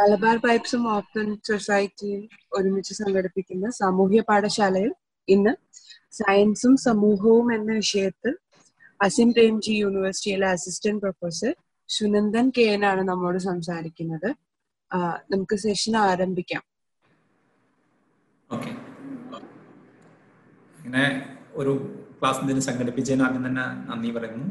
Malabar പൈപ്സും open സൊസൈറ്റിയും ഒരുമിച്ച് സംഘടിപ്പിക്കുന്ന സാമൂഹ്യ പാഠശാലയിൽ ഇന്ന് സയൻസും സമൂഹവും എന്ന വിഷയത്തിൽ അസിം പ്രേംജി യൂണിവേഴ്സിറ്റിയിലെ അസിസ്റ്റന്റ് പ്രൊഫസർ സുനന്ദൻ കെ ആണ് നമ്മോട് സംസാരിക്കുന്നത്. നമുക്ക് സെഷൻ ആരംഭിക്കാം. ഇങ്ങനെ ഒരു ക്ലാസ് ഇതിന് സംഘടിപ്പിച്ചതിന് ആദ്യം തന്നെ നന്ദി പറയുന്നു.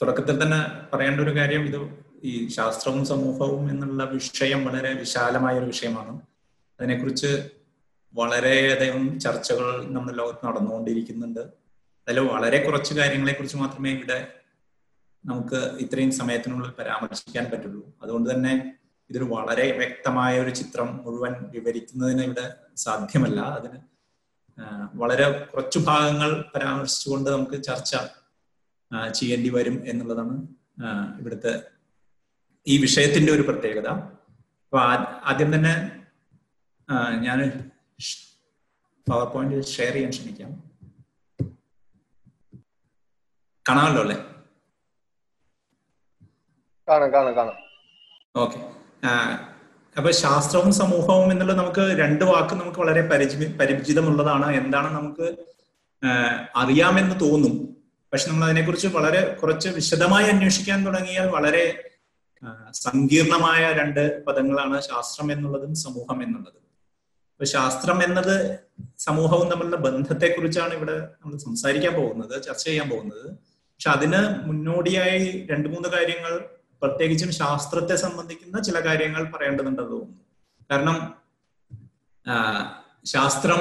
തുടക്കത്തിൽ തന്നെ പറയേണ്ട ഒരു കാര്യം ഇത് ഈ ശാസ്ത്രവും സമൂഹവും എന്നുള്ള വിഷയം വളരെ വിശാലമായ ഒരു വിഷയമാണ്. അതിനെക്കുറിച്ച് വളരെയധികം ചർച്ചകൾ നമ്മുടെ ലോകത്ത് നടന്നുകൊണ്ടിരിക്കുന്നുണ്ട്. അതിൽ വളരെ കുറച്ച് കാര്യങ്ങളെ കുറിച്ച് മാത്രമേ ഇവിടെ നമുക്ക് ഇത്രയും സമയത്തിനുള്ളിൽ പരാമർശിക്കാൻ പറ്റുള്ളൂ. അതുകൊണ്ട് തന്നെ ഇതൊരു വളരെ വ്യക്തമായ ഒരു ചിത്രം മുഴുവൻ വിവരിക്കുന്നതിന് ഇവിടെ സാധ്യമല്ല. അതിന് വളരെ കുറച്ചു ഭാഗങ്ങൾ പരാമർശിച്ചുകൊണ്ട് നമുക്ക് ചർച്ച ചെയ്യേണ്ടി വരും എന്നുള്ളതാണ് ഇവിടുത്തെ ഈ വിഷയത്തിന്റെ ഒരു പ്രത്യേകത. അപ്പൊ ആദ്യം തന്നെ ഞാൻ പവർ പോയിന്റ് ഷെയർ ചെയ്യാൻ ശ്രമിക്കാം. കാണാമല്ലോ അല്ലേ? കാണാം കാണാം കാണാം. ഓക്കെ. അപ്പൊ ശാസ്ത്രവും സമൂഹവും എന്നുള്ള നമുക്ക് രണ്ട് വാക്ക് നമുക്ക് വളരെ പരിചി പരിചിതമുള്ളതാണ്. എന്താണ് നമുക്ക് അറിയാമെന്ന് തോന്നും. പക്ഷെ നമ്മൾ അതിനെക്കുറിച്ച് വളരെ കുറച്ച് വിശദമായി അന്വേഷിക്കാൻ തുടങ്ങിയാൽ വളരെ സങ്കീർണമായ രണ്ട് പദങ്ങളാണ് ശാസ്ത്രം എന്നുള്ളതും സമൂഹം എന്നുള്ളതും. അപ്പൊ ശാസ്ത്രം എന്നത് സമൂഹവും തമ്മിലുള്ള ബന്ധത്തെ കുറിച്ചാണ് ഇവിടെ നമ്മൾ സംസാരിക്കാൻ പോകുന്നത് ചർച്ച ചെയ്യാൻ പോകുന്നത്. പക്ഷെ അതിന് മുന്നോടിയായി രണ്ട് മൂന്ന് കാര്യങ്ങൾ പ്രത്യേകിച്ചും ശാസ്ത്രത്തെ സംബന്ധിക്കുന്ന ചില കാര്യങ്ങൾ പറയേണ്ടതുണ്ടെന്ന് തോന്നുന്നു. കാരണം ശാസ്ത്രം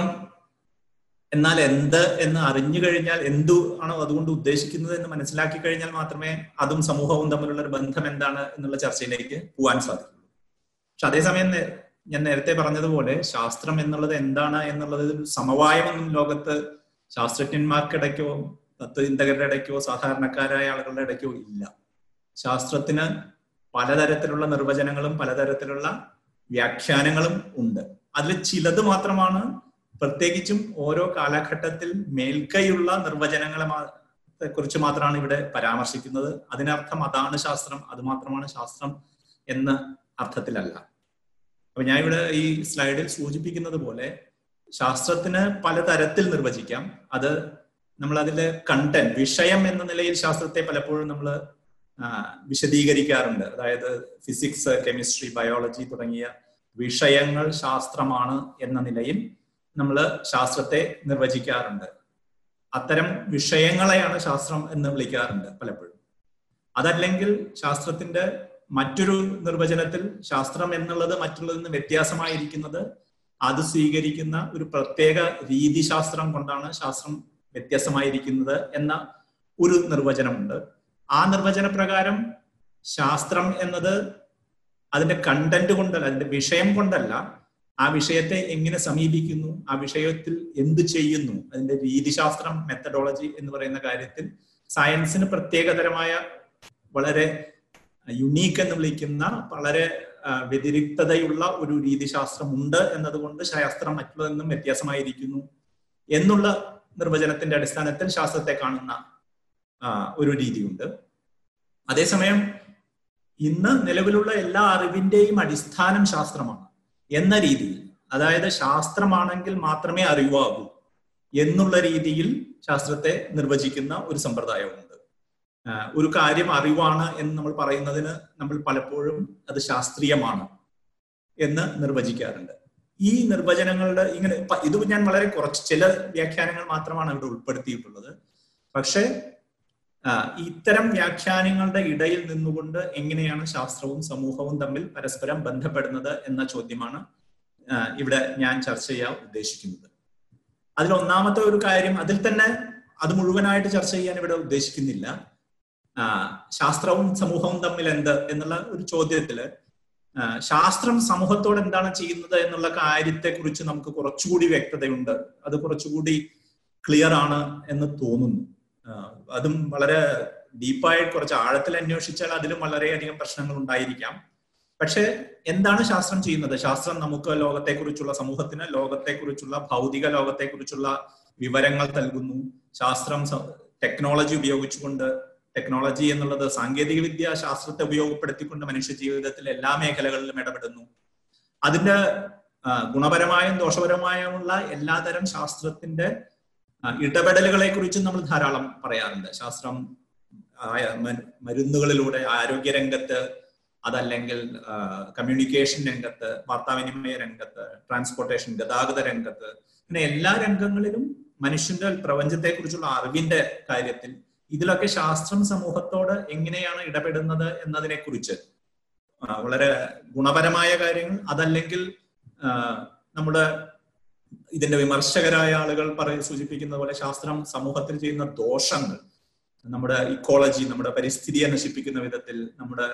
എന്നാൽ എന്ത് എന്ന് അറിഞ്ഞു കഴിഞ്ഞാൽ എന്തു ആണോ അതുകൊണ്ട് ഉദ്ദേശിക്കുന്നത് എന്ന് മനസ്സിലാക്കി കഴിഞ്ഞാൽ മാത്രമേ അതും സമൂഹവും തമ്മിലുള്ള ഒരു ബന്ധം എന്താണ് എന്നുള്ള ചർച്ചയിലേക്ക് പോകാൻ സാധിക്കുള്ളൂ പക്ഷെ അതേസമയം ഞാൻ നേരത്തെ പറഞ്ഞതുപോലെ ശാസ്ത്രം എന്നുള്ളത് എന്താണ് എന്നുള്ളത് സമവായമൊന്നും ലോകത്ത് ശാസ്ത്രജ്ഞന്മാർക്കിടയ്ക്കോ തത്വചിന്തകരുടെ ഇടയ്ക്കോ സാധാരണക്കാരായ ആളുകളുടെ ഇടയ്ക്കോ ഇല്ല. ശാസ്ത്രത്തിന് പലതരത്തിലുള്ള നിർവചനങ്ങളും പലതരത്തിലുള്ള വ്യാഖ്യാനങ്ങളും ഉണ്ട്. അതിൽ ചിലത് മാത്രമാണ് പ്രത്യേകിച്ചും ഓരോ കാലഘട്ടത്തിൽ മേൽക്കൈയുള്ള നിർവചനങ്ങളെ കുറിച്ച് മാത്രമാണ് ഇവിടെ പരാമർശിക്കുന്നത്. അതിനർത്ഥം അതാണ് ശാസ്ത്രം അത് മാത്രമാണ് ശാസ്ത്രം എന്ന അർത്ഥത്തിലല്ല. അപ്പൊ ഞാൻ ഇവിടെ ഈ സ്ലൈഡിൽ സൂചിപ്പിക്കുന്നത് പോലെ ശാസ്ത്രത്തിന് പലതരത്തിൽ നിർവചിക്കാം. അത് നമ്മൾ അതിലെ കണ്ടന്റ് വിഷയം എന്ന നിലയിൽ ശാസ്ത്രത്തെ പലപ്പോഴും നമ്മൾ വിശദീകരിക്കാറുണ്ട്. അതായത് ഫിസിക്സ് കെമിസ്ട്രി ബയോളജി തുടങ്ങിയ വിഷയങ്ങൾ ശാസ്ത്രമാണ് എന്ന നിലയിൽ നമ്മൾ ശാസ്ത്രത്തെ നിർവചിക്കാറുണ്ട്. അത്തരം വിഷയങ്ങളെയാണ് ശാസ്ത്രം എന്ന് വിളിക്കാറുണ്ട് പലപ്പോഴും. അതല്ലെങ്കിൽ ശാസ്ത്രത്തിന്റെ മറ്റൊരു നിർവചനത്തിൽ ശാസ്ത്രം എന്നുള്ളത് മറ്റുള്ളതിൽ നിന്ന് വ്യത്യാസമായിരിക്കുന്നത് അത് സ്വീകരിക്കുന്ന ഒരു പ്രത്യേക രീതിശാസ്ത്രം കൊണ്ടാണ് ശാസ്ത്രം വ്യത്യാസമായിരിക്കുന്നത് എന്ന ഒരു നിർവചനമുണ്ട്. ആ നിർവചന പ്രകാരം ശാസ്ത്രം എന്നത് അതിന്റെ കണ്ടന്റ് കൊണ്ടല്ല അതിന്റെ വിഷയം കൊണ്ടല്ല ആ വിഷയത്തെ എങ്ങനെ സമീപിക്കുന്നു? ആ വിഷയത്തിൽ എന്ത് ചെയ്യുന്നു? അതിന്റെ രീതിശാസ്ത്രം മെത്തഡോളജി എന്ന് പറയുന്ന കാര്യത്തിൽ സയൻസിന് പ്രത്യേകതരമായ വളരെ യുണീക്ക് എന്ന് വിളിക്കുന്ന വളരെ വ്യതിരിക്തതയുള്ള ഒരു രീതിശാസ്ത്രം ഉണ്ട് എന്നതുകൊണ്ട് ശാസ്ത്രം മറ്റുള്ളതിൽ നിന്നും വ്യത്യാസമായിരിക്കുന്നു എന്നുള്ള നിർവചനത്തിന്റെ അടിസ്ഥാനത്തിൽ ശാസ്ത്രത്തെ കാണുന്ന ഒരു രീതിയുണ്ട്. അതേസമയം ഇന്ന് നിലവിലുള്ള എല്ലാ അറിവിന്റെയും അടിസ്ഥാനം ശാസ്ത്രമാണ്. എന്ന രീതിയിൽ അതായത് ശാസ്ത്രമാണെങ്കിൽ മാത്രമേ അറിവാകൂ എന്നുള്ള രീതിയിൽ ശാസ്ത്രത്തെ നിർവചിക്കുന്ന ഒരു സമ്പ്രദായമുണ്ട്. ഒരു കാര്യം അറിവാണ് എന്ന് നമ്മൾ പറയുന്നതിന് നമ്മൾ പലപ്പോഴും അത് ശാസ്ത്രീയമാണ് എന്ന് നിർവചിക്കാറുണ്ട്. ഈ നിർവചനങ്ങളുടെ ഇങ്ങനെ ഇത് ഞാൻ വളരെ കുറച്ച് ചില വ്യാഖ്യാനങ്ങൾ മാത്രമാണ് ഇവിടെ ഉൾപ്പെടുത്തിയിട്ടുള്ളത്. പക്ഷേ ഇത്തരം വ്യാഖ്യാനങ്ങളുടെ ഇടയിൽ നിന്നുകൊണ്ട് എങ്ങനെയാണ് ശാസ്ത്രവും സമൂഹവും തമ്മിൽ പരസ്പരം ബന്ധപ്പെടുന്നത് എന്ന ചോദ്യമാണ് ഇവിടെ ഞാൻ ചർച്ച ചെയ്യാൻ ഉദ്ദേശിക്കുന്നത്. അതിൽ ഒന്നാമത്തെ ഒരു കാര്യം അതിൽ തന്നെ അത് മുഴുവനായിട്ട് ചർച്ച ചെയ്യാൻ ഇവിടെ ഉദ്ദേശിക്കുന്നില്ല. ശാസ്ത്രവും സമൂഹവും തമ്മിൽ എന്ത് എന്നുള്ള ഒരു ചോദ്യത്തിൽ ശാസ്ത്രം സമൂഹത്തോട് എന്താണ് ചെയ്യുന്നത് എന്നുള്ള കാര്യത്തെ കുറിച്ച് നമുക്ക് കുറച്ചുകൂടി വ്യക്തതയുണ്ട്. അത് കുറച്ചുകൂടി ക്ലിയർ ആണ് എന്ന് തോന്നുന്നു. അതും വളരെ ഡീപ്പായി കുറച്ച് ആഴത്തിൽ അന്വേഷിച്ചാൽ അതിലും വളരെയധികം പ്രശ്നങ്ങൾ ഉണ്ടായിരിക്കാം. പക്ഷെ എന്താണ് ശാസ്ത്രം ചെയ്യുന്നത്? ശാസ്ത്രം നമുക്ക് ലോകത്തെക്കുറിച്ചുള്ള സമൂഹത്തിന് ലോകത്തെക്കുറിച്ചുള്ള ഭൗതിക ലോകത്തെക്കുറിച്ചുള്ള വിവരങ്ങൾ നൽകുന്നു. ശാസ്ത്രം ടെക്നോളജി ഉപയോഗിച്ചുകൊണ്ട് ടെക്നോളജി എന്നുള്ളത് സാങ്കേതിക വിദ്യ ശാസ്ത്രത്തെ ഉപയോഗപ്പെടുത്തിക്കൊണ്ട് മനുഷ്യ ജീവിതത്തിൽ എല്ലാ മേഖലകളിലും ഇടപെടുന്നു. അതിന്റെ ഗുണപരമായും ദോഷപരമായുമുള്ള എല്ലാതരം ശാസ്ത്രത്തിന്റെ ഇടപെടലുകളെ കുറിച്ച് നമ്മൾ ധാരാളം പറയാറുണ്ട്. ശാസ്ത്രം മരുന്നുകളിലൂടെ ആരോഗ്യരംഗത്ത് അതല്ലെങ്കിൽ കമ്മ്യൂണിക്കേഷൻ രംഗത്ത് വാർത്താവിനിമയ രംഗത്ത് ട്രാൻസ്പോർട്ടേഷൻ ഗതാഗത രംഗത്ത് പിന്നെ എല്ലാ രംഗങ്ങളിലും മനുഷ്യന്റെ പ്രപഞ്ചത്തെ കുറിച്ചുള്ള അറിവിന്റെ കാര്യത്തിൽ ഇതിലൊക്കെ ശാസ്ത്രം സമൂഹത്തോട് എങ്ങനെയാണ് ഇടപെടുന്നത് എന്നതിനെ കുറിച്ച് വളരെ ഗുണപരമായ കാര്യങ്ങൾ അതല്ലെങ്കിൽ നമ്മുടെ ഇതിന്റെ വിമർശകരായ ആളുകൾ പറയ സൂചിപ്പിക്കുന്ന പോലെ ശാസ്ത്രം സമൂഹത്തിൽ ചെയ്യുന്ന ദോഷങ്ങൾ നമ്മുടെ ഇക്കോളജി നമ്മുടെ പരിസ്ഥിതിയെ നശിപ്പിക്കുന്ന വിധത്തിൽ നമ്മുടെ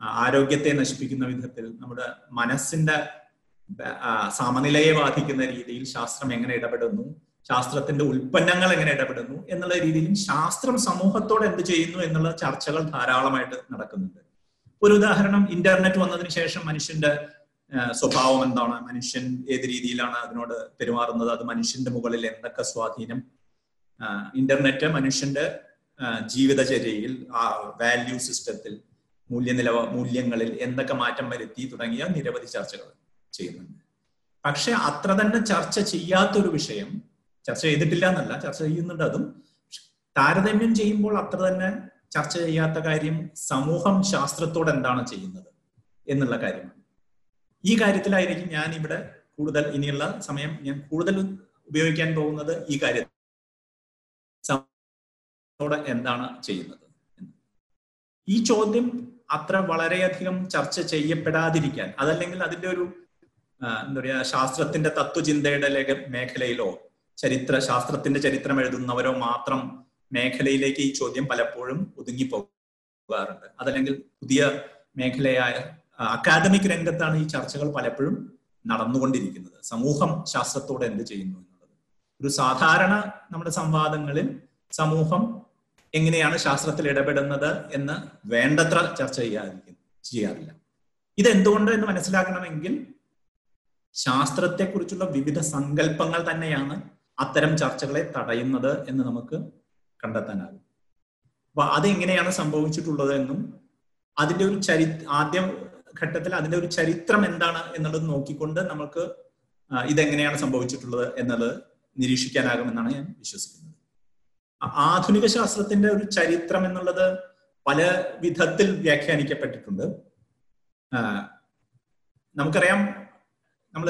ആരോഗ്യത്തെ നശിപ്പിക്കുന്ന വിധത്തിൽ നമ്മുടെ മനസ്സിന്റെ സമനിലയെ ബാധിക്കുന്ന രീതിയിൽ ശാസ്ത്രം എങ്ങനെ ഇടപെടുന്നു ശാസ്ത്രത്തിന്റെ ഉൽപ്പന്നങ്ങൾ എങ്ങനെ ഇടപെടുന്നു എന്നുള്ള രീതിയിൽ ശാസ്ത്രം സമൂഹത്തോട് എന്ത് ചെയ്യുന്നു എന്നുള്ള ചർച്ചകൾ ധാരാളമായിട്ട് നടക്കുന്നുണ്ട്. ഒരു ഉദാഹരണം ഇന്റർനെറ്റ് വന്നതിന് ശേഷം മനുഷ്യന്റെ സ്വഭാവം എന്താണ്? മനുഷ്യൻ ഏത് രീതിയിലാണ് അതിനോട് പെരുമാറുന്നത്? അത് മനുഷ്യന്റെ മുകളിൽ എന്തൊക്കെ സ്വാധീനം? ഇന്റർനെറ്റ് മനുഷ്യന്റെ ജീവിതചര്യയിൽ ആ വാല്യൂ സിസ്റ്റത്തിൽ മൂല്യനിലവ മൂല്യങ്ങളിൽ എന്തൊക്കെ മാറ്റം വരുത്തി തുടങ്ങിയ നിരവധി ചർച്ചകൾ ചെയ്യുന്നുണ്ട്. പക്ഷെ അത്ര തന്നെ ചർച്ച ചെയ്യാത്തൊരു വിഷയം ചർച്ച ചെയ്തിട്ടില്ല എന്നല്ല ചർച്ച ചെയ്യുന്നുണ്ട് അതും. താരതമ്യം ചെയ്യുമ്പോൾ അത്ര തന്നെ ചർച്ച ചെയ്യാത്ത കാര്യം സമൂഹം ശാസ്ത്രത്തോട് എന്താണ് ചെയ്യുന്നത് എന്നുള്ള കാര്യമാണ്. ഈ കാര്യത്തിലായിരിക്കും ഞാൻ ഇവിടെ കൂടുതൽ ഇനിയുള്ള സമയം ഞാൻ കൂടുതൽ ഉപയോഗിക്കാൻ പോകുന്നത് ഈ കാര്യത്തിൽ. എന്താണ് ചെയ്യുന്നത്? ഈ ചോദ്യം അത്ര വളരെയധികം ചർച്ച ചെയ്യപ്പെടാതിരിക്കാൻ അതല്ലെങ്കിൽ അതിന്റെ ഒരു എന്താ പറയാ ശാസ്ത്രത്തിന്റെ തത്വചിന്തയുടെ ലേഖ മേഖലയിലോ ചരിത്ര ശാസ്ത്രത്തിന്റെ ചരിത്രം എഴുതുന്നവരോ മാത്രം മേഖലയിലേക്ക് ഈ ചോദ്യം പലപ്പോഴും ഒതുങ്ങി പോകാറുണ്ട് അതല്ലെങ്കിൽ പുതിയ മേഖലയായ അക്കാദമിക് രംഗത്താണ് ഈ ചർച്ചകൾ പലപ്പോഴും നടന്നുകൊണ്ടിരിക്കുന്നത്. സമൂഹം ശാസ്ത്രത്തോട് എന്ത് ചെയ്യുന്നു എന്നുള്ളത്. ഒരു സാധാരണ നമ്മുടെ സംവാദങ്ങളിൽ സമൂഹം എങ്ങനെയാണ് ശാസ്ത്രത്തിൽ ഇടപെടുന്നത് എന്ന് വേണ്ടത്ര ചർച്ച ചെയ്യാതിരിക്കുന്നു ചെയ്യാറില്ല. ഇതെന്തുകൊണ്ട് എന്ന് മനസ്സിലാക്കണമെങ്കിൽ ശാസ്ത്രത്തെക്കുറിച്ചുള്ള വിവിധ സങ്കല്പങ്ങൾ തന്നെയാണ് അത്തരം ചർച്ചകളെ തടയുന്നത് എന്ന് നമുക്ക് കണ്ടെത്താനാകും. അപ്പൊ അതെങ്ങനെയാണ് സംഭവിച്ചിട്ടുള്ളത് എന്നും അതിന്റെ ഒരു ചരി ആദ്യ ഘട്ടത്തിൽ അതിന്റെ ഒരു ചരിത്രം എന്താണ് എന്നുള്ളത് നോക്കിക്കൊണ്ട് നമുക്ക് ഇതെങ്ങനെയാണ് സംഭവിച്ചിട്ടുള്ളത് എന്നുള്ളത് നിരീക്ഷിക്കാനാകുമെന്നാണ് ഞാൻ വിശ്വസിക്കുന്നത്. ആധുനിക ശാസ്ത്രത്തിന്റെ ഒരു ചരിത്രം എന്നുള്ളത് പല വിധത്തിൽ വ്യാഖ്യാനിക്കപ്പെട്ടിട്ടുണ്ട്. നമുക്കറിയാം നമ്മൾ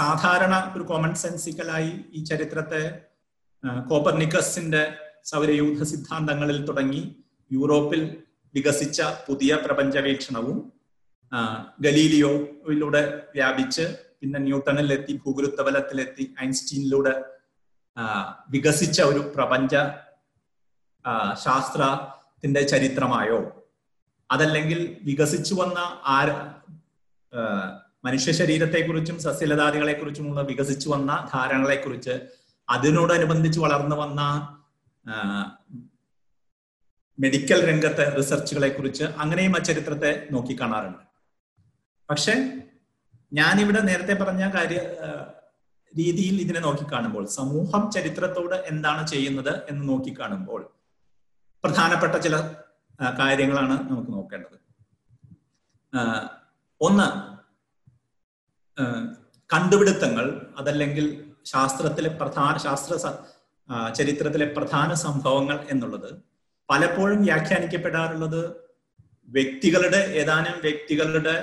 സാധാരണ ഒരു കോമൺ സെൻസിക്കലായി ഈ ചരിത്രത്തെ കോപ്പർനിക്കസിന്റെ സൗരയൂഥ സിദ്ധാന്തങ്ങളിൽ തുടങ്ങി യൂറോപ്പിൽ വികസിച്ച പുതിയ പ്രപഞ്ച വീക്ഷണവും ഗലീലിയോയിലൂടെ വ്യാപിച്ച് പിന്നെ ന്യൂട്ടണിലെത്തി ഭൂഗുരുത്വബലത്തിലെത്തി ഐൻസ്റ്റീനിലൂടെ വികസിച്ച ഒരു പ്രപഞ്ച ശാസ്ത്രത്തിന്റെ ചരിത്രമായോ? അതല്ലെങ്കിൽ വികസിച്ചു വന്ന ആര മനുഷ്യ ശരീരത്തെക്കുറിച്ചും സസ്യലതാദികളെക്കുറിച്ചുമുള്ള വികസിച്ചു വന്ന ധാരണകളെക്കുറിച്ച് അതിനോടനുബന്ധിച്ച് വളർന്നു വന്ന മെഡിക്കൽ രംഗത്തെ റിസർച്ചുകളെ കുറിച്ച് അങ്ങനെയും ആ ചരിത്രത്തെ നോക്കിക്കാണാറുണ്ട് പക്ഷെ ഞാനിവിടെ നേരത്തെ പറഞ്ഞ കാര്യ രീതിയിൽ ഇതിനെ നോക്കിക്കാണുമ്പോൾ സമൂഹം ചരിത്രത്തോട് എന്താണ് ചെയ്യുന്നത് എന്ന് നോക്കിക്കാണുമ്പോൾ പ്രധാനപ്പെട്ട ചില കാര്യങ്ങളാണ് നമുക്ക് നോക്കേണ്ടത്. ഒന്ന് കണ്ടുപിടുത്തങ്ങൾ അതല്ലെങ്കിൽ ശാസ്ത്രത്തിലെ പ്രധാന ശാസ്ത്ര ചരിത്രത്തിലെ പ്രധാന സംഭവങ്ങൾ എന്നുള്ളത് പലപ്പോഴും വ്യാഖ്യാനിക്കപ്പെടാറുള്ളത് വ്യക്തികളുടെ ഏതാനും വ്യക്തികളുടെ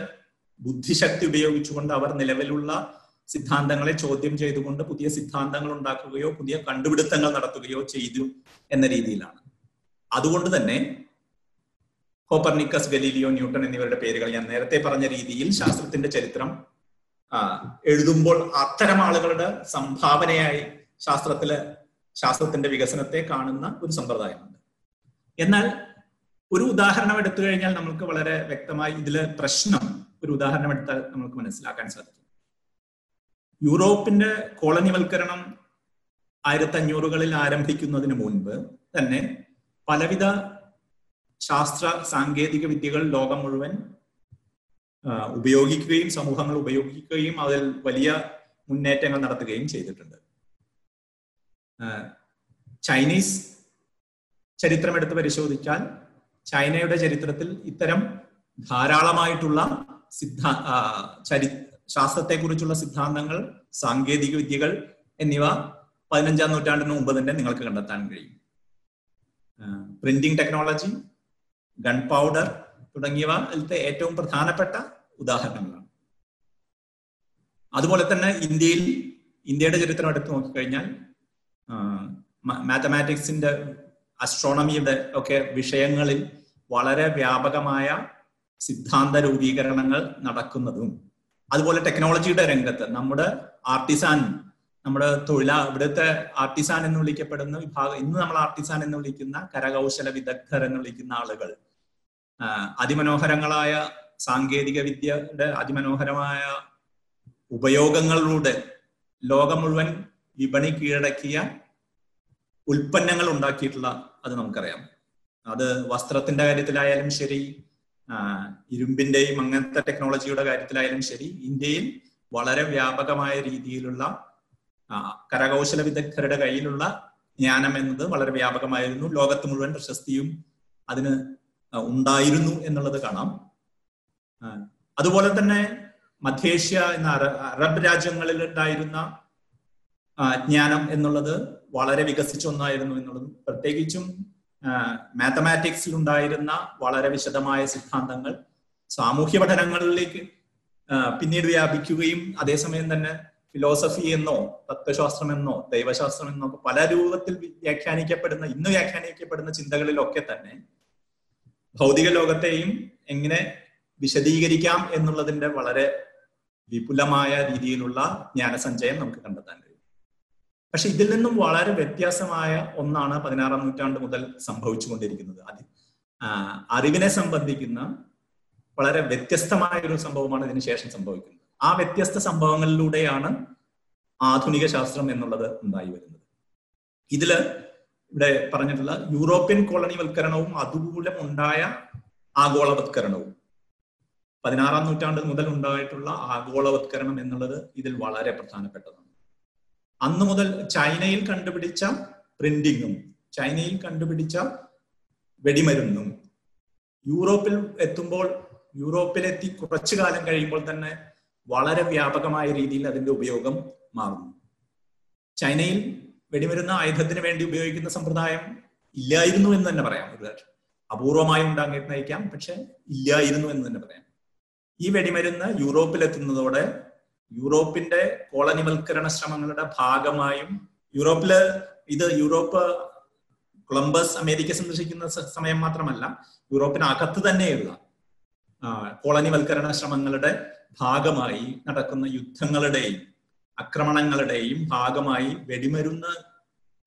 ബുദ്ധിശക്തി ഉപയോഗിച്ചുകൊണ്ട് അവർ നിലവിലുള്ള സിദ്ധാന്തങ്ങളെ ചോദ്യം ചെയ്തുകൊണ്ട് പുതിയ സിദ്ധാന്തങ്ങൾ ഉണ്ടാക്കുകയോ പുതിയ കണ്ടുപിടുത്തങ്ങൾ നടത്തുകയോ ചെയ്തു എന്ന രീതിയിലാണ്. അതുകൊണ്ട് തന്നെ കോപ്പർണിക്കസ് ഗലീലിയോ ന്യൂട്ടൺ എന്നിവരുടെ പേരുകൾ ഞാൻ നേരത്തെ പറഞ്ഞ രീതിയിൽ ശാസ്ത്രത്തിന്റെ ചരിത്രം എഴുതുമ്പോൾ അത്തരം ആളുകളുടെ സംഭാവനയായി ശാസ്ത്രത്തിലെ ശാസ്ത്രത്തിന്റെ വികസനത്തെ കാണുന്ന ഒരു സമ്പ്രദായമുണ്ട്. എന്നാൽ ഒരു ഉദാഹരണം എടുത്തു കഴിഞ്ഞാൽ നമുക്ക് വളരെ വ്യക്തമായി ഇതിലെ പ്രശ്നം ഒരു ഉദാഹരണം എടുത്താൽ നമുക്ക് മനസ്സിലാക്കാൻ സാധിക്കും. യൂറോപ്പിന്റെ കോളനിവൽക്കരണം ആയിരത്തി അഞ്ഞൂറുകളിൽ ആരംഭിക്കുന്നതിന് മുൻപ് തന്നെ പലവിധ ശാസ്ത്ര സാങ്കേതിക വിദ്യകൾ ലോകം മുഴുവൻ ഉപയോഗിക്കുകയും സമൂഹങ്ങൾ ഉപയോഗിക്കുകയും അതിൽ വലിയ മുന്നേറ്റങ്ങൾ നടത്തുകയും ചെയ്തിട്ടുണ്ട്. ചൈനീസ് ചരിത്രം എടുത്ത് പരിശോധിച്ചാൽ ചൈനയുടെ ചരിത്രത്തിൽ ഇത്തരം ധാരാളമായിട്ടുള്ള സിദ്ധാ ചരി ശാസ്ത്രത്തെക്കുറിച്ചുള്ള സിദ്ധാന്തങ്ങൾ സാങ്കേതിക വിദ്യകൾ എന്നിവ പതിനഞ്ചാം നൂറ്റാണ്ടിന് മുമ്പ് തന്നെ നിങ്ങൾക്ക് കണ്ടെത്താൻ കഴിയും. പ്രിന്റിംഗ് ടെക്നോളജി ഗൺ പൗഡർ തുടങ്ങിയവ അതിലത്തെ ഏറ്റവും പ്രധാനപ്പെട്ട ഉദാഹരണങ്ങളാണ്. അതുപോലെ തന്നെ ഇന്ത്യയിൽ ഇന്ത്യയുടെ ചരിത്രം എടുത്ത് നോക്കിക്കഴിഞ്ഞാൽ മാത്തമാറ്റിക്സിന്റെ അസ്ട്രോണമിയുടെ ഒക്കെ വിഷയങ്ങളിൽ വളരെ വ്യാപകമായ സിദ്ധാന്ത രൂപീകരണങ്ങൾ നടക്കുന്നതും. അതുപോലെ ടെക്നോളജിയുടെ രംഗത്ത് നമ്മുടെ ആർട്ടിസാൻ നമ്മുടെ തൊഴിലാ ഇവിടുത്തെ ആർട്ടിസാൻ എന്ന് വിളിക്കപ്പെടുന്ന വിഭാഗം ഇന്ന് നമ്മൾ ആർട്ടിസാൻ എന്ന് വിളിക്കുന്ന കരകൗശല വിദഗ്ധർ എന്ന് വിളിക്കുന്ന ആളുകൾ. അതിമനോഹരങ്ങളായ സാങ്കേതിക വിദ്യയുടെ അതിമനോഹരമായ ഉപയോഗങ്ങളിലൂടെ ലോകം മുഴുവൻ വിപണി കീഴടക്കിയ ഉൽപ്പന്നങ്ങൾ ഉണ്ടാക്കിയിട്ടുള്ള അത് നമുക്കറിയാം. അത് വസ്ത്രത്തിന്റെ കാര്യത്തിലായാലും ശരി ഇരുമ്പിന്റെയും അങ്ങനത്തെ ടെക്നോളജിയുടെ കാര്യത്തിലായാലും ശരി ഇന്ത്യയിൽ വളരെ വ്യാപകമായ രീതിയിലുള്ള കരകൗശല വിദഗ്ധരുടെ കയ്യിലുള്ള ജ്ഞാനം എന്നത് വളരെ വ്യാപകമായിരുന്നു. ലോകത്ത് മുഴുവൻ പ്രശസ്തിയും അതിന് ഉണ്ടായിരുന്നു എന്നുള്ളത് കാണാം. അതുപോലെ തന്നെ മധ്യേഷ്യ എന്ന അറബ് രാജ്യങ്ങളിൽ ഉണ്ടായിരുന്ന ജ്ഞാനം എന്നുള്ളത് വളരെ വികസിച്ച ഒന്നായിരുന്നു എന്നുള്ളത് പ്രത്യേകിച്ചും മാത്തമാറ്റിക്സിൽ ഉണ്ടായിരുന്ന വളരെ വിശദമായ സിദ്ധാന്തങ്ങൾ സാമൂഹ്യ പഠനങ്ങളിലേക്ക് പിന്നീട് വ്യാപിക്കുകയും അതേസമയം തന്നെ ഫിലോസഫി എന്നോ തത്വശാസ്ത്രം എന്നോ ദൈവശാസ്ത്രം എന്നോ പല രൂപത്തിൽ വ്യാഖ്യാനിക്കപ്പെടുന്ന ഇന്ന് വ്യാഖ്യാനിക്കപ്പെടുന്ന ചിന്തകളിലൊക്കെ തന്നെ ഭൗതിക ലോകത്തെയും എങ്ങനെ വിശദീകരിക്കാം എന്നുള്ളതിന്റെ വളരെ വിപുലമായ രീതിയിലുള്ള ജ്ഞാനസഞ്ചയം നമുക്ക് കണ്ടെത്താൻ പക്ഷെ ഇതിൽ നിന്നും വളരെ വ്യത്യാസമായ ഒന്നാണ് പതിനാറാം നൂറ്റാണ്ട് മുതൽ സംഭവിച്ചുകൊണ്ടിരിക്കുന്നത്. അത് അറിവിനെ സംബന്ധിക്കുന്ന വളരെ വ്യത്യസ്തമായ ഒരു സംഭവമാണ് ഇതിന് ശേഷം സംഭവിക്കുന്നത്. ആ വ്യത്യസ്ത സംഭവങ്ങളിലൂടെയാണ് ആധുനിക ശാസ്ത്രം എന്നുള്ളത് ഉണ്ടായി വരുന്നത്. ഇതിൽ ഇവിടെ പറഞ്ഞിട്ടുള്ള യൂറോപ്യൻ കോളനിവൽക്കരണവും അതുമൂലം ഉണ്ടായ ആഗോളവത്കരണവും. പതിനാറാം നൂറ്റാണ്ട് മുതൽ ഉണ്ടായിട്ടുള്ള ആഗോളവത്കരണം എന്നുള്ളത് ഇതിൽ വളരെ പ്രധാനപ്പെട്ടതാണ്. അന്നു മുതൽ ചൈനയിൽ കണ്ടുപിടിച്ച പ്രിന്റിങ്ങും ചൈനയിൽ കണ്ടുപിടിച്ച വെടിമരുന്നും യൂറോപ്പിൽ എത്തുമ്പോൾ യൂറോപ്പിലെത്തി കുറച്ചു കാലം കഴിയുമ്പോൾ തന്നെ വളരെ വ്യാപകമായ രീതിയിൽ അതിന്റെ ഉപയോഗം മാറുന്നു. ചൈനയിൽ വെടിമരുന്ന് ആയുധത്തിന് വേണ്ടി ഉപയോഗിക്കുന്ന സമ്പ്രദായം ഇല്ലായിരുന്നു എന്ന് തന്നെ പറയാം. ഒരു അപൂർവമായി ഉണ്ടായിരുന്നേക്കാം പക്ഷെ ഇല്ലായിരുന്നു എന്ന് തന്നെ പറയാം. ഈ വെടിമരുന്ന് യൂറോപ്പിലെത്തുന്നതോടെ യൂറോപ്പിന്റെ കോളനിവൽക്കരണ ശ്രമങ്ങളുടെ ഭാഗമായും യൂറോപ്പിൽ ഇത് യൂറോപ്പ് കൊളംബസ് അമേരിക്ക സന്ദർശിക്കുന്ന സമയം മാത്രമല്ല യൂറോപ്പിനകത്ത് തന്നെയുള്ള കോളനിവൽക്കരണ ശ്രമങ്ങളുടെ ഭാഗമായി നടക്കുന്ന യുദ്ധങ്ങളുടെയും ആക്രമണങ്ങളുടെയും ഭാഗമായി വെടിമരുന്ന്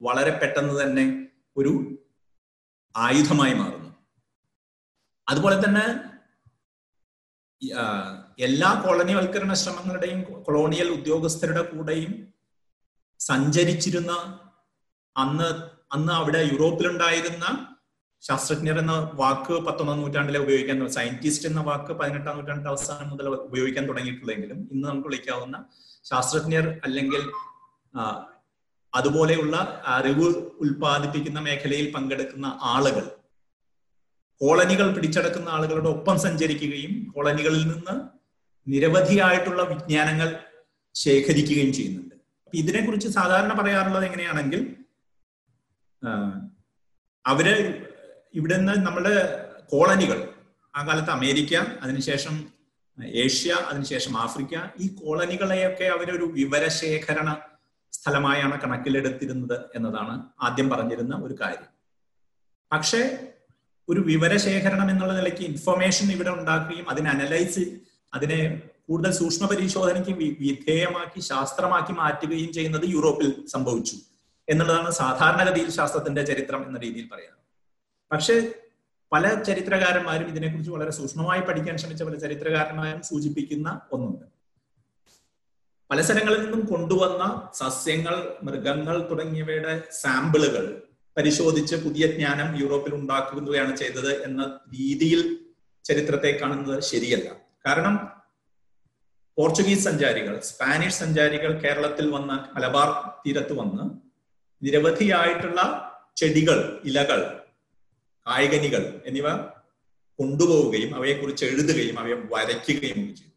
വളരെ പെട്ടെന്ന് തന്നെ ഒരു ആയുധമായി മാറുന്നു. അതുപോലെ തന്നെ എല്ലാ കോളനിവൽക്കരണ ശ്രമങ്ങളുടെയും കൊളോണിയൽ ഉദ്യോഗസ്ഥരുടെ കൂടെയും സഞ്ചരിച്ചിരുന്ന അന്ന് അന്ന് അവിടെ യൂറോപ്പിലുണ്ടായിരുന്ന ശാസ്ത്രജ്ഞർ എന്ന വാക്ക് പത്തൊമ്പതാം നൂറ്റാണ്ടിലെ ഉപയോഗിക്കാൻ സയന്റിസ്റ്റ് എന്ന വാക്ക് പതിനെട്ടാം നൂറ്റാണ്ടിന്റെ അവസാനം മുതൽ ഉപയോഗിക്കാൻ തുടങ്ങിയിട്ടുള്ളെങ്കിലും ഇന്ന് നമുക്ക് വിളിക്കാവുന്ന ശാസ്ത്രജ്ഞർ അല്ലെങ്കിൽ അതുപോലെയുള്ള അറിവ് ഉൽപ്പാദിപ്പിക്കുന്ന മേഖലയിൽ പങ്കെടുക്കുന്ന ആളുകൾ കോളനികൾ പിടിച്ചടക്കുന്ന ആളുകളുടെ ഒപ്പം സഞ്ചരിക്കുകയും കോളനികളിൽ നിന്ന് നിരവധിയായിട്ടുള്ള വിജ്ഞാനങ്ങൾ ശേഖരിക്കുകയും ചെയ്യുന്നുണ്ട്. അപ്പൊ ഇതിനെക്കുറിച്ച് സാധാരണ പറയാറുള്ളത് എങ്ങനെയാണെങ്കിൽ അവർ ഇവിടെ നിന്ന് നമ്മുടെ കോളനികൾ ആ കാലത്ത് അമേരിക്ക അതിനുശേഷം ഏഷ്യ അതിനുശേഷം ആഫ്രിക്ക ഈ കോളനികളെയൊക്കെ അവരൊരു വിവരശേഖരണ സ്ഥലമായാണ് കണക്കിലെടുത്തിരുന്നത് എന്നതാണ് ആദ്യം പറഞ്ഞിരുന്ന ഒരു കാര്യം. പക്ഷേ ഒരു വിവരശേഖരണം എന്നുള്ള നിലയ്ക്ക് ഇൻഫർമേഷൻ ഇവിടെ ഉണ്ടാക്കുകയും അതിനെ അനലൈസ് അതിനെ കൂടുതൽ സൂക്ഷ്മ പരിശോധനയ്ക്ക് വിധേയമാക്കി ശാസ്ത്രമാക്കി മാറ്റുകയും ചെയ്യുന്നത് യൂറോപ്പിൽ സംഭവിച്ചു. എന്നുള്ളതാണ് സാധാരണഗതിയിൽ ശാസ്ത്രത്തിന്റെ ചരിത്രം എന്ന രീതിയിൽ പറയാറ് പക്ഷേ പല ചരിത്രകാരന്മാരും ഇതിനെക്കുറിച്ച് വളരെ സൂക്ഷ്മമായി പഠിക്കാൻ ശ്രമിച്ച പല ചരിത്രകാരന്മാരും സൂചിപ്പിക്കുന്ന ഒന്നുണ്ട്. പല സ്ഥലങ്ങളിൽ നിന്നും കൊണ്ടുവന്ന സസ്യങ്ങൾ മൃഗങ്ങൾ തുടങ്ങിയവയുടെ സാമ്പിളുകൾ പരിശോധിച്ച് പുതിയ ജ്ഞാനം യൂറോപ്പിൽ ഉണ്ടാക്കുകയാണ് ചെയ്തത് എന്ന രീതിയിൽ ചരിത്രത്തെ കാണുന്നത് ശരിയല്ല. കാരണം പോർച്ചുഗീസ് സഞ്ചാരികൾ സ്പാനിഷ് സഞ്ചാരികൾ കേരളത്തിൽ വന്ന മലബാർ തീരത്ത് വന്ന് നിരവധിയായിട്ടുള്ള ചെടികൾ ഇലകൾ കായികനികൾ എന്നിവ കൊണ്ടുപോവുകയും അവയെക്കുറിച്ച് എഴുതുകയും അവയെ വരയ്ക്കുകയും ചെയ്തു.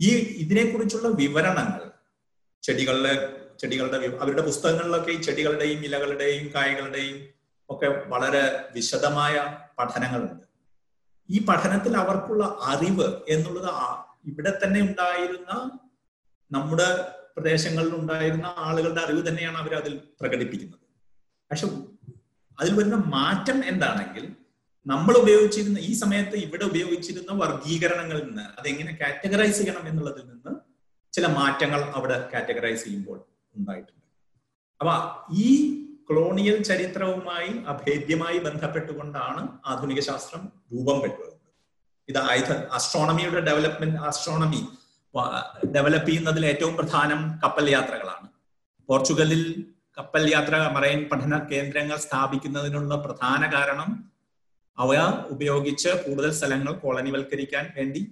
ഈ ഇതിനെക്കുറിച്ചുള്ള വിവരണങ്ങൾ ചെടികളുടെ ചെടികളുടെ അവരുടെ പുസ്തകങ്ങളിലൊക്കെ ഈ ചെടികളുടെയും ഇലകളുടെയും കായകളുടെയും ഒക്കെ വളരെ വിശദമായ പഠനങ്ങളുണ്ട്. ഈ പഠനത്തിൽ അവർക്കുള്ള അറിവ് എന്നുള്ളത് ഇവിടെ തന്നെ ഉണ്ടായിരുന്ന നമ്മുടെ പ്രദേശങ്ങളിൽ ഉണ്ടായിരുന്ന ആളുകളുടെ അറിവ് തന്നെയാണ് അവർ അതിൽ പ്രകടിപ്പിക്കുന്നത്. പക്ഷെ അതിൽ വരുന്ന മാറ്റം എന്താണെങ്കിൽ നമ്മൾ ഉപയോഗിച്ചിരുന്ന ഈ സമയത്ത് ഇവിടെ ഉപയോഗിച്ചിരുന്ന വർഗീകരണങ്ങളിൽ നിന്ന് അതെങ്ങനെ കാറ്റഗറൈസ് ചെയ്യണം എന്നുള്ളതിൽ നിന്ന് ചില മാറ്റങ്ങൾ അവിടെ കാറ്റഗറൈസ് ചെയ്യുമ്പോൾ ഉണ്ടായിട്ടുണ്ട്. അപ്പൊ ഈ കൊളോണിയൽ ചരിത്രവുമായി അഭേദ്യമായി ബന്ധപ്പെട്ടുകൊണ്ടാണ് ആധുനിക ശാസ്ത്രം രൂപം പെട്ടത് ഇത് ആയുധ അസ്ട്രോണമിയുടെ ഡെവലപ്മെന്റ് അസ്ട്രോണമി ഡെവലപ്പ് ചെയ്യുന്നതിൽ ഏറ്റവും പ്രധാനം കപ്പൽ യാത്രകളാണ്. പോർച്ചുഗലിൽ കപ്പൽ യാത്ര മറൈൻ പഠന കേന്ദ്രങ്ങൾ സ്ഥാപിക്കുന്നതിനുള്ള പ്രധാന കാരണം അവ ഉപയോഗിച്ച് കൂടുതൽ സ്ഥലങ്ങൾ കോളനിവൽക്കരിക്കാൻ വേണ്ടി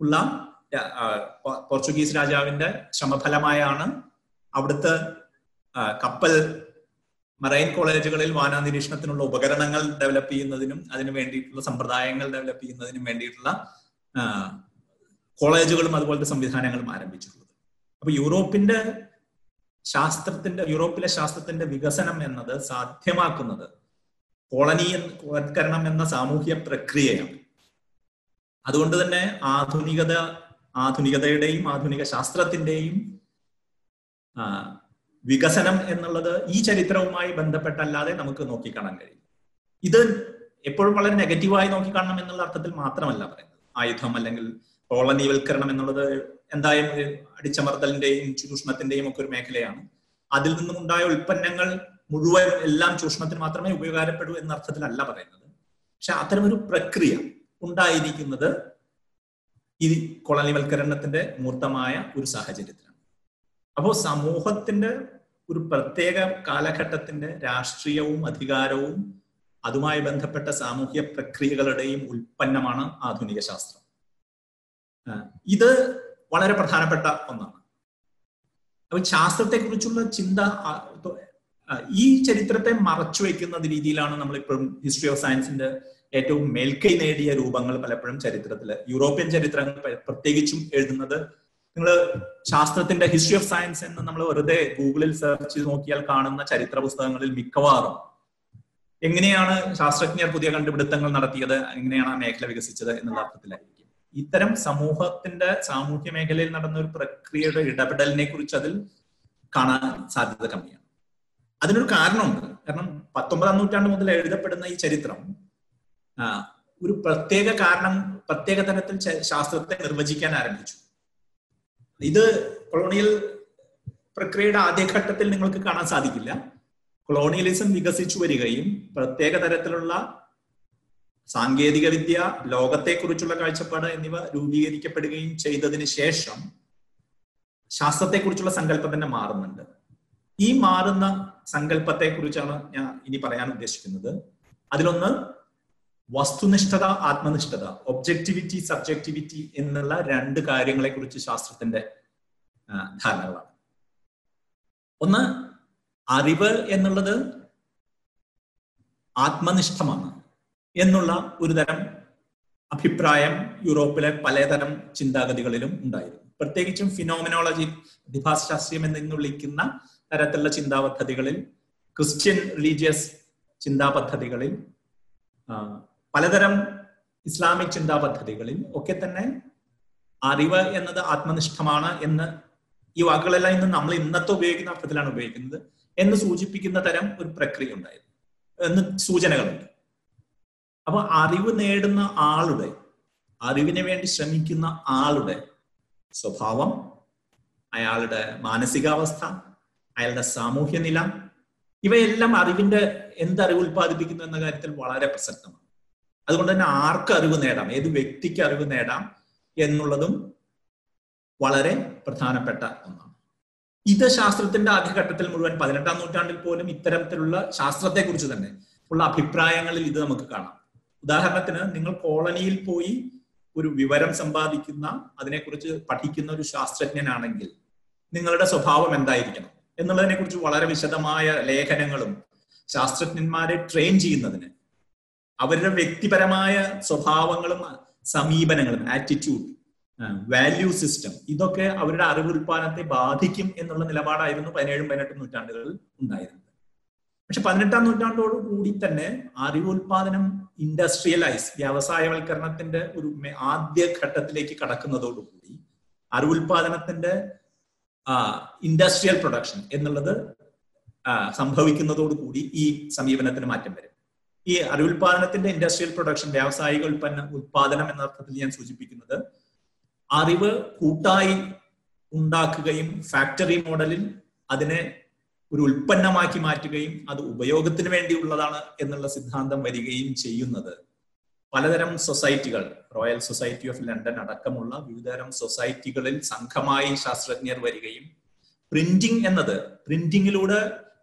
ഉള്ള പോർച്ചുഗീസ് രാജാവിന്റെ ശ്രമഫലമായാണ് അവിടുത്തെ കപ്പൽ മറൈൻ കോളേജുകളിൽ വാന നിരീക്ഷണത്തിനുള്ള ഉപകരണങ്ങൾ ഡെവലപ്പ് ചെയ്യുന്നതിനും അതിന് വേണ്ടിയിട്ടുള്ള സമ്പ്രദായങ്ങൾ ഡെവലപ്പ് ചെയ്യുന്നതിനും വേണ്ടിയിട്ടുള്ള കോളേജുകളും അതുപോലത്തെ സംവിധാനങ്ങളും ആരംഭിച്ചിട്ടുള്ളത്. അപ്പൊ യൂറോപ്പിന്റെ ശാസ്ത്രത്തിന്റെ യൂറോപ്പിലെ ശാസ്ത്രത്തിന്റെ വികസനം എന്നത് സാധ്യമാക്കുന്നത് കോളനി വൽക്കരണം എന്ന സാമൂഹ്യ പ്രക്രിയയാണ്. അതുകൊണ്ട് തന്നെ ആധുനികത ആധുനികതയുടെയും ആധുനിക ശാസ്ത്രത്തിന്റെയും വികസനം എന്നുള്ളത് ഈ ചരിത്രവുമായി ബന്ധപ്പെട്ടല്ലാതെ നമുക്ക് നോക്കിക്കാണാൻ കഴിയും. ഇത് എപ്പോഴും വളരെ നെഗറ്റീവായി നോക്കിക്കാണണം എന്നുള്ള അർത്ഥത്തിൽ മാത്രമല്ല പറയുന്നത്. ആയുധം അല്ലെങ്കിൽ കോളനിവൽക്കരണം എന്നുള്ളത് എന്തായാലും അടിച്ചമർത്തലിന്റെയും ചൂഷണത്തിന്റെയും ഒക്കെ ഒരു മേഖലയാണ്. അതിൽ നിന്നും ഉണ്ടായ ഉൽപ്പന്നങ്ങൾ മുഴുവൻ എല്ലാം ചൂഷണത്തിന് മാത്രമേ ഉപകാരപ്പെടൂ എന്ന അർത്ഥത്തിലല്ല പറയുന്നത്. പക്ഷെ അത്തരമൊരു പ്രക്രിയ ഉണ്ടായിരിക്കുന്നത് ഈ കോളനിവൽക്കരണത്തിന്റെ മൂർത്തമായ ഒരു സാഹചര്യത്തിലാണ്. അപ്പോൾ സമൂഹത്തിന്റെ ഒരു പ്രത്യേക കാലഘട്ടത്തിന്റെ രാഷ്ട്രീയവും അധികാരവും അതുമായി ബന്ധപ്പെട്ട സാമൂഹ്യ പ്രക്രിയകളുടെയും ഉൽപ്പന്നമാണ് ആധുനിക ശാസ്ത്രം. ഇത് വളരെ പ്രധാനപ്പെട്ട ഒന്നാണ്. അപ്പൊ ശാസ്ത്രത്തെക്കുറിച്ചുള്ള ചിന്ത ഈ ചരിത്രത്തെ മറച്ചു വയ്ക്കുന്ന രീതിയിലാണ് നമ്മൾ ഇപ്പോഴും ഹിസ്റ്ററി ഓഫ് സയൻസിന്റെ ഏറ്റവും മേൽക്കൈ നേടിയ രൂപങ്ങൾ പലപ്പോഴും ചരിത്രത്തിൽ യൂറോപ്യൻ ചരിത്രങ്ങൾ പ്രത്യേകിച്ചും എഴുതുന്നത് നിങ്ങൾ ശാസ്ത്രത്തിന്റെ ഹിസ്റ്ററി ഓഫ് സയൻസ് എന്ന് നമ്മൾ വെറുതെ ഗൂഗിളിൽ സെർച്ച് ചെയ്ത് നോക്കിയാൽ കാണുന്ന ചരിത്ര പുസ്തകങ്ങളിൽ മിക്കവാറും എങ്ങനെയാണ് ശാസ്ത്രജ്ഞർ പുതിയ കണ്ടുപിടുത്തങ്ങൾ നടത്തിയത്? എങ്ങനെയാണ് ആ മേഖല വികസിച്ചത് എന്നുള്ള അർത്ഥത്തിലായിരിക്കും. ഇത്തരം സമൂഹത്തിന്റെ സാമൂഹ്യ മേഖലയിൽ നടന്ന ഒരു പ്രക്രിയയുടെ ഇടപെടലിനെ കുറിച്ച് അതിൽ കാണാൻ സാധ്യത കമ്മിയാണ്. അതിനൊരു കാരണമുണ്ട്. കാരണം പത്തൊമ്പതാം നൂറ്റാണ്ട് മുതൽ എഴുതപ്പെടുന്ന ഈ ചരിത്രം ഒരു പ്രത്യേക കാരണം പ്രത്യേക തരത്തിൽ ശാസ്ത്രത്തെ നിർവചിക്കാൻ ആരംഭിച്ചു. ഇത് കൊളോണിയൽ പ്രക്രിയയുടെ ആദ്യഘട്ടത്തിൽ നിങ്ങൾക്ക് കാണാൻ സാധിക്കില്ല. കൊളോണിയലിസം വികസിച്ചു വരികയും പ്രത്യേക തരത്തിലുള്ള സാങ്കേതിക വിദ്യ ലോകത്തെക്കുറിച്ചുള്ള കാഴ്ചപ്പാട് എന്നിവ രൂപീകരിക്കപ്പെടുകയും ചെയ്തതിന് ശേഷം ശാസ്ത്രത്തെക്കുറിച്ചുള്ള സങ്കല്പം തന്നെ മാറുന്നുണ്ട്. ഈ മാറുന്ന സങ്കല്പത്തെ കുറിച്ചാണ് ഞാൻ ഇനി പറയാൻ ഉദ്ദേശിക്കുന്നത്. അതിലൊന്ന് വസ്തുനിഷ്ഠത ആത്മനിഷ്ഠത ഒബ്ജക്ടിവിറ്റി സബ്ജക്ടിവിറ്റി എന്നുള്ള രണ്ട് കാര്യങ്ങളെ കുറിച്ച് ശാസ്ത്രത്തിന്റെ ധാരണകളാണ്. ഒന്ന് അറിവ് എന്നുള്ളത് ആത്മനിഷ്ഠമാണ് എന്നുള്ള ഒരു തരം അഭിപ്രായം യൂറോപ്പിലെ പലതരം ചിന്താഗതികളിലും ഉണ്ടായിരുന്നു. പ്രത്യേകിച്ചും ഫിനോമിനോളജി പ്രതിഭാശാസ്ത്രം എന്ന് വിളിക്കുന്ന തരത്തിലുള്ള ചിന്താ പദ്ധതികളിൽ ക്രിസ്ത്യൻ റിലീജിയസ് ചിന്താ പദ്ധതികളിൽ ആ, പലതരം ഇസ്ലാമിക് ചിന്താ പദ്ധതികളിൽ ഒക്കെ തന്നെ അറിവ് എന്നത് ആത്മനിഷ്ഠമാണ് എന്ന് ഈ വാക്കുകളെല്ലാം ഇന്ന് നമ്മൾ ഇന്നത്തെ ഉപയോഗിക്കുന്ന അർത്ഥത്തിലാണ് ഉപയോഗിക്കുന്നത് എന്ന് സൂചിപ്പിക്കുന്ന തരം ഒരു പ്രക്രിയ ഉണ്ടായിരുന്നു. എന്ന് സൂചനകളുണ്ട്. അപ്പൊ അറിവ് നേടുന്ന ആളുടെ അറിവിന് വേണ്ടി ശ്രമിക്കുന്ന ആളുടെ സ്വഭാവം അയാളുടെ മാനസികാവസ്ഥ അയാളുടെ സാമൂഹ്യ നില ഇവയെല്ലാം അറിവിന്റെ എന്ത് അറിവ് ഉൽപ്പാദിപ്പിക്കുന്നു എന്ന കാര്യത്തിൽ വളരെ പ്രസക്തമാണ്. അതുകൊണ്ട് തന്നെ ആർക്ക് അറിവ് നേടാം? ഏത് വ്യക്തിക്ക് അറിവ് നേടാം? എന്നുള്ളതും വളരെ പ്രധാനപ്പെട്ട ഒന്നാണ്. ഇത് ശാസ്ത്രത്തിന്റെ ആദ്യഘട്ടത്തിൽ മുഴുവൻ പതിനെട്ടാം നൂറ്റാണ്ടിൽ പോലും ഇത്തരത്തിലുള്ള ശാസ്ത്രത്തെക്കുറിച്ച് തന്നെ ഉള്ള അഭിപ്രായങ്ങളിൽ ഇത് നമുക്ക് കാണാം. ഉദാഹരണത്തിന് നിങ്ങൾ കോളനിയിൽ പോയി ഒരു വിവരം സമ്പാദിക്കുന്ന അതിനെക്കുറിച്ച് പഠിക്കുന്ന ഒരു ശാസ്ത്രജ്ഞനാണെങ്കിൽ നിങ്ങളുടെ സ്വഭാവം എന്തായിരിക്കണം? എന്നുള്ളതിനെ കുറിച്ച് വളരെ വിശദമായ ലേഖനങ്ങളും ശാസ്ത്രജ്ഞന്മാരെ ട്രെയിൻ ചെയ്യുന്നതിന് അവരുടെ വ്യക്തിപരമായ സ്വഭാവങ്ങളും സമീപനങ്ങളും ആറ്റിറ്റ്യൂഡ് വാല്യൂ സിസ്റ്റം ഇതൊക്കെ അവരുടെ അറിവ് ഉൽപാദനത്തെ ബാധിക്കും എന്നുള്ള നിലപാടായിരുന്നു പതിനേഴും പതിനെട്ടും നൂറ്റാണ്ടുകളിൽ ഉണ്ടായിരുന്നത്. പക്ഷെ പതിനെട്ടാം നൂറ്റാണ്ടോട് കൂടി തന്നെ അറിവുൽപാദനം ഇൻഡസ്ട്രിയലൈസ് വ്യവസായവൽക്കരണത്തിന്റെ ഒരു ആദ്യ ഘട്ടത്തിലേക്ക് കടക്കുന്നതോടുകൂടി അറിവുൽപാദനത്തിന്റെ ഇൻഡസ്ട്രിയൽ പ്രൊഡക്ഷൻ എന്നുള്ളത് സംഭവിക്കുന്നതോടുകൂടി ഈ സമീപനത്തിന് മാറ്റം വരും. ഈ അറിവുൽപാദനത്തിന്റെ ഇൻഡസ്ട്രിയൽ പ്രൊഡക്ഷൻ വ്യാവസായിക ഉൽപ്പന്ന ഉൽപാദനം എന്ന അർത്ഥത്തിൽ ഞാൻ സൂചിപ്പിക്കുന്നത് അറിവ് കൂട്ടായി ഉണ്ടാക്കുകയും ഫാക്ടറി മോഡലിൽ അതിനെ ഒരു ഉൽപ്പന്നമാക്കി മാറ്റുകയും അത് ഉപയോഗത്തിന് വേണ്ടിയുള്ളതാണ് എന്നുള്ള സിദ്ധാന്തം വരികയും ചെയ്യുന്നത്. പലതരം സൊസൈറ്റികൾ റോയൽ സൊസൈറ്റി ഓഫ് ലണ്ടൻ അടക്കമുള്ള വിവിധതരം സൊസൈറ്റികളിൽ സംഘമായി ശാസ്ത്രജ്ഞർ വരികയും പ്രിന്റിംഗ് എന്നത് പ്രിന്റിങ്ങിലൂടെ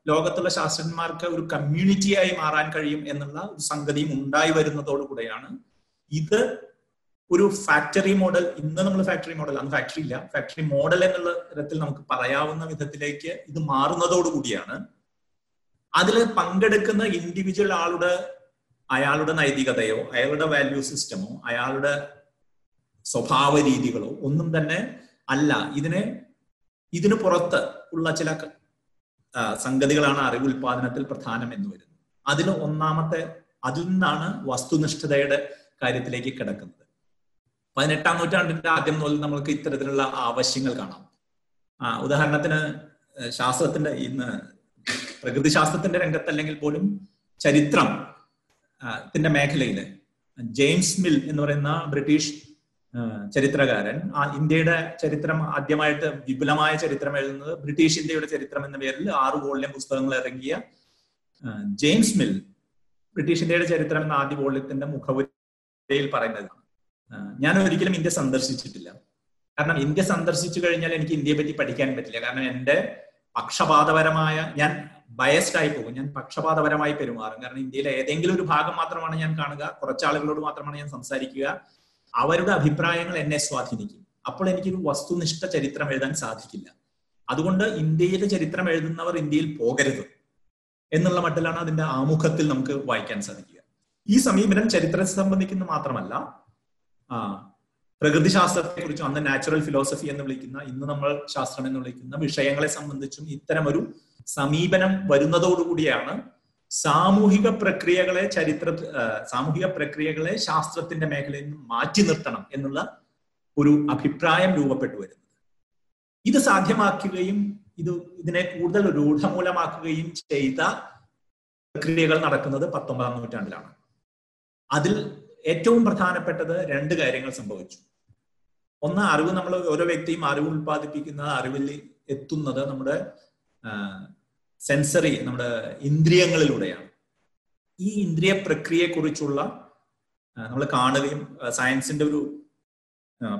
ലോകത്തുള്ള ശാസ്ത്രജ്ഞന്മാർക്ക് ഒരു കമ്മ്യൂണിറ്റിയായി മാറാൻ കഴിയും എന്നുള്ള സംഗതിയും ഉണ്ടായി വരുന്നതോടുകൂടെയാണ് ഇത് ഒരു ഫാക്ടറി മോഡൽ ഇന്ന് നമ്മൾ ഫാക്ടറി മോഡൽ അന്ന് ഫാക്ടറി ഇല്ല. ഫാക്ടറി മോഡൽ എന്നുള്ള തരത്തിൽ നമുക്ക് പറയാവുന്ന വിധത്തിലേക്ക് ഇത് മാറുന്നതോടുകൂടിയാണ് അതിൽ പങ്കെടുക്കുന്ന ഇൻഡിവിജ്വൽ ആളുടെ അയാളുടെ നൈതികതയോ അയാളുടെ വാല്യൂ സിസ്റ്റമോ അയാളുടെ സ്വഭാവ രീതികളോ ഒന്നും തന്നെ അല്ല. ഇതിനെ ഇതിനു പുറത്ത് ഉള്ള ചില സംഗതികളാണ് അറിവ് ഉൽപാദനത്തിൽ പ്രധാനം എന്ന് വരുന്നത്. അതിൽ ഒന്നാമത്തെ അതിൽ നിന്നാണ് വസ്തുനിഷ്ഠതയുടെ കാര്യത്തിലേക്ക് കിടക്കുന്നത്. പതിനെട്ടാം നൂറ്റാണ്ടിന്റെ ആദ്യം മുതൽ നമ്മൾക്ക് ഇത്തരത്തിലുള്ള ആവശ്യങ്ങൾ കാണാം. ഉദാഹരണത്തിന് ശാസ്ത്രത്തിന്റെ ഇന്ന് പ്രകൃതി ശാസ്ത്രത്തിന്റെ രംഗത്തല്ലെങ്കിൽ പോലും ചരിത്രം ത്തിന്റെ മേഖലയിൽ ജെയിംസ് മിൽ എന്ന് പറയുന്ന ബ്രിട്ടീഷ് ചരിത്രകാരൻ. ആ ഇന്ത്യയുടെ ചരിത്രം ആദ്യമായിട്ട് വിപുലമായ ചരിത്രം എഴുതുന്നത് ബ്രിട്ടീഷ് ഇന്ത്യയുടെ ചരിത്രം എന്ന പേരിൽ ആറ് വോളിയം പുസ്തകങ്ങൾ ഇറങ്ങിയ ജെയിംസ് മിൽ ബ്രിട്ടീഷ് ഇന്ത്യയുടെ ചരിത്രം എന്ന ആദ്യ വോളിയത്തിന്റെ മുഖവുരയിൽ പറയുന്നതാണ് ഞാൻ ഒരിക്കലും ഇന്ത്യ സന്ദർശിച്ചിട്ടില്ല. കാരണം ഇന്ത്യ സന്ദർശിച്ചു കഴിഞ്ഞാൽ എനിക്ക് ഇന്ത്യയെ പറ്റി പഠിക്കാൻ പറ്റില്ല. കാരണം എന്റെ പക്ഷപാതപരമായ ഞാൻ ബയസ്ഡ് ആയി പോകും. ഞാൻ പക്ഷപാതപരമായി പെരുമാറും. കാരണം ഇന്ത്യയിലെ ഏതെങ്കിലും ഒരു ഭാഗം മാത്രമാണ് ഞാൻ കാണുക. കുറച്ചാളുകളോട് മാത്രമാണ് ഞാൻ സംസാരിക്കുക. അവരുടെ അഭിപ്രായങ്ങൾ എന്നെ സ്വാധീനിക്കും. അപ്പോൾ എനിക്കൊരു വസ്തുനിഷ്ഠ ചരിത്രം എഴുതാൻ സാധിക്കില്ല. അതുകൊണ്ട് ഇന്ത്യയിലെ ചരിത്രം എഴുതുന്നവർ ഇന്ത്യയിൽ പോകരുത് എന്നുള്ള മട്ടിലാണ് അതിന്റെ ആമുഖത്തിൽ നമുക്ക് വായിക്കാൻ സാധിക്കുക. ഈ സമീപനം ചരിത്രത്തെ സംബന്ധിക്കുന്ന മാത്രമല്ല ആ പ്രകൃതി ശാസ്ത്രത്തെ കുറിച്ചും അന്ന് നാച്ചുറൽ ഫിലോസഫി എന്ന് വിളിക്കുന്ന ഇന്ന് നമ്മൾ ശാസ്ത്രം എന്ന് വിളിക്കുന്ന വിഷയങ്ങളെ സംബന്ധിച്ചും ഇത്തരം ഒരു സമീപനം വരുന്നതോടുകൂടിയാണ് സാമൂഹിക പ്രക്രിയകളെ ചരിത്ര സാമൂഹിക പ്രക്രിയകളെ ശാസ്ത്രത്തിന്റെ മേഖലയിൽ നിന്ന് മാറ്റി നിർത്തണം എന്നുള്ള ഒരു അഭിപ്രായം രൂപപ്പെട്ടു വരുന്നത്. ഇത് സാധ്യമാക്കുകയും ഇത് ഇതിനെ കൂടുതൽ രൂഢമൂലമാക്കുകയും ചെയ്ത പ്രക്രിയകൾ നടക്കുന്നത് പത്തൊമ്പതാം നൂറ്റാണ്ടിലാണ്. അതിൽ ഏറ്റവും പ്രധാനപ്പെട്ടത് രണ്ട് കാര്യങ്ങൾ സംഭവിച്ചു. ഒന്ന് അറിവ് നമ്മൾ ഓരോ വ്യക്തിയും അറിവ് ഉൽപ്പാദിപ്പിക്കുന്നത് അറിവിൽ എത്തുന്നത് നമ്മുടെ സെൻസറി നമ്മുടെ ഇന്ദ്രിയങ്ങളിലൂടെയാണ്. ഈ ഇന്ദ്രിയ പ്രക്രിയയെക്കുറിച്ചുള്ള നമ്മൾ കാണുകയും സയൻസിന്റെ ഒരു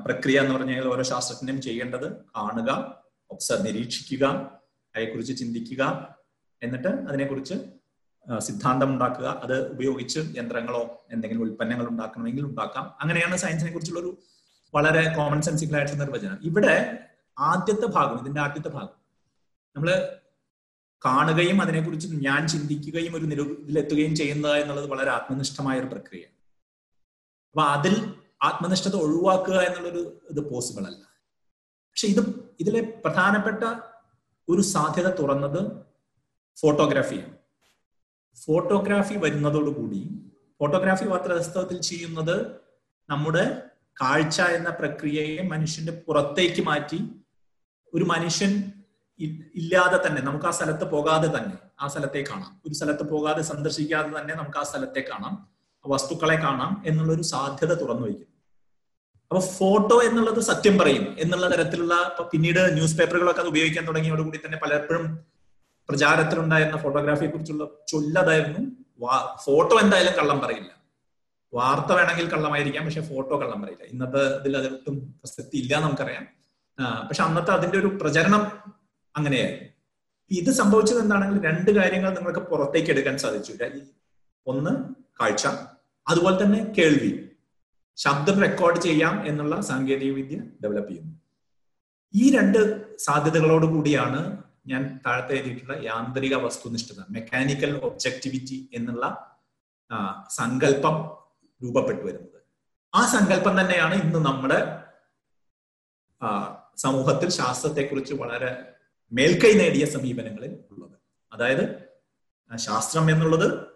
പ്രക്രിയ എന്ന് പറഞ്ഞാൽ ഓരോ ശാസ്ത്രജ്ഞനും ചെയ്യേണ്ടത് കാണുക ഒബ്സർവ് നിരീക്ഷിക്കുക അതിനെക്കുറിച്ച് ചിന്തിക്കുക എന്നിട്ട് അതിനെക്കുറിച്ച് സിദ്ധാന്തം ഉണ്ടാക്കുക അത് ഉപയോഗിച്ച് യന്ത്രങ്ങളോ എന്തെങ്കിലും ഉൽപ്പന്നങ്ങൾ ഉണ്ടാക്കണമെങ്കിൽ ഉണ്ടാക്കാം. അങ്ങനെയാണ് സയൻസിനെ കുറിച്ചുള്ള ഒരു വളരെ കോമൺ സെൻസിക്കൽ ആയിട്ടുള്ള നിർവചനം. ഇവിടെ ആദ്യത്തെ ഭാഗം ഇതിന്റെ ആദ്യത്തെ ഭാഗം നമ്മൾ കാണുകയും അതിനെക്കുറിച്ച് ഞാൻ ചിന്തിക്കുകയും ഒരു നിരത്തുകയും ചെയ്യുന്നത് എന്നുള്ളത് വളരെ ആത്മനിഷ്ഠമായ ഒരു പ്രക്രിയ. അപ്പൊ അതിൽ ആത്മനിഷ്ഠത ഒഴിവാക്കുക എന്നുള്ളൊരു ഇത് പോസിബിൾ അല്ല. പക്ഷെ ഇത് ഇതിലെ പ്രധാനപ്പെട്ട ഒരു സാധ്യത തുറന്നത് ഫോട്ടോഗ്രാഫിയാണ് ഫോട്ടോഗ്രാഫി വരുന്നതോടുകൂടി ഫോട്ടോഗ്രാഫി വാസ്തവത്തിൽ ചെയ്യുന്നത് നമ്മുടെ കാഴ്ച എന്ന പ്രക്രിയയെ മനുഷ്യന്റെ പുറത്തേക്ക് മാറ്റി ഒരു മനുഷ്യൻ ഇല്ലാതെ തന്നെ നമുക്ക് ആ സ്ഥലത്ത് പോകാതെ തന്നെ ആ സ്ഥലത്തെ കാണാം. ഒരു സ്ഥലത്ത് പോകാതെ സന്ദർശിക്കാതെ തന്നെ നമുക്ക് ആ സ്ഥലത്തെ കാണാം. വസ്തുക്കളെ കാണാം എന്നുള്ളൊരു സാധ്യത തുറന്നു വയ്ക്കുന്നു. അപ്പൊ ഫോട്ടോ എന്നുള്ളത് സത്യം പറയും എന്നുള്ള തരത്തിലുള്ള പിന്നീട് ന്യൂസ് പേപ്പറുകളൊക്കെ അത് ഉപയോഗിക്കാൻ തുടങ്ങിയോടുകൂടി തന്നെ പലപ്പോഴും പ്രചാരത്തിലുണ്ടായിരുന്ന ഫോട്ടോഗ്രാഫിയെ കുറിച്ചുള്ള ചൊല്ലതായിരുന്നു. ഫോട്ടോ എന്തായാലും കള്ളം പറയില്ല. വാർത്ത വേണമെങ്കിൽ കള്ളമായിരിക്കാം പക്ഷെ ഫോട്ടോ കള്ളം പറയില്ല. ഇന്നത്തെ ഇതിൽ അതൊട്ടും പ്രസക്തി ഇല്ല നമുക്കറിയാം. പക്ഷെ അന്നത്തെ അതിന്റെ ഒരു പ്രചരണം അങ്ങനെയായിരുന്നു ഇത് സംഭവിച്ചത് എന്താണെങ്കിൽ രണ്ട് കാര്യങ്ങൾ നിങ്ങൾക്ക് പുറത്തേക്ക് എടുക്കാൻ സാധിച്ചു. ഒന്ന് കാഴ്ച. അതുപോലെ തന്നെ കേൾവി. ശബ്ദം റെക്കോർഡ് ചെയ്യാം എന്നുള്ള സാങ്കേതിക വിദ്യ ഡെവലപ്പ് ചെയ്യുന്നു. ഈ രണ്ട് സാധ്യതകളോട് കൂടിയാണ് ഞാൻ താഴത്തെ എഴുതിയിട്ടുള്ള യാന്ത്രിക വസ്തുനിഷ്ഠത മെക്കാനിക്കൽ ഒബ്ജക്ടിവിറ്റി എന്നുള്ള സങ്കല്പം രൂപപ്പെട്ടു വരുന്നത്. ആ സങ്കല്പം തന്നെയാണ് ഇന്ന് നമ്മുടെ സമൂഹത്തിൽ ശാസ്ത്രത്തെക്കുറിച്ച് വളരെ മേൽക്കൈ നേടിയ സമീപനങ്ങളിൽ ഉള്ളത്. അതായത് ശാസ്ത്രം എന്നുള്ളത്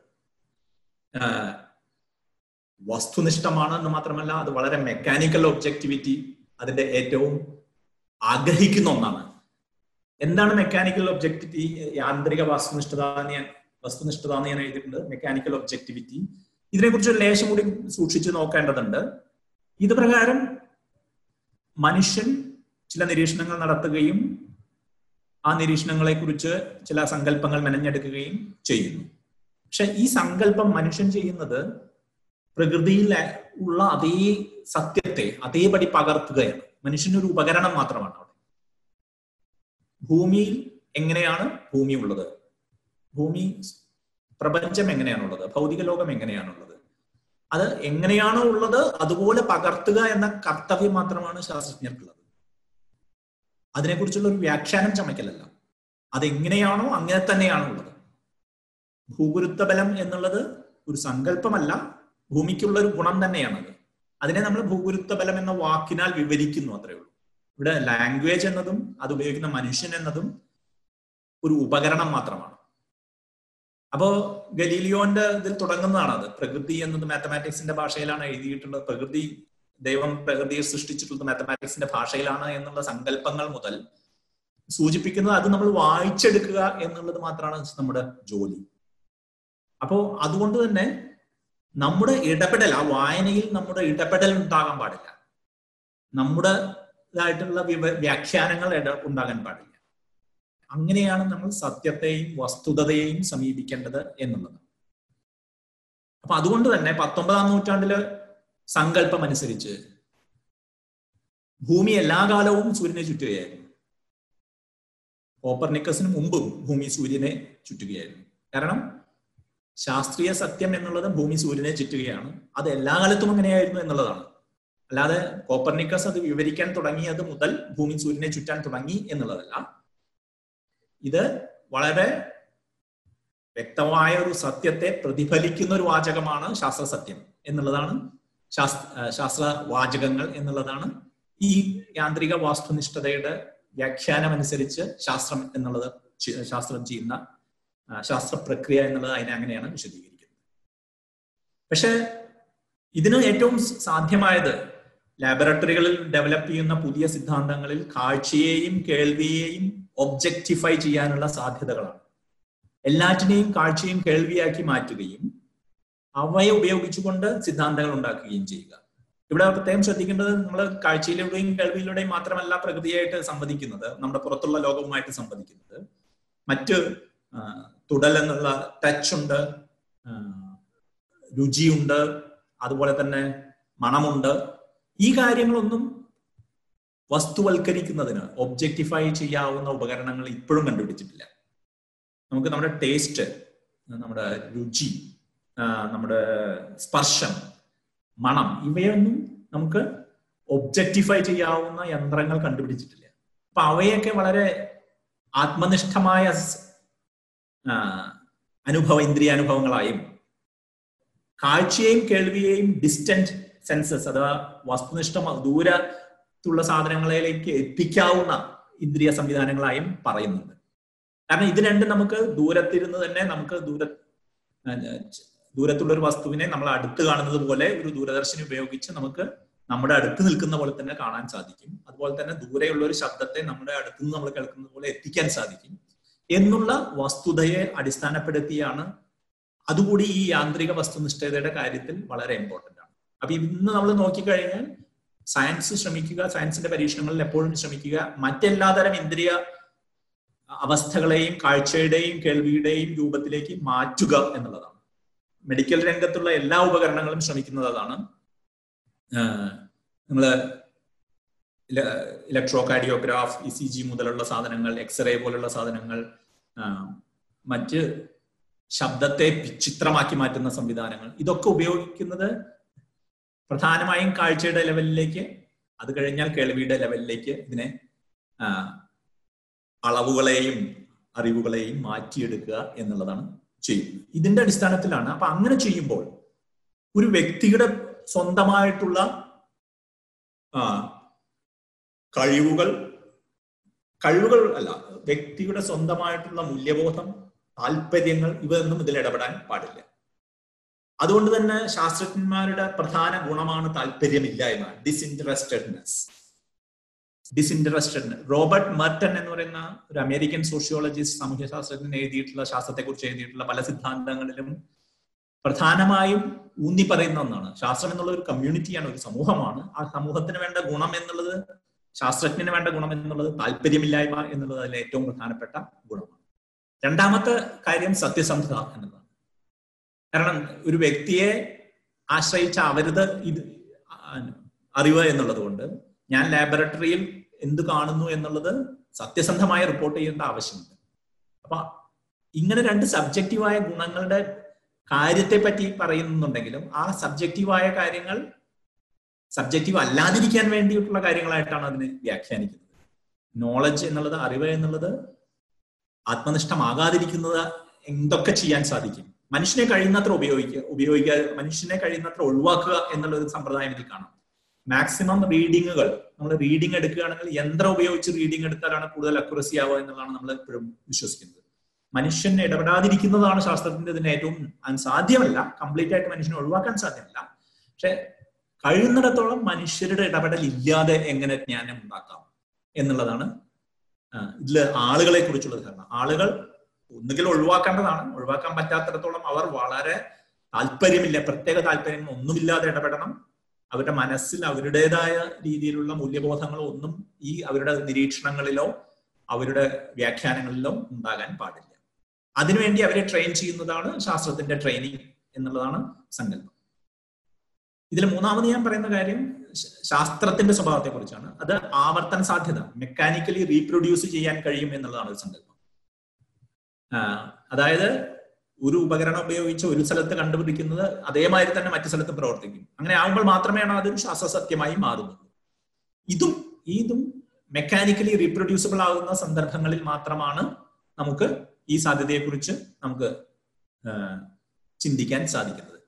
വസ്തുനിഷ്ഠമാണ് എന്ന് മാത്രമല്ല അത് വളരെ മെക്കാനിക്കൽ ഒബ്ജക്ടിവിറ്റി അതിന്റെ ഏറ്റവും ആഗ്രഹിക്കുന്ന ഒന്നാണ്. എന്താണ് മെക്കാനിക്കൽ ഒബ്ജക്ടിവിറ്റി യാന്ത്രിക വസ്തുനിഷ്ഠത ഞാൻ വസ്തുനിഷ്ഠത എന്ന് ഞാൻ എഴുതിയിട്ടുണ്ട്. മെക്കാനിക്കൽ ഒബ്ജക്ടിവിറ്റി ഇതിനെക്കുറിച്ച് ഒരു ലേശം കൂടി സൂക്ഷിച്ചു നോക്കേണ്ടതുണ്ട്. ഇത് പ്രകാരം മനുഷ്യൻ ചില നിരീക്ഷണങ്ങൾ നടത്തുകയും ആ നിരീക്ഷണങ്ങളെ കുറിച്ച് ചില സങ്കല്പങ്ങൾ മെനഞ്ഞെടുക്കുകയും ചെയ്യുന്നു. പക്ഷെ ഈ സങ്കല്പം മനുഷ്യൻ ചെയ്യുന്നത് പ്രകൃതിയിൽ ഉള്ള അതേ സത്യത്തെ അതേപടി പകർത്തുകയാണ്. മനുഷ്യനൊരു ഉപകരണം മാത്രമാണ് അവിടെ. ഭൂമിയിൽ എങ്ങനെയാണ് ഭൂമി ഉള്ളത്? ഭൂമി പ്രപഞ്ചം എങ്ങനെയാണുള്ളത്? ഭൗതിക ലോകം എങ്ങനെയാണുള്ളത്? അത് എങ്ങനെയാണോ ഉള്ളത് അതുപോലെ പകർത്തുക എന്ന കർത്തവ്യം മാത്രമാണ് ശാസ്ത്രജ്ഞർക്കുള്ളത്. അതിനെക്കുറിച്ചുള്ള ഒരു വ്യാഖ്യാനം ചമയ്ക്കലല്ല. അതെങ്ങനെയാണോ അങ്ങനെ തന്നെയാണ് ഉള്ളത്. ഭൂഗുരുത്വ ബലം എന്നുള്ളത് ഒരു സങ്കല്പമല്ല ഭൂമിക്കുള്ള ഒരു ഗുണം തന്നെയാണത്. അതിനെ നമ്മൾ ഭൂഗുരുത്വ ബലം എന്ന വാക്കിനാൽ വിവരിക്കുന്നു അത്രേ ഉള്ളൂ. ഇവിടെ ലാംഗ്വേജ് എന്നതും അത് ഉപയോഗിക്കുന്ന മനുഷ്യൻ എന്നതും ഒരു ഉപകരണം മാത്രമാണ്. അപ്പോ ഗലീലിയോന്റെ ഇതിൽ തുടങ്ങുന്നതാണ് അത് പ്രകൃതി എന്നത് മാത്തമാറ്റിക്സിന്റെ ഭാഷയിലാണ് എഴുതിയിട്ടുള്ളത്. പ്രകൃതി ദൈവം പ്രകൃതിയെ സൃഷ്ടിച്ചിട്ടുള്ളത് മാത്തമാറ്റിക്സിന്റെ ഭാഷയിലാണ് എന്നുള്ള സങ്കല്പങ്ങൾ മുതൽ സൂചിപ്പിക്കുന്നത് അത് നമ്മൾ വായിച്ചെടുക്കുക എന്നുള്ളത് മാത്രമാണ് നമ്മുടെ ജോലി. അപ്പോ അതുകൊണ്ട് തന്നെ നമ്മുടെ ഇടപെടൽ ആ വായനയിൽ നമ്മുടെ ഇടപെടൽ ഉണ്ടാകാൻ പാടില്ല. നമ്മുടെ ഇതായിട്ടുള്ള വ്യാഖ്യാനങ്ങൾ ഉണ്ടാകാൻ പാടില്ല. അങ്ങനെയാണ് നമ്മൾ സത്യത്തെയും വസ്തുതയെയും സമീപിക്കേണ്ടത് എന്നുള്ളത്. അപ്പൊ അതുകൊണ്ട് തന്നെ പത്തൊമ്പതാം നൂറ്റാണ്ടിൽ സങ്കല്പം അനുസരിച്ച് ഭൂമി എല്ലാ കാലവും സൂര്യനെ ചുറ്റുകയായിരുന്നു. കോപ്പർനിക്കസിന് മുമ്പും ഭൂമി സൂര്യനെ ചുറ്റുകയായിരുന്നു. കാരണം ശാസ്ത്രീയ സത്യം എന്നുള്ളത് ഭൂമി സൂര്യനെ ചുറ്റുകയാണ്. അത് എല്ലാ കാലത്തും അങ്ങനെയായിരുന്നു എന്നുള്ളതാണ്. അല്ലാതെ കോപ്പർനിക്കസ് അത് വിവരിക്കാൻ തുടങ്ങിയത് മുതൽ ഭൂമി സൂര്യനെ ചുറ്റാൻ തുടങ്ങി എന്നുള്ളതല്ല. ഇത് വളരെ വ്യക്തമായ ഒരു സത്യത്തെ പ്രതിഫലിക്കുന്ന ഒരു വാചകമാണ് ശാസ്ത്ര സത്യം എന്നുള്ളതാണ് ശാസ്ത്ര വാചകങ്ങൾ എന്നുള്ളതാണ്. ഈ യാന്ത്രിക വാസ്തുനിഷ്ഠതയുടെ വ്യാഖ്യാനം അനുസരിച്ച് ശാസ്ത്രം എന്നുള്ളത് ശാസ്ത്രം ചെയ്യുന്ന ശാസ്ത്ര പ്രക്രിയ എന്നുള്ളത് അതിനെ അങ്ങനെയാണ് വിശദീകരിക്കുന്നത്. പക്ഷെ ഇതിന് ഏറ്റവും സാധ്യമായത് ലാബറട്ടറികളിൽ ഡെവലപ്പ് ചെയ്യുന്ന പുതിയ സിദ്ധാന്തങ്ങളിൽ കാഴ്ചയെയും കേൾവിയെയും ഒബ്ജക്റ്റിഫൈ ചെയ്യാനുള്ള സാധ്യതകളാണ്. എല്ലാറ്റിനെയും കാഴ്ചയും കേൾവിയാക്കി മാറ്റുകയും അവയെ ഉപയോഗിച്ചുകൊണ്ട് സിദ്ധാന്തങ്ങൾ ഉണ്ടാക്കുകയും ചെയ്യുക. ഇവിടെ പ്രത്യേകം ശ്രദ്ധിക്കേണ്ടത് നമ്മൾ കാഴ്ചയിലൂടെയും കേൾവിയിലൂടെയും മാത്രമല്ല പ്രകൃതിയായിട്ട് സംവദിക്കുന്നത് നമ്മുടെ പുറത്തുള്ള ലോകവുമായിട്ട് സംവദിക്കുന്നത്. മറ്റ് തുടൽ എന്നുള്ള ടച്ച് ഉണ്ട് രുചിയുണ്ട് അതുപോലെ തന്നെ മണമുണ്ട്. ഈ കാര്യങ്ങളൊന്നും വസ്തുവൽക്കരിക്കുന്നതിന് ഒബ്ജക്റ്റിഫൈ ചെയ്യാവുന്ന ഉപകരണങ്ങൾ ഇപ്പോഴും കണ്ടുപിടിച്ചിട്ടില്ല. നമുക്ക് നമ്മുടെ ടേസ്റ്റ് നമ്മുടെ രുചി നമ്മുടെ സ്പർശം മണം ഇവയൊന്നും നമുക്ക് ഒബ്ജക്റ്റിഫൈ ചെയ്യാവുന്ന യന്ത്രങ്ങൾ കണ്ടുപിടിച്ചിട്ടില്ല. അപ്പൊ അവയൊക്കെ വളരെ ആത്മനിഷ്ഠമായ അനുഭവ ഇന്ദ്രിയാനുഭവങ്ങളായും കാഴ്ചയെയും കേൾവിയെയും ഡിസ്റ്റന്റ് സെൻസസ് അഥവാ വസ്തുനിഷ്ഠ ദൂരത്തുള്ള സാധനങ്ങളിലേക്ക് എത്തിക്കാവുന്ന ഇന്ദ്രിയ സംവിധാനങ്ങളായും പറയുന്നുണ്ട്. കാരണം ഇത് രണ്ടും നമുക്ക് ദൂരത്തിരുന്ന് തന്നെ നമുക്ക് ദൂര ദൂരത്തുള്ള ഒരു വസ്തുവിനെ നമ്മൾ അടുത്ത് കാണുന്നത് പോലെ ഒരു ദൂരദർശിനി ഉപയോഗിച്ച് നമുക്ക് നമ്മുടെ അടുത്ത് നിൽക്കുന്ന പോലെ തന്നെ കാണാൻ സാധിക്കും. അതുപോലെ തന്നെ ദൂരെയുള്ള ഒരു ശബ്ദത്തെ നമ്മുടെ അടുത്ത് നിന്ന് നമ്മൾ കേൾക്കുന്നത് പോലെ എത്തിക്കാൻ സാധിക്കും. എന്നുള്ള വസ്തുതയെ അടിസ്ഥാനപ്പെടുത്തിയാണ് അതുകൂടി ഈ യാന്ത്രിക വസ്തുനിഷ്ഠതയുടെ കാര്യത്തിൽ വളരെ ഇമ്പോർട്ടന്റ് ആണ്. അപ്പൊ ഇന്ന് നമ്മൾ നോക്കിക്കഴിഞ്ഞാൽ സയൻസ് ശ്രമിക്കുക സയൻസിന്റെ പരീക്ഷണങ്ങളിൽ എപ്പോഴും ശ്രമിക്കുക. മറ്റെല്ലാതരം ഇന്ദ്രിയ അവസ്ഥകളെയും കാഴ്ചയുടെയും കേൾവിയുടെയും രൂപത്തിലേക്ക് മാറ്റുക എന്നുള്ളതാണ്. മെഡിക്കൽ രംഗത്തുള്ള എല്ലാ ഉപകരണങ്ങളും ശ്രമിക്കുന്നത് അതാണ് നിങ്ങൾ electrocardiograph E C G മുതലുള്ള സാധനങ്ങൾ എക്സ്റേ പോലുള്ള സാധനങ്ങൾ മറ്റ് ശബ്ദത്തെ ചിത്രമാക്കി മാറ്റുന്ന സംവിധാനങ്ങൾ. ഇതൊക്കെ ഉപയോഗിക്കുന്നത് പ്രധാനമായും കാഴ്ചയുടെ ലെവലിലേക്ക് അത് കഴിഞ്ഞാൽ കേൾവിയുടെ ലെവലിലേക്ക് ഇതിനെ അളവുകളെയും അറിവുകളെയും മാറ്റിയെടുക്കുക എന്നുള്ളതാണ് ചെയ്യും. ഇതിന്റെ അടിസ്ഥാനത്തിലാണ് അപ്പൊ അങ്ങനെ ചെയ്യുമ്പോൾ ഒരു വ്യക്തിയുടെ സ്വന്തമായിട്ടുള്ള കഴിവുകൾ കഴിവുകൾ അല്ല വ്യക്തിയുടെ സ്വന്തമായിട്ടുള്ള മൂല്യബോധം താല്പര്യങ്ങൾ ഇവയൊന്നും ഇതിൽ ഇടപെടാൻ പാടില്ല. അതുകൊണ്ട് തന്നെ ശാസ്ത്രജ്ഞന്മാരുടെ പ്രധാന ഗുണമാണ് താല്പര്യമില്ലായ്മ ഡിസ്ഇൻട്രസ്റ്റഡ്നെസ് ഡിസ്ഇൻട്രസ്റ്റഡ് റോബർട്ട് മെർട്ടൺ എന്ന് പറയുന്ന ഒരു അമേരിക്കൻ സോഷ്യോളജിസ്റ്റ് സാമൂഹ്യ ശാസ്ത്രജ്ഞൻ എഴുതിയിട്ടുള്ള ശാസ്ത്രത്തെക്കുറിച്ച് എഴുതിയിട്ടുള്ള പല സിദ്ധാന്തങ്ങളിലും പ്രധാനമായും ഊന്നി പറയുന്ന ഒന്നാണ്. ശാസ്ത്രം എന്നുള്ള ഒരു കമ്മ്യൂണിറ്റിയാണ് ഒരു സമൂഹമാണ്. ആ സമൂഹത്തിന് വേണ്ട ഗുണം എന്നുള്ളത് ശാസ്ത്രജ്ഞന് വേണ്ട ഗുണം എന്നുള്ളത് താല്പര്യമില്ലായ്മ എന്നുള്ളത് അതിലെ ഏറ്റവും പ്രധാനപ്പെട്ട ഗുണമാണ്. രണ്ടാമത്തെ കാര്യം സത്യസന്ധത എന്നതാണ്. കാരണം ഒരു വ്യക്തിയെ ആശ്രയിച്ച അവരുത് ഇത് അറിവ് എന്നുള്ളത് കൊണ്ട് ഞാൻ ലാബറട്ടറിയിൽ എന്ത് കാണുന്നു എന്നുള്ളത് സത്യസന്ധമായി റിപ്പോർട്ട് ചെയ്യേണ്ട ആവശ്യമുണ്ട് അപ്പൊ ഇങ്ങനെ രണ്ട് സബ്ജക്റ്റീവായ ഗുണങ്ങളുടെ കാര്യത്തെ പറ്റി പറയുന്നുണ്ടെങ്കിലും ആ സബ്ജക്റ്റീവായ കാര്യങ്ങൾ സബ്ജക്റ്റീവ് അല്ലാതിരിക്കാൻ വേണ്ടിയിട്ടുള്ള കാര്യങ്ങളായിട്ടാണ് അതിനെ വ്യാഖ്യാനിക്കുന്നത്. നോളജ് എന്നുള്ളത് അറിവ് എന്നുള്ളത് ആത്മനിഷ്ഠമാകാതിരിക്കുന്നത് എന്തൊക്കെ ചെയ്യാൻ സാധിക്കും? മനുഷ്യനെ കഴിയുന്നത്ര ഉപയോഗിക്കുക ഉപയോഗിക്കുക മനുഷ്യനെ കഴിയുന്നത്ര ഒഴിവാക്കുക എന്നുള്ള സമ്പ്രദായം ഇതിൽ കാണാം. മാക്സിമം റീഡിങ്ങുകൾ നമ്മൾ റീഡിംഗ് എടുക്കുകയാണെങ്കിൽ യന്ത്രം ഉപയോഗിച്ച് റീഡിംഗ് എടുത്താലാണ് കൂടുതൽ അക്യുറസി ആവുക എന്നുള്ളതാണ് നമ്മൾ എപ്പോഴും വിശ്വസിക്കുന്നത്. മനുഷ്യൻ ഇടപെടാതിരിക്കുന്നതാണ് ശാസ്ത്രത്തിന്റെ ഇതിന് ഏറ്റവും സാധ്യമല്ല. കംപ്ലീറ്റ് ആയിട്ട് മനുഷ്യനെ ഒഴിവാക്കാൻ സാധ്യമല്ല. പക്ഷെ കഴിയുന്നിടത്തോളം മനുഷ്യരുടെ ഇടപെടൽ ഇല്ലാതെ എങ്ങനെ ജ്ഞാനം ഉണ്ടാക്കാം എന്നുള്ളതാണ് ഇതിൽ ആളുകളെ കുറിച്ചുള്ള ധാരണ. ആളുകൾ ഒന്നുകിൽ ഒഴിവാക്കേണ്ടതാണ്. ഒഴിവാക്കാൻ പറ്റാത്തിടത്തോളം അവർ വളരെ താല്പര്യമില്ല പ്രത്യേക താല്പര്യം ഒന്നുമില്ലാതെ ഇടപെടണം. അവരുടെ മനസ്സിൽ അവരുടേതായ രീതിയിലുള്ള മൂല്യബോധങ്ങളോ ഒന്നും ഈ അവരുടെ നിരീക്ഷണങ്ങളിലോ അവരുടെ വ്യാഖ്യാനങ്ങളിലോ ഉണ്ടാകാൻ പാടില്ല. അതിനുവേണ്ടി അവരെ ട്രെയിൻ ചെയ്യുന്നതാണ് ശാസ്ത്രത്തിന്റെ ട്രെയിനിങ് എന്നുള്ളതാണ് സങ്കല്പം. ഇതിൽ മൂന്നാമത് ഞാൻ പറയുന്ന കാര്യം ശാസ്ത്രത്തിന്റെ സ്വഭാവത്തെ കുറിച്ചാണ് അത് ആവർത്തന സാധ്യത മെക്കാനിക്കലി റീപ്രൊഡ്യൂസ് ചെയ്യാൻ കഴിയും എന്നുള്ളതാണ് ഒരു സങ്കല്പം. അതായത് ഒരു ഉപകരണം ഉപയോഗിച്ച് ഒരു സ്ഥലത്ത് കണ്ടുപിടിക്കുന്നത് അതേമാതിരി തന്നെ മറ്റു സ്ഥലത്ത് പ്രവർത്തിക്കും. അങ്ങനെ ആകുമ്പോൾ മാത്രമേയാണ് അതൊരു ശാസ്ത്രസത്യമായി മാറുന്നത്. ഇതും ഇതും മെക്കാനിക്കലി റീപ്രൊഡ്യൂസിബിൾ ആകുന്ന സന്ദർഭങ്ങളിൽ മാത്രമാണ് നമുക്ക് ഈ സാധ്യതയെക്കുറിച്ച് നമുക്ക് ചിന്തിക്കാൻ സാധിക്കുന്നത്.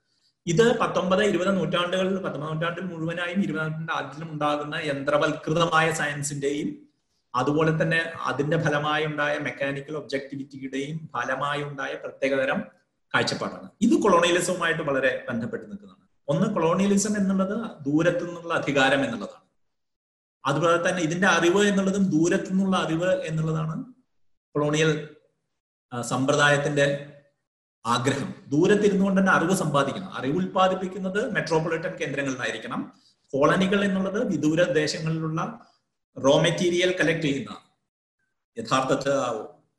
ഇത് പത്തൊമ്പത് ഇരുപത് നൂറ്റാണ്ടുകളിൽ പത്തൊമ്പത് നൂറ്റാണ്ടിൽ മുഴുവനായും ഇരുപതാം നൂറ്റാണ്ട് ആദ്യം ഉണ്ടാകുന്ന യന്ത്രവൽകൃതമായ സയൻസിന്റെയും അതുപോലെ തന്നെ അതിന്റെ ഫലമായി ഉണ്ടായ മെക്കാനിക്കൽ ഒബ്ജക്ടിവിറ്റിയുടെയും ഫലമായി ഉണ്ടായ പ്രത്യേകതരം കാഴ്ചപ്പാടാണ്. ഇത് കൊളോണിയലിസവുമായിട്ട് വളരെ ബന്ധപ്പെട്ട് നിൽക്കുന്നതാണ്. ഒന്ന് കൊളോണിയലിസം എന്നുള്ളത് ദൂരത്തു നിന്നുള്ള അധികാരം എന്നുള്ളതാണ്. അതുപോലെ തന്നെ ഇതിന്റെ അറിവ് എന്നുള്ളതും ദൂരത്തു നിന്നുള്ള അറിവ് എന്നുള്ളതാണ് കൊളോണിയൽ സമ്പ്രദായത്തിന്റെ ആഗ്രഹം. ദൂരത്തിരുന്നു കൊണ്ട് തന്നെ അറിവ് സമ്പാദിക്കണം. അറിവ് ഉൽപ്പാദിപ്പിക്കുന്നത് മെട്രോപൊളിറ്റൻ കേന്ദ്രങ്ങളിലായിരിക്കണം. കോളനികൾ എന്നുള്ളത് വിദൂര ദേശങ്ങളിലുള്ള റോ മെറ്റീരിയൽ കളക്ട് ചെയ്യുന്ന യഥാർത്ഥത്തിൽ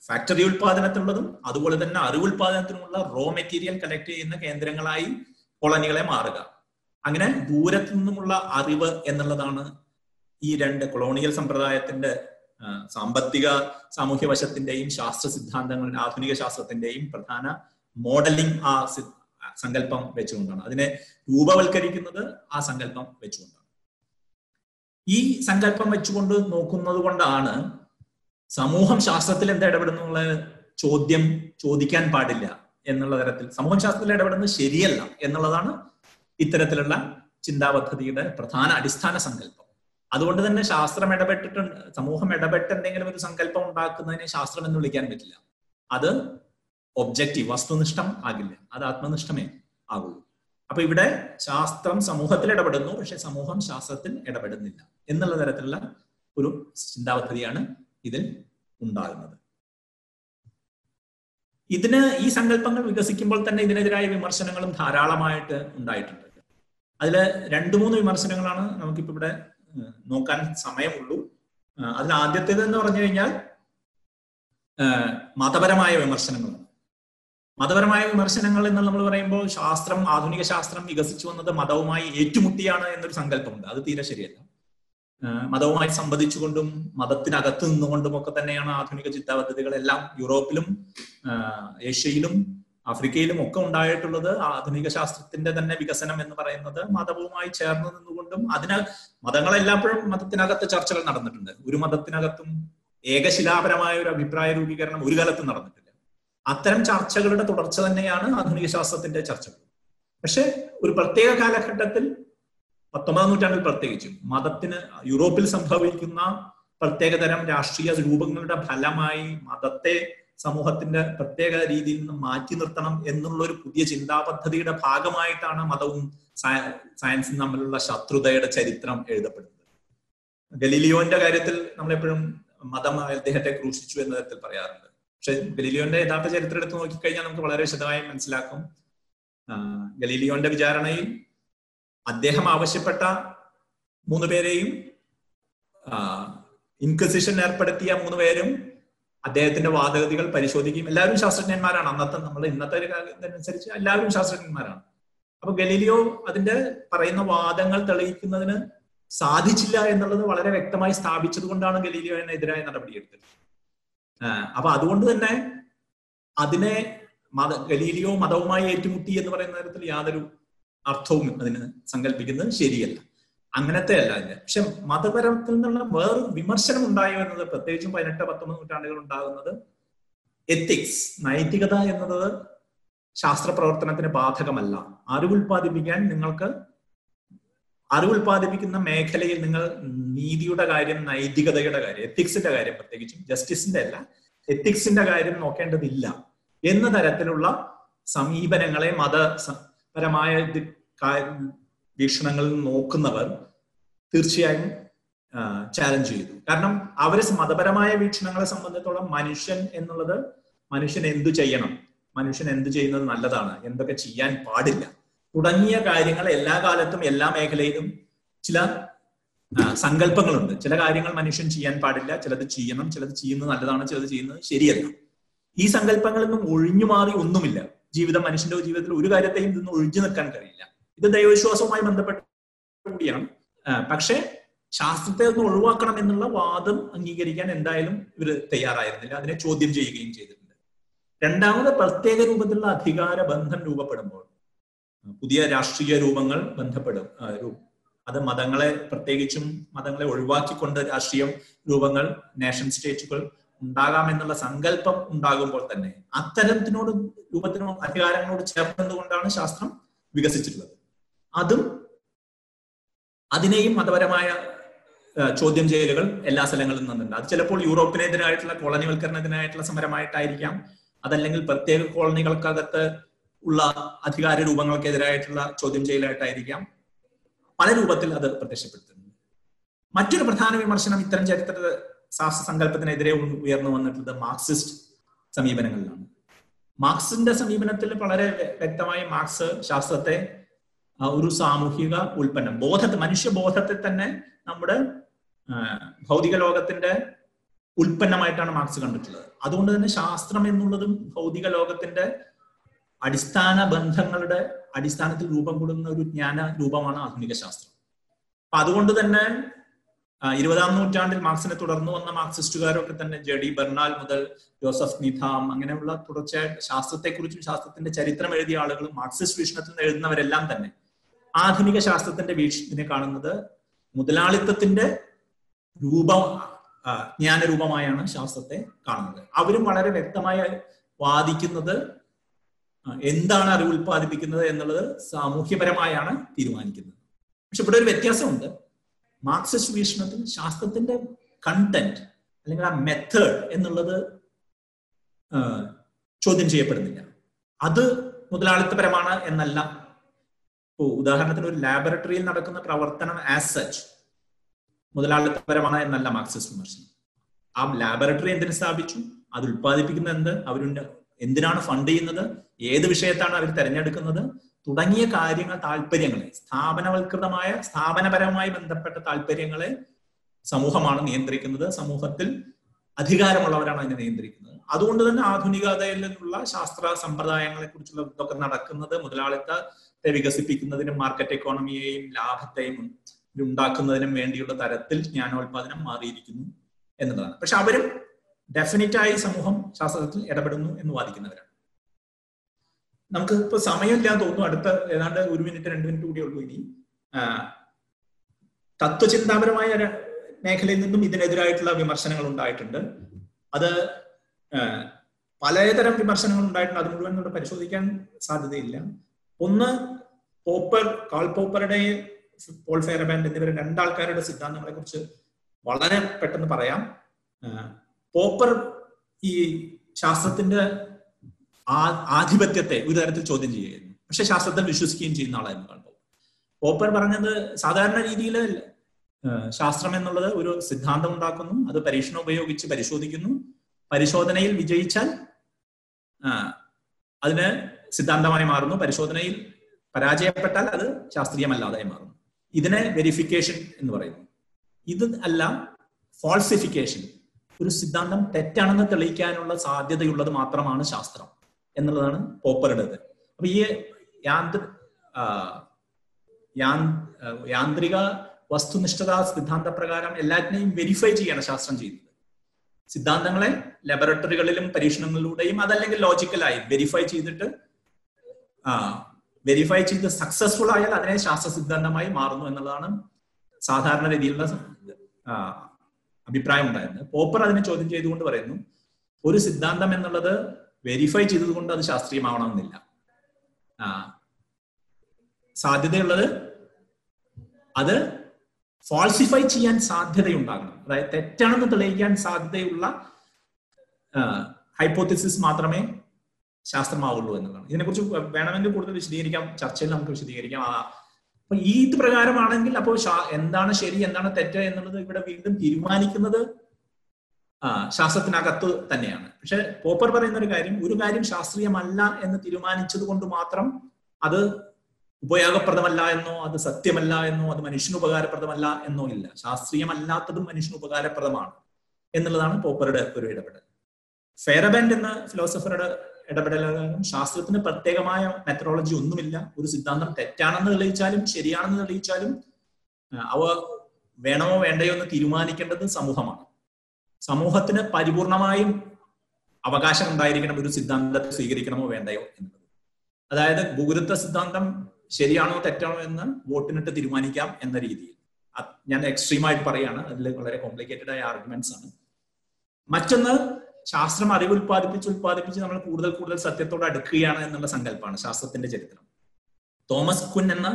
ഫാക്ടറി ഉൽപാദനത്തിനുള്ളതും അതുപോലെ തന്നെ അറിവ് ഉൽപാദനത്തിനുമുള്ള റോ മെറ്റീരിയൽ കളക്ട് ചെയ്യുന്ന കേന്ദ്രങ്ങളായി കോളനികളെ മാറുക. അങ്ങനെ ദൂരത്തു നിന്നുമുള്ള അറിവ് എന്നുള്ളതാണ് ഈ രണ്ട് കൊളോണിയൽ സമ്പ്രദായത്തിന്റെ സാമ്പത്തിക സാമൂഹ്യ വശത്തിന്റെയും ശാസ്ത്ര സിദ്ധാന്തങ്ങളുടെ ആധുനിക ശാസ്ത്രത്തിന്റെയും പ്രധാന മോഡലിംഗ് ആ സങ്കല്പം വെച്ചുകൊണ്ടാണ്. അതിനെ രൂപവൽക്കരിക്കുന്നത് ആ സങ്കല്പം വെച്ചുകൊണ്ടാണ്. ഈ സങ്കല്പം വെച്ചുകൊണ്ട് നോക്കുന്നത് കൊണ്ടാണ് സമൂഹം ശാസ്ത്രത്തിൽ എന്താ ഇടപെടുന്നുള്ള ചോദ്യം ചോദിക്കാൻ പാടില്ല എന്നുള്ള തരത്തിൽ. സമൂഹം ശാസ്ത്രത്തിൽ ഇടപെടുന്നത് ശരിയല്ല എന്നുള്ളതാണ് ഇത്തരത്തിലുള്ള ചിന്താപദ്ധതിയുടെ പ്രധാന അടിസ്ഥാന സങ്കല്പം. അതുകൊണ്ട് തന്നെ ശാസ്ത്രം ഇടപെട്ടിട്ടുണ്ട് സമൂഹം ഇടപെട്ട് എന്തെങ്കിലും ഒരു സങ്കല്പം ഉണ്ടാക്കുന്നതിനെ ശാസ്ത്രം എന്ന് വിളിക്കാൻ പറ്റില്ല. അത് ഒബ്ജക്റ്റീവ് വസ്തുനിഷ്ഠം ആകില്ല. അത് ആത്മനിഷ്ഠമേ ആകുള്ളൂ അപ്പൊ ഇവിടെ ശാസ്ത്രം സമൂഹത്തിൽ ഇടപെടുന്നു പക്ഷെ സമൂഹം ശാസ്ത്രത്തിൽ ഇടപെടുന്നില്ല എന്നുള്ള തരത്തിലുള്ള ഒരു ചിന്താപദ്ധതിയാണ് ഇതിൽ ഉണ്ടാകുന്നത്. ഇതിന് ഈ സങ്കല്പങ്ങൾ വികസിക്കുമ്പോൾ തന്നെ ഇതിനെതിരായ വിമർശനങ്ങളും ധാരാളമായിട്ട് ഉണ്ടായിട്ടുണ്ട്. അതിൽ രണ്ടു മൂന്ന് വിമർശനങ്ങളാണ് നമുക്കിപ്പോ ഇവിടെ നോക്കാൻ സമയമുള്ളൂ. അതിൽ ആദ്യത്തേത് എന്ന് പറഞ്ഞു കഴിഞ്ഞാൽ മതപരമായ വിമർശനങ്ങളാണ്. മതപരമായ വിമർശനങ്ങൾ എന്ന് നമ്മൾ പറയുമ്പോൾ ശാസ്ത്രം ആധുനിക ശാസ്ത്രം വികസിച്ചു വന്നത് മതവുമായി ഏറ്റുമുട്ടിയാണ് എന്നൊരു സങ്കല്പമുണ്ട്. അത് തീരെ ശരിയല്ല. മതവുമായി സംബന്ധിച്ചുകൊണ്ടും മതത്തിനകത്ത് നിന്നുകൊണ്ടും ഒക്കെ തന്നെയാണ് ആധുനിക ചിന്താപദ്ധതികളെല്ലാം യൂറോപ്പിലും ഏഷ്യയിലും ആഫ്രിക്കയിലും ഒക്കെ ഉണ്ടായിട്ടുള്ളത് ആധുനിക ശാസ്ത്രത്തിന്റെ തന്നെ വികസനം എന്ന് പറയുന്നത് മതവുമായി ചേർന്ന് നിന്നുകൊണ്ടും അതിന് മതങ്ങളെല്ലാപ്പോഴും മതത്തിനകത്ത് ചർച്ചകൾ നടന്നിട്ടുണ്ട്. ഒരു മതത്തിനകത്തും ഏകശിലാപരമായ ഒരു അഭിപ്രായ രൂപീകരണം ഒരു കാലത്തും നടന്നിട്ടില്ല. അത്തരം ചർച്ചകളുടെ തുടർച്ച തന്നെയാണ് ആധുനിക ശാസ്ത്രത്തിന്റെ ചർച്ചകൾ പക്ഷെ ഒരു പ്രത്യേക കാലഘട്ടത്തിൽ പത്തൊമ്പതാം നൂറ്റാണ്ടിൽ പ്രത്യേകിച്ചും മതത്തിന് യൂറോപ്പിൽ സംഭവിക്കുന്ന പ്രത്യേകതരം രാഷ്ട്രീയ രൂപങ്ങളുടെ ഫലമായി മതത്തെ സമൂഹത്തിന്റെ പ്രത്യേക രീതിയിൽ നിന്ന് മാറ്റി നിർത്തണം എന്നുള്ള ഒരു പുതിയ ചിന്താ പദ്ധതിയുടെ ഭാഗമായിട്ടാണ് മതവും സയൻസും തമ്മിലുള്ള ശത്രുതയുടെ ചരിത്രം എഴുതപ്പെടുന്നത്. ഗലീലിയോന്റെ കാര്യത്തിൽ നമ്മളെപ്പോഴും മതം അദ്ദേഹത്തെ ക്രൂശിച്ചു എന്ന തരത്തിൽ പറയാറുണ്ട്. പക്ഷെ ഗലീലിയോന്റെ യഥാർത്ഥ ചരിത്രം എടുത്ത് നോക്കിക്കഴിഞ്ഞാൽ നമുക്ക് വളരെ വിശദമായി മനസ്സിലാക്കും. ഗലീലിയോന്റെ വിചാരണയിൽ അദ്ദേഹം ആവശ്യപ്പെട്ട മൂന്ന് പേരെയും ഇൻക്വസിഷൻ ഏർപ്പെടുത്തിയ മൂന്ന് പേരും അദ്ദേഹത്തിന്റെ വാദഗതികൾ പരിശോധിക്കുകയും എല്ലാവരും ശാസ്ത്രജ്ഞന്മാരാണ്. അന്നത്തെ നമ്മൾ ഇന്നത്തെ ഒരു കാലത്തിനനുസരിച്ച് എല്ലാവരും ശാസ്ത്രജ്ഞന്മാരാണ്. അപ്പൊ ഗലീലിയോ അതിന്റെ പറയുന്ന വാദങ്ങൾ തെളിയിക്കുന്നതിന് സാധിച്ചില്ല എന്നുള്ളത് വളരെ വ്യക്തമായി സ്ഥാപിച്ചത് കൊണ്ടാണ് ഗലീലിയോനെതിരായ നടപടിയെടുത്തത്. അപ്പൊ അതുകൊണ്ട് തന്നെ അതിനെ മത ഗലീലിയോ മതവുമായി ഏറ്റുമുട്ടി എന്ന് പറയുന്ന തരത്തിൽ യാതൊരു അർത്ഥവും അതിന് സങ്കല്പിക്കുന്നത് ശരിയല്ല. അങ്ങനത്തെ അല്ല അതിന്. പക്ഷെ മതപരത്തിൽ നിന്നുള്ള വേറൊരു വിമർശനം ഉണ്ടായോ എന്നത് പ്രത്യേകിച്ചും പതിനെട്ട് പത്തൊമ്പത് നൂറ്റാണ്ടുകൾ ഉണ്ടാകുന്നത് എത്തിക്സ് നൈതികത എന്നത് ശാസ്ത്ര പ്രവർത്തനത്തിന് ബാധകമല്ല. അറിവ് ഉൽപ്പാദിപ്പിക്കാൻ നിങ്ങൾക്ക് അറിവ് ഉൽപ്പാദിപ്പിക്കുന്ന മേഖലയിൽ നിങ്ങൾ നീതിയുടെ കാര്യം നൈതികതയുടെ കാര്യം എത്തിക്സിന്റെ കാര്യം പ്രത്യേകിച്ചും ജസ്റ്റിസിന്റെ അല്ല എത്തിക്സിന്റെ കാര്യം നോക്കേണ്ടതില്ല എന്ന തരത്തിലുള്ള സമീപനങ്ങളെ മതപരമായ വീക്ഷണങ്ങളിൽ നോക്കുന്നവർ തീർച്ചയായും ചാലഞ്ച് ചെയ്തു. കാരണം അവരെ മതപരമായ വീക്ഷണങ്ങളെ സംബന്ധിച്ചോളം മനുഷ്യൻ എന്നുള്ളത് മനുഷ്യൻ എന്തു ചെയ്യണം? മനുഷ്യൻ എന്തു ചെയ്യുന്നത് നല്ലതാണ്? എന്തൊക്കെ ചെയ്യാൻ പാടില്ല? തുടങ്ങിയ കാര്യങ്ങൾ എല്ലാ കാലത്തും എല്ലാ മേഖലയിലും ചില സങ്കല്പങ്ങളുണ്ട്. ചില കാര്യങ്ങൾ മനുഷ്യൻ ചെയ്യാൻ പാടില്ല. ചിലത് ചെയ്യണം ചിലത് ചെയ്യുന്നത് നല്ലതാണ് ചിലത് ചെയ്യുന്നത് ശരിയല്ല. ഈ സങ്കല്പങ്ങളിൽ നിന്നും ഒഴിഞ്ഞു മാറി ഒന്നുമില്ല. ജീവിതം മനുഷ്യന്റെ ജീവിതത്തിൽ ഒരു കാര്യത്തെയും നിന്ന് ഒഴിഞ്ഞു നിൽക്കാൻ കഴിയില്ല. ഇത് ദൈവവിശ്വാസവുമായി ബന്ധപ്പെട്ട കൂടിയാണ് പക്ഷേ ശാസ്ത്രത്തെ ഒന്ന് ഒഴിവാക്കണം എന്നുള്ള വാദം അംഗീകരിക്കാൻ എന്തായാലും ഇവർ തയ്യാറായിരുന്നില്ല. അതിനെ ചോദ്യം ചെയ്യുകയും ചെയ്തിട്ടുണ്ട്. രണ്ടാമത് പ്രത്യേക രൂപത്തിലുള്ള അധികാര ബന്ധം രൂപപ്പെടുമ്പോൾ പുതിയ രാഷ്ട്രീയ രൂപങ്ങൾ ബന്ധപ്പെടും. അത് മതങ്ങളെ പ്രത്യേകിച്ചും മതങ്ങളെ ഒഴിവാക്കിക്കൊണ്ട് രാഷ്ട്രീയ രൂപങ്ങൾ നേഷൻ സ്റ്റേറ്റുകൾ ഉണ്ടാകാമെന്നുള്ള സങ്കല്പം ഉണ്ടാകുമ്പോൾ തന്നെ അത്തരത്തിനോട് രൂപത്തിനോട് അധികാരങ്ങളോട് ചേർന്നതുകൊണ്ടാണ് ശാസ്ത്രം വികസിച്ചിട്ടുള്ളത്. അതും അതിനെയും മതപരമായ ചോദ്യം ചെയ്യലുകൾ എല്ലാ സ്ഥലങ്ങളിലും നിന്നുണ്ട്. അത് ചിലപ്പോൾ യൂറോപ്പിനെതിരായിട്ടുള്ള കോളനിവൽക്കരണത്തിനായിട്ടുള്ള സമരമായിട്ടായിരിക്കാം. അതല്ലെങ്കിൽ പ്രത്യേക കോളനികൾക്കകത്ത് ഉള്ള അധികാര രൂപങ്ങൾക്കെതിരായിട്ടുള്ള ചോദ്യം ചെയ്യലായിട്ടായിരിക്കാം പല രൂപത്തിൽ അത് പ്രത്യക്ഷപ്പെടുത്തുന്നത്. മറ്റൊരു പ്രധാന വിമർശനം ഇത്തരം ചരിത്ര ശാസ്ത്ര സങ്കല്പത്തിനെതിരെ ഉയർന്നു വന്നിട്ടുള്ളത് മാർക്സിസ്റ്റ് സമീപനങ്ങളിലാണ്. മാർക്സിന്റെ സമീപനത്തിൽ വളരെ വ്യക്തമായി മാർക്സ് ശാസ്ത്രത്തെ ഒരു സാമൂഹിക ഉൽപ്പന്നം ബോധത്തെ മനുഷ്യബോധത്തെ തന്നെ നമ്മുടെ ഭൗതിക ലോകത്തിന്റെ ഉൽപ്പന്നമായിട്ടാണ് മാർക്സ് കണ്ടിട്ടുള്ളത്. അതുകൊണ്ട് തന്നെ ശാസ്ത്രം എന്നുള്ളതും ഭൗതിക ലോകത്തിന്റെ അടിസ്ഥാന ബന്ധങ്ങളുടെ അടിസ്ഥാനത്തിൽ രൂപം കൊടുക്കുന്ന ഒരു ജ്ഞാന രൂപമാണ് ആധുനിക ശാസ്ത്രം. അപ്പൊ അതുകൊണ്ട് തന്നെ ഇരുപതാം നൂറ്റാണ്ടിൽ മാർക്സിനെ തുടർന്നു വന്ന മാർക്സിസ്റ്റുകാരൊക്കെ തന്നെ ജഡി ബെർണാൽ മുതൽ ജോസഫ് നിധാം അങ്ങനെയുള്ള തുടർച്ചയായിട്ട് ശാസ്ത്രത്തെക്കുറിച്ചും ശാസ്ത്രത്തിന്റെ ചരിത്രം എഴുതിയ ആളുകളും മാർക്സിസ്റ്റ് വീക്ഷണത്തിൽ നിന്ന് എഴുതുന്നവരെല്ലാം തന്നെ ആധുനിക ശാസ്ത്രത്തിന്റെ വീക്ഷണത്തിനെ കാണുന്നത് മുതലാളിത്തത്തിന്റെ രൂപം ജ്ഞാനരൂപമായാണ് ശാസ്ത്രത്തെ കാണുന്നത്. അവരും വളരെ വ്യക്തമായി വാദിക്കുന്നത് എന്താണ് അറിവ് ഉൽപ്പാദിപ്പിക്കുന്നത് എന്നുള്ളത് സാമൂഹ്യപരമായാണ് തീരുമാനിക്കുന്നത്. പക്ഷെ ഇവിടെ ഒരു വ്യത്യാസമുണ്ട്. മാർക്സിസ്റ്റ് വീക്ഷണത്തിൽ ശാസ്ത്രത്തിന്റെ കണ്ടന്റ് അല്ലെങ്കിൽ ആ മെത്തേഡ് എന്നുള്ളത് ചോദ്യം ചെയ്യപ്പെടുന്നില്ല. അത് മുതലാളിത്തപരമാണ് എന്നല്ല. ഇപ്പോ ഉദാഹരണത്തിന് ഒരു ലാബറട്ടറിയിൽ നടക്കുന്ന പ്രവർത്തനം ആസ് സച്ച് മുതലാളിത്തപരമാണ് എന്നല്ല മാർക്സിസ്റ്റ് വിമർശനം. ആ ലാബറട്ടറി എന്തിനു സ്ഥാപിച്ചു? അത് ഉൽപ്പാദിപ്പിക്കുന്ന എന്ത്? അവരുടെ എന്തിനാണ് ഫണ്ട് ചെയ്യുന്നത്? ഏത് വിഷയത്താണ് അവർ തിരഞ്ഞെടുക്കുന്നത്? തുടങ്ങിയ കാര്യങ്ങൾ താല്പര്യങ്ങളെ സ്ഥാപനവൽകൃതമായ സ്ഥാപനപരമായി ബന്ധപ്പെട്ട താല്പര്യങ്ങളെ സമൂഹമാണ് നിയന്ത്രിക്കുന്നത്. സമൂഹത്തിൽ അധികാരമുള്ളവരാണ് അതിനെ നിയന്ത്രിക്കുന്നത്. അതുകൊണ്ട് തന്നെ ആധുനികതയിൽ നിന്നുള്ള ശാസ്ത്ര സമ്പ്രദായങ്ങളെ കുറിച്ചുള്ള ഇതൊക്കെ നടക്കുന്നത് മുതലാളിത്തത്തെ വികസിപ്പിക്കുന്നതിനും മാർക്കറ്റ് എക്കോണമിയെയും ലാഭത്തെയും ഉണ്ടാക്കുന്നതിനും വേണ്ടിയുള്ള തരത്തിൽ ജ്ഞാനോത്പാദനം മാറിയിരിക്കുന്നു എന്നുള്ളതാണ്. പക്ഷെ അവരും ഡെഫിനറ്റ് ആയി സമൂഹം ശാസ്ത്രത്തിൽ ഇടപെടുന്നു എന്ന് വാദിക്കുന്നവരാണ്. നമുക്ക് ഇപ്പൊ സമയമില്ലാന്ന് തോന്നുന്നു. അടുത്ത ഏതാണ്ട് ഒരു മിനിറ്റ് രണ്ട് മിനിറ്റ് കൂടി ഉള്ളൂ ഇനി. തത്വചിന്താപരമായ മേഖലയിൽ നിന്നും ഇതിനെതിരായിട്ടുള്ള വിമർശനങ്ങൾ ഉണ്ടായിട്ടുണ്ട്. അത് പലതരം വിമർശനങ്ങൾ ഉണ്ടായിട്ടുണ്ട്. അത് മുഴുവൻ പരിശോധിക്കാൻ സാധ്യതയില്ല. ഒന്ന് പോപ്പർ കാൾ പോപ്പറുടെ പോൾ ഫെയർബാൻഡ് എന്നിവർ രണ്ടാൾക്കാരുടെ സിദ്ധാന്തങ്ങളെ കുറിച്ച് വളരെ പെട്ടെന്ന് പറയാം. പോപ്പർ ഈ ശാസ്ത്രത്തിന്റെ ആധിപത്യത്തെ ഒരു തരത്തിൽ ചോദ്യം ചെയ്യുകയായിരുന്നു. പക്ഷെ ശാസ്ത്രത്തിൽ വിശ്വസിക്കുകയും ചെയ്യുന്ന ആളായിരുന്നു കാൾ പോപ്പർ പോപ്പർ പറഞ്ഞത് സാധാരണ രീതിയിൽ ശാസ്ത്രം എന്നുള്ളത് ഒരു സിദ്ധാന്തം ഉണ്ടാക്കുന്നു അത് പരീക്ഷണം ഉപയോഗിച്ച് പരിശോധിക്കുന്നു. പരിശോധനയിൽ വിജയിച്ചാൽ അതിന് സിദ്ധാന്തമായി മാറുന്നു. പരിശോധനയിൽ പരാജയപ്പെട്ടാൽ അത് ശാസ്ത്രീയമല്ലാതായി മാറുന്നു. ഇതിനെ വെരിഫിക്കേഷൻ എന്ന് പറയുന്നു. ഇത് അല്ല ഫോൾസിഫിക്കേഷൻ ഒരു സിദ്ധാന്തം തെറ്റാണെന്ന് തെളിയിക്കാനുള്ള സാധ്യതയുള്ളത് മാത്രമാണ് ശാസ്ത്രം എന്നുള്ളതാണ് പോപ്പറുടേത് അപ്പൊ ഈ യാന്ത്ര യാന്ത്രിക വസ്തുനിഷ്ഠത സിദ്ധാന്ത പ്രകാരം എല്ലാറ്റിനെയും വെരിഫൈ ചെയ്യാണ് ശാസ്ത്രം ചെയ്യുന്നത്. സിദ്ധാന്തങ്ങളെ ലബോറട്ടറികളിലും പരീക്ഷണങ്ങളിലൂടെയും അതല്ലെങ്കിൽ ലോജിക്കലായി വെരിഫൈ ചെയ്തിട്ട് വെരിഫൈ ചെയ്ത് സക്സസ്ഫുൾ ആയാൽ അതിനെ ശാസ്ത്ര സിദ്ധാന്തമായി മാറുന്നു എന്നുള്ളതാണ് സാധാരണ രീതിയിലുള്ള അഭിപ്രായം ഉണ്ടായിരുന്നത് പോപ്പർ അതിനെ ചോദ്യം ചെയ്തുകൊണ്ട് പറയുന്നു ഒരു സിദ്ധാന്തം എന്നുള്ളത് വെരിഫൈ ചെയ്തതുകൊണ്ട് അത് ശാസ്ത്രീയമാവണമെന്നില്ല. ആ സാധ്യതയുള്ളത് അത് ഫാൾസിഫൈ ചെയ്യാൻ സാധ്യതയുണ്ടാകണം. അതായത് തെറ്റാണെന്ന് തെളിയിക്കാൻ സാധ്യതയുള്ള ഹൈപ്പോത്തിസിസ് മാത്രമേ ശാസ്ത്രമാവുള്ളൂ എന്നതാണ് ഇതിനെക്കുറിച്ച് വേണമെങ്കിൽ കൂടുതൽ വിശദീകരിക്കാം. ചർച്ചയിൽ നമുക്ക് വിശദീകരിക്കാം. അപ്പൊ ഈ ഇത് പ്രകാരമാണെങ്കിൽ അപ്പോൾ എന്താണ് ശരി എന്താണ് തെറ്റ് എന്നുള്ളത് ഇവിടെ വീണ്ടും തീരുമാനിക്കുന്നത് ആ ശാസ്ത്രത്തിനകത്ത് തന്നെയാണ്. പക്ഷെ പോപ്പർ പറയുന്ന ഒരു കാര്യം ഒരു കാര്യം ശാസ്ത്രീയമല്ല എന്ന് തീരുമാനിച്ചത് കൊണ്ട് മാത്രം അത് ഉപയോഗപ്രദമല്ല എന്നോ അത് സത്യമല്ല എന്നോ അത് മനുഷ്യന് ഉപകാരപ്രദമല്ല എന്നോ ഇല്ല. ശാസ്ത്രീയമല്ലാത്തതും മനുഷ്യന് ഉപകാരപ്രദമാണ് എന്നുള്ളതാണ് പോപ്പറുടെ ഒരു ഇടപെടൽ. ഫെയറബാൻഡ് എന്ന ഫിലോസഫറുടെ ഇടപെടലും ശാസ്ത്രത്തിന് പ്രത്യേകമായ മെത്തഡോളജി ഒന്നുമില്ല. ഒരു സിദ്ധാന്തം തെറ്റാണെന്ന് തെളിയിച്ചാലും ശരിയാണെന്ന് തെളിയിച്ചാലും അവ വേണമോ വേണ്ടയോ എന്ന് തീരുമാനിക്കേണ്ടത് സമൂഹമാണ്. സമൂഹത്തിന് പരിപൂർണമായും അവകാശം ഉണ്ടായിരിക്കണം ഒരു സിദ്ധാന്തത്തെ സ്വീകരിക്കണമോ വേണ്ടയോ എന്നുള്ളത് അതായത് ഭൂഗുരുത്വ സിദ്ധാന്തം ശരിയാണോ തെറ്റാണോ എന്ന് വോട്ടിനിട്ട് തീരുമാനിക്കാം എന്ന രീതിയിൽ. ഞാൻ എക്സ്ട്രീമായിട്ട് പറയാണ്. അതിൽ വളരെ കോംപ്ലിക്കേറ്റഡ് ആയ ആർഗ്യുമെന്റ്സ് ആണ്. മറ്റൊന്ന് ശാസ്ത്രം അറിവ് ഉൽപ്പാദിപ്പിച്ച് ഉൽപ്പാദിപ്പിച്ച് നമ്മൾ കൂടുതൽ കൂടുതൽ സത്യത്തോട് അടുക്കുകയാണ് എന്നുള്ള സങ്കല്പമാണ് ശാസ്ത്രത്തിന്റെ ചരിത്രം. തോമസ് കുൻ എന്ന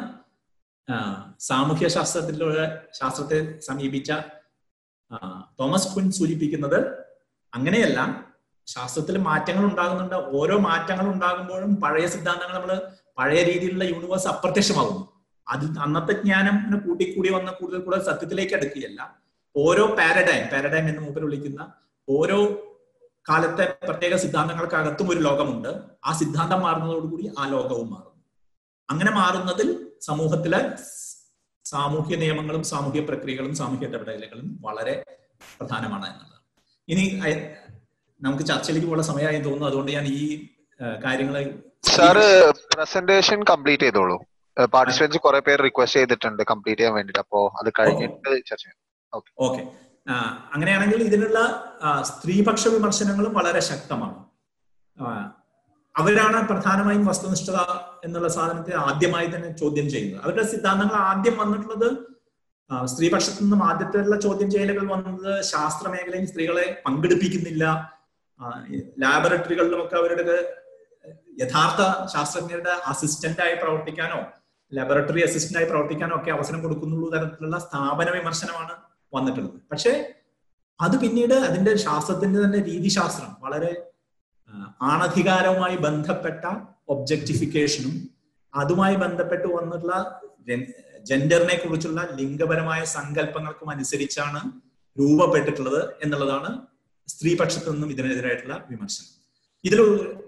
സാമൂഹ്യ ശാസ്ത്രത്തിലൂടെ ശാസ്ത്രത്തെ സമീപിച്ച തോമസ് കുൻ സൂചിപ്പിക്കുന്നത് അങ്ങനെയല്ല. ശാസ്ത്രത്തിൽ മാറ്റങ്ങൾ ഉണ്ടാകുന്നുണ്ട്. ഓരോ മാറ്റങ്ങൾ ഉണ്ടാകുമ്പോഴും പഴയ സിദ്ധാന്തങ്ങൾ നമ്മൾ പഴയ രീതിയിലുള്ള യൂണിവേഴ്സ് അപ്രത്യക്ഷമാകുന്നു. അത് അന്നത്തെ ജ്ഞാനം കൂട്ടിക്കൂടി വന്ന കൂടുതൽ കൂടുതൽ സത്യത്തിലേക്ക് അടുക്കുകയല്ല. ഓരോ പാരഡൈം പാരഡൈം എന്ന് മൂപ്പർ വിളിക്കുന്ന ഓരോ കാലത്തെ പ്രത്യേക സിദ്ധാന്തങ്ങൾക്കകത്തും ഒരു ലോകമുണ്ട്. ആ സിദ്ധാന്തം മാറുന്നതോടുകൂടി ആ ലോകവും മാറും അങ്ങനെ മാറുന്നതിൽ സമൂഹത്തിലെ സാമൂഹ്യ നിയമങ്ങളും സാമൂഹ്യ പ്രക്രിയകളും സാമൂഹ്യ ഇടപെടലുകളും വളരെ പ്രധാനമാണ് എന്നുള്ളത്. ഇനി നമുക്ക് ചർച്ചയിലേക്ക് പോകുന്ന സമയമായി തോന്നുന്നു. അതുകൊണ്ട് ഞാൻ ഈ കാര്യങ്ങളെ സാറ് പ്രസന്റേഷൻ കംപ്ലീറ്റ് ചെയ്തോളൂ. പാർട്ടിസിപ്പൻസ് കുറെ പേര് റിക്വസ്റ്റ് ചെയ്തിട്ടുണ്ട് കംപ്ലീറ്റ് ചെയ്യാൻ വേണ്ടിട്ട് അപ്പോ അത് കഴിഞ്ഞിട്ട് ചർച്ച ചെയ്യാം. ഓക്കെ. അങ്ങനെയാണെങ്കിൽ ഇതിനുള്ള സ്ത്രീപക്ഷ വിമർശനങ്ങളും വളരെ ശക്തമാണ്. അവരാണ് പ്രധാനമായും വസ്തുനിഷ്ഠത എന്നുള്ള സാധനത്തെ ആദ്യമായി തന്നെ ചോദ്യം ചെയ്യുന്നത്. അവരുടെ സിദ്ധാന്തങ്ങൾ ആദ്യം വന്നിട്ടുള്ളത് സ്ത്രീപക്ഷത്തു നിന്നും ആദ്യത്തെയുള്ള ചോദ്യം ചെയ്യലുകൾ വന്നത് ശാസ്ത്ര മേഖലയിൽ സ്ത്രീകളെ പങ്കെടുപ്പിക്കുന്നില്ല. ലാബറട്ടറികളിലുമൊക്കെ അവരുടെ യഥാർത്ഥ ശാസ്ത്രജ്ഞരുടെ അസിസ്റ്റന്റായി പ്രവർത്തിക്കാനോ ലബോറട്ടറി അസിസ്റ്റന്റായി പ്രവർത്തിക്കാനോ ഒക്കെ അവസരം കൊടുക്കുന്നുള്ളൂ തരത്തിലുള്ള സ്ഥാപന വിമർശനമാണ് വന്നിട്ടുള്ളത്. പക്ഷേ അത് പിന്നീട് അതിന്റെ ശാസ്ത്രത്തിന്റെ തന്നെ രീതിശാസ്ത്രം വളരെ ആണധികാരവുമായി ബന്ധപ്പെട്ട ഒബ്ജക്ടിഫിക്കേഷനും അതുമായി ബന്ധപ്പെട്ട് വന്നിട്ടുള്ള ജെൻഡറിനെ കുറിച്ചുള്ള ലിംഗപരമായ സങ്കല്പങ്ങൾക്കും അനുസരിച്ചാണ് രൂപപ്പെട്ടിട്ടുള്ളത് എന്നുള്ളതാണ് സ്ത്രീപക്ഷത്തു നിന്നും ഇതിനെതിരായിട്ടുള്ള വിമർശനം. ഇതിൽ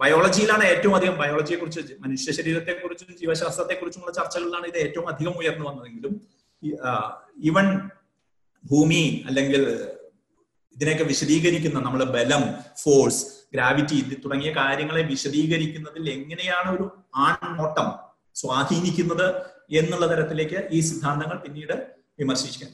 ബയോളജിയിലാണ് ഏറ്റവും അധികം ബയോളജിയെ കുറിച്ച് മനുഷ്യ ശരീരത്തെ കുറിച്ചും ജീവശാസ്ത്രത്തെ കുറിച്ചുമുള്ള ചർച്ചകളിലാണ് ഇത് ഏറ്റവും അധികം ഉയർന്നു വന്നതെങ്കിലും ഈവൻ ഭൂമി അല്ലെങ്കിൽ ഇതിനെയൊക്കെ വിശദീകരിക്കുന്ന നമ്മൾ ബലം ഫോഴ്സ് ഗ്രാവിറ്റി തുടങ്ങിയ കാര്യങ്ങളെ വിശദീകരിക്കുന്നതിൽ എങ്ങനെയാണ് ഒരു ആൺനോട്ടം സ്വാധീനിക്കുന്നത് എന്നുള്ള തരത്തിലേക്ക് ഈ സിദ്ധാന്തങ്ങൾ പിന്നീട് വിമർശിക്കാൻ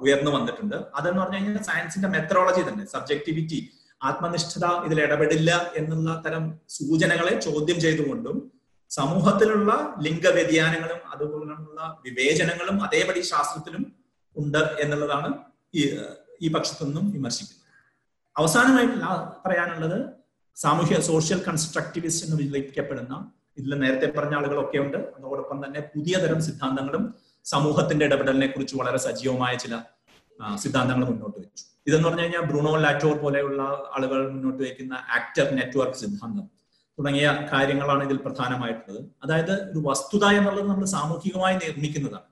ഉയർന്നു വന്നിട്ടുണ്ട്. അതെന്ന് പറഞ്ഞു കഴിഞ്ഞാൽ സയൻസിന്റെ മെത്തറോളജി തന്നെ. സബ്ജക്ടിവിറ്റി ആത്മനിഷ്ഠത ഇതിൽ ഇടപെടില്ല എന്നുള്ള തരം സൂചനകളെ ചോദ്യം ചെയ്തുകൊണ്ടും സമൂഹത്തിലുള്ള ലിംഗ വ്യതിയാനങ്ങളും അതുപോലുള്ള വിവേചനങ്ങളും അതേപടി ശാസ്ത്രത്തിലും ഉണ്ട് എന്നുള്ളതാണ് ഈ ഈ പക്ഷത്തു നിന്നും വിമർശിക്കുന്നത് അവസാനമായിട്ട് പറയാനുള്ളത് സാമൂഹ്യ സോഷ്യൽ കൺസ്ട്രക്റ്റിവിസ്റ്റ് എന്ന് വിളിക്കപ്പെടുന്ന ഇതിൽ നേരത്തെ പറഞ്ഞ ആളുകളൊക്കെ ഉണ്ട്. അതോടൊപ്പം തന്നെ പുതിയ തരം സിദ്ധാന്തങ്ങളും സമൂഹത്തിന്റെ ഇടപെടലിനെ കുറിച്ച് വളരെ സജീവമായ ചില സിദ്ധാന്തങ്ങൾ മുന്നോട്ട് വെച്ചു. ഇതെന്ന് പറഞ്ഞു കഴിഞ്ഞാൽ ബ്രൂണോ ലാറ്റോർ പോലെയുള്ള ആളുകൾ മുന്നോട്ട് വയ്ക്കുന്ന ആക്ടർ നെറ്റ്വർക്ക് സിദ്ധാന്തം തുടങ്ങിയ കാര്യങ്ങളാണ് ഇതിൽ പ്രധാനമായിട്ടുള്ളത്. അതായത് ഒരു വസ്തുത എന്നുള്ളത് നമ്മൾ സാമൂഹികമായി നിർമ്മിക്കുന്നതാണ്.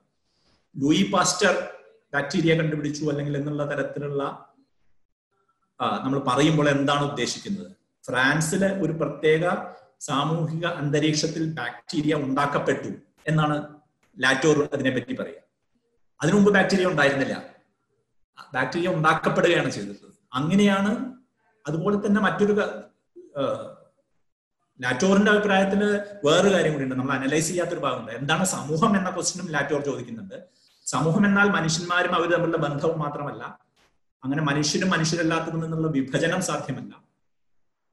ലൂയി പാസ്റ്റർ ബാക്ടീരിയ കണ്ടുപിടിച്ചു അല്ലെങ്കിൽ എന്നുള്ള തരത്തിലുള്ള നമ്മൾ പറയുമ്പോൾ എന്താണ് ഉദ്ദേശിക്കുന്നത്? ഫ്രാൻസിലെ ഒരു പ്രത്യേക സാമൂഹിക അന്തരീക്ഷത്തിൽ ബാക്ടീരിയ ഉണ്ടാക്കപ്പെട്ടു എന്നാണ് ലാറ്റോർ അതിനെപ്പറ്റി പറയുക. അതിനുമുമ്പ് ബാക്ടീരിയ ഉണ്ടായിരുന്നില്ല. ബാക്ടീരിയ ഉണ്ടാക്കപ്പെടുകയാണ് ചെയ്തിട്ടുള്ളത് അങ്ങനെയാണ് അതുപോലെ തന്നെ മറ്റൊരു ലാറ്റോറിന്റെ അഭിപ്രായത്തിൽ വേറൊരു കാര്യം കൂടി ഉണ്ട്. നമ്മൾ അനലൈസ് ചെയ്യാത്തൊരു ഭാഗമുണ്ട്. എന്താണ് സമൂഹം എന്ന ക്വസ്റ്റിനും ലാറ്റോർ ചോദിക്കുന്നുണ്ട്. സമൂഹം എന്നാൽ മനുഷ്യന്മാരും അവർ തമ്മിലുള്ള ബന്ധവും മാത്രമല്ല അങ്ങനെ മനുഷ്യരും മനുഷ്യരല്ലാത്തതിൽ നിന്നുള്ള വിഭജനം സാധ്യമല്ല.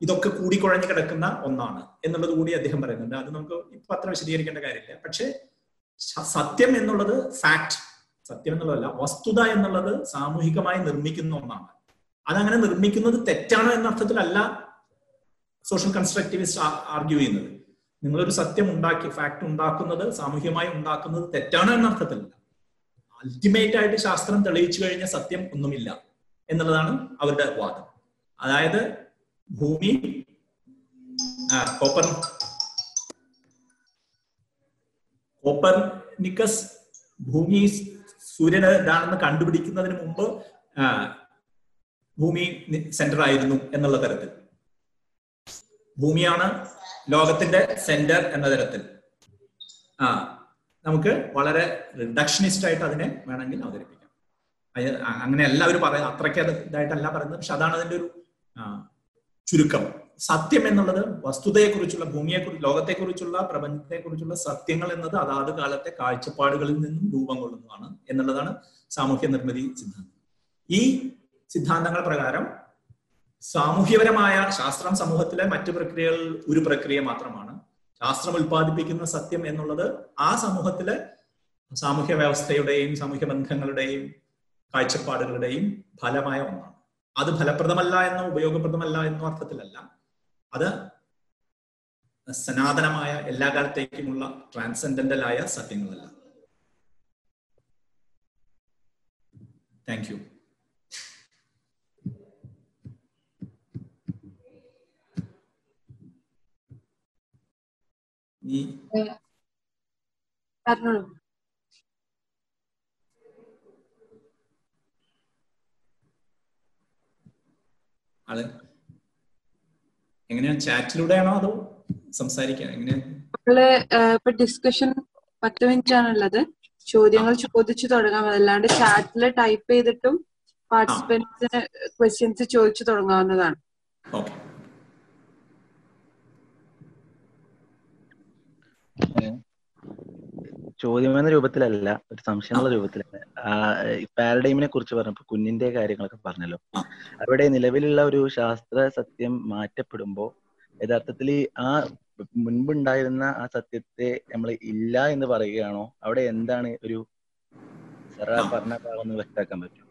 ഇതൊക്കെ കൂടിക്കുഴഞ്ഞു കിടക്കുന്ന ഒന്നാണ് എന്നുള്ളത് കൂടി അദ്ദേഹം പറയുന്നുണ്ട്. അത് നമുക്ക് ഇപ്പൊ അത്ര വിശദീകരിക്കേണ്ട കാര്യമില്ല. പക്ഷെ സത്യം എന്നുള്ളത് ഫാക്ട് സത്യം എന്നുള്ളതല്ല വസ്തുത എന്നുള്ളത് സാമൂഹികമായി നിർമ്മിക്കുന്ന ഒന്നാണ്. അതങ്ങനെ നിർമ്മിക്കുന്നത് തെറ്റാണോ എന്ന അർത്ഥത്തിലല്ല സോഷ്യൽ കൺസ്ട്രക്റ്റിവിസ്റ്റ് ആർഗ്യൂ ചെയ്യുന്നത്. നിങ്ങളൊരു സത്യം ഉണ്ടാക്കി ഫാക്ട് ഉണ്ടാക്കുന്നത് സാമൂഹികമായി ഉണ്ടാക്കുന്നത് തെറ്റാണോ എന്ന അർത്ഥത്തിലല്ല. അൾട്ടിമേറ്റ് ആയിട്ട് ശാസ്ത്രം തെളിയിച്ചു കഴിഞ്ഞ സത്യം ഒന്നുമില്ല എന്നുള്ളതാണ് അവരുടെ വാദം. അതായത് ഭൂമി കോപ്പർ കോപ്പർനിക്കസ് ഭൂമി സൂര്യന് ഇതാണെന്ന് കണ്ടുപിടിക്കുന്നതിന് മുമ്പ് ഭൂമി സെന്റർ ആയിരുന്നു എന്നുള്ള തരത്തിൽ. ഭൂമിയാണ് ലോകത്തിന്റെ സെന്റർ എന്ന തരത്തിൽ. ആ നമുക്ക് വളരെ റിഡക്ഷനിസ്റ്റ് ആയിട്ട് അതിനെ വേണമെങ്കിൽ അവതരിപ്പിക്കാം. അങ്ങനെ എല്ലാവരും പറയാം അത്രയ്ക്ക് ഇതായിട്ടല്ല പറയുന്നത്. പക്ഷെ അതാണ് അതിന്റെ ഒരു ചുരുക്കം. സത്യം എന്നുള്ളത് വസ്തുതയെക്കുറിച്ചുള്ള ഭൂമിയെക്കുറിച്ച് ലോകത്തെക്കുറിച്ചുള്ള പ്രപഞ്ചത്തെക്കുറിച്ചുള്ള സത്യങ്ങൾ എന്നത് അതാത് കാലത്തെ കാഴ്ചപ്പാടുകളിൽ നിന്നും രൂപം കൊള്ളുന്നതാണ് എന്നുള്ളതാണ് സാമൂഹ്യ നിർമ്മിതി സിദ്ധാന്തം. ഈ സിദ്ധാന്തങ്ങൾ പ്രകാരം സാമൂഹ്യപരമായ ശാസ്ത്രം സമൂഹത്തിലെ മറ്റു പ്രക്രിയകൾ ഒരു പ്രക്രിയ മാത്രമാണ്. ശാസ്ത്രം ഉൽപ്പാദിപ്പിക്കുന്ന സത്യം എന്നുള്ളത് ആ സമൂഹത്തിലെ സാമൂഹ്യ വ്യവസ്ഥയുടെയും സാമൂഹ്യ ബന്ധങ്ങളുടെയും കാഴ്ചപ്പാടുകളുടെയും ഫലമായ ഒന്നാണ്. അത് ഫലപ്രദമല്ല എന്നോ ഉപയോഗപ്രദമല്ല എന്നോ അർത്ഥത്തിലല്ല. അത് സനാതനമായ എല്ലാ കാലത്തേക്കുമുള്ള ട്രാൻസെൻഡന്റൽ ആയ സത്യങ്ങളല്ല. താങ്ക് യു ഈ പറഞ്ഞോളൂ. ചാറ്റിലൂടെ എങ്ങനെയാ ചാറ്റിലൂടെയാണോ അതോ സംസാരിക്കാൻ എങ്ങനെയാ? നമ്മൾ ഇപ്പൊ ഡിസ്കഷൻ പത്ത് മിനിറ്റ് ആണുള്ളത് ചോദ്യങ്ങൾ ചോദിച്ചു തുടങ്ങാം. അതല്ലാണ്ട് ചാറ്റിൽ ടൈപ്പ് ചെയ്തിട്ടും പാർട്ടിസിപ്പൻസിന് ക്വസ്റ്റ്യൻസ് ചോദിച്ചു തുടങ്ങാവുന്നതാണ്. ഓക്കെ. ചോദ്യം എന്ന രൂപത്തിലല്ല ഒരു സംശയം രൂപത്തിലല്ല. പാരഡൈമിനെ കുറിച്ച് പറഞ്ഞപ്പോ കുഞ്ഞിന്റെ കാര്യങ്ങളൊക്കെ പറഞ്ഞല്ലോ. അവിടെ നിലവിലുള്ള ഒരു ശാസ്ത്ര സത്യം മാറ്റപ്പെടുമ്പോ യഥാർത്ഥത്തിൽ ആ മുൻപുണ്ടായിരുന്ന ആ സത്യത്തെ നമ്മൾ ഇല്ല എന്ന് പറയുകയാണോ? അവിടെ എന്താണ് ഒരു സറ പറഞ്ഞ ഭാഗം പറ്റും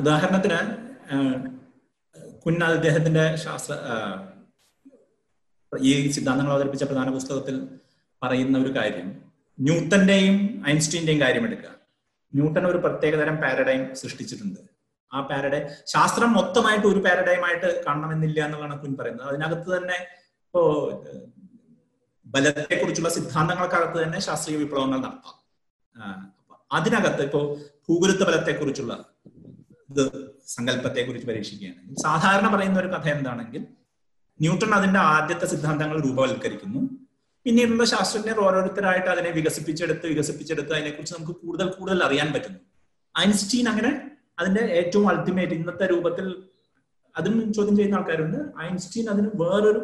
ഉദാഹരണത്തിന് കുഞ്ഞ അദ്ദേഹത്തിന്റെ ശാസ്ത്ര ഈ സിദ്ധാന്തങ്ങൾ അവതരിപ്പിച്ച പ്രധാന പുസ്തകത്തിൽ പറയുന്ന ഒരു കാര്യം ന്യൂട്ടന്റെയും ഐൻസ്റ്റീന്റെയും കാര്യം എടുക്കുക. ന്യൂട്ടൻ ഒരു പ്രത്യേകതരം പാരഡൈം സൃഷ്ടിച്ചിട്ടുണ്ട്. ആ പാരഡൈം ശാസ്ത്രം മൊത്തമായിട്ട് ഒരു പാരഡൈം ആയിട്ട് കാണണമെന്നില്ല എന്നുള്ളതാണ് കുൻ പറയുന്നത്. അതിനകത്ത് തന്നെ ഇപ്പോ ബലത്തെക്കുറിച്ചുള്ള സിദ്ധാന്തങ്ങൾക്കകത്ത് തന്നെ ശാസ്ത്രീയ വിപ്ലവങ്ങൾ നടത്താം. അതിനകത്ത് ഇപ്പോ ഭൂഗുരുത്വ ബലത്തെ കുറിച്ചുള്ള ഇത് സങ്കല്പത്തെ കുറിച്ച് പരീക്ഷിക്കുകയാണ്. സാധാരണ പറയുന്ന ഒരു കഥ എന്താണെങ്കിൽ ന്യൂട്ടൺ അതിന്റെ ആദ്യത്തെ സിദ്ധാന്തങ്ങൾ രൂപവൽക്കരിക്കുന്നു. പിന്നീടുള്ള ശാസ്ത്രജ്ഞർ ഓരോരുത്തരായിട്ട് അതിനെ വികസിപ്പിച്ചെടുത്ത് വികസിപ്പിച്ചെടുത്ത് അതിനെക്കുറിച്ച് നമുക്ക് കൂടുതൽ കൂടുതൽ അറിയാൻ പറ്റുന്നു. ഐൻസ്റ്റീൻ അങ്ങനെ അതിന്റെ ഏറ്റവും അൾട്ടിമേറ്റ് ഇന്നത്തെ രൂപത്തിൽ അതും ചോദ്യം ചെയ്യുന്ന ആൾക്കാരുണ്ട്. ഐൻസ്റ്റീൻ അതിന് വേറൊരു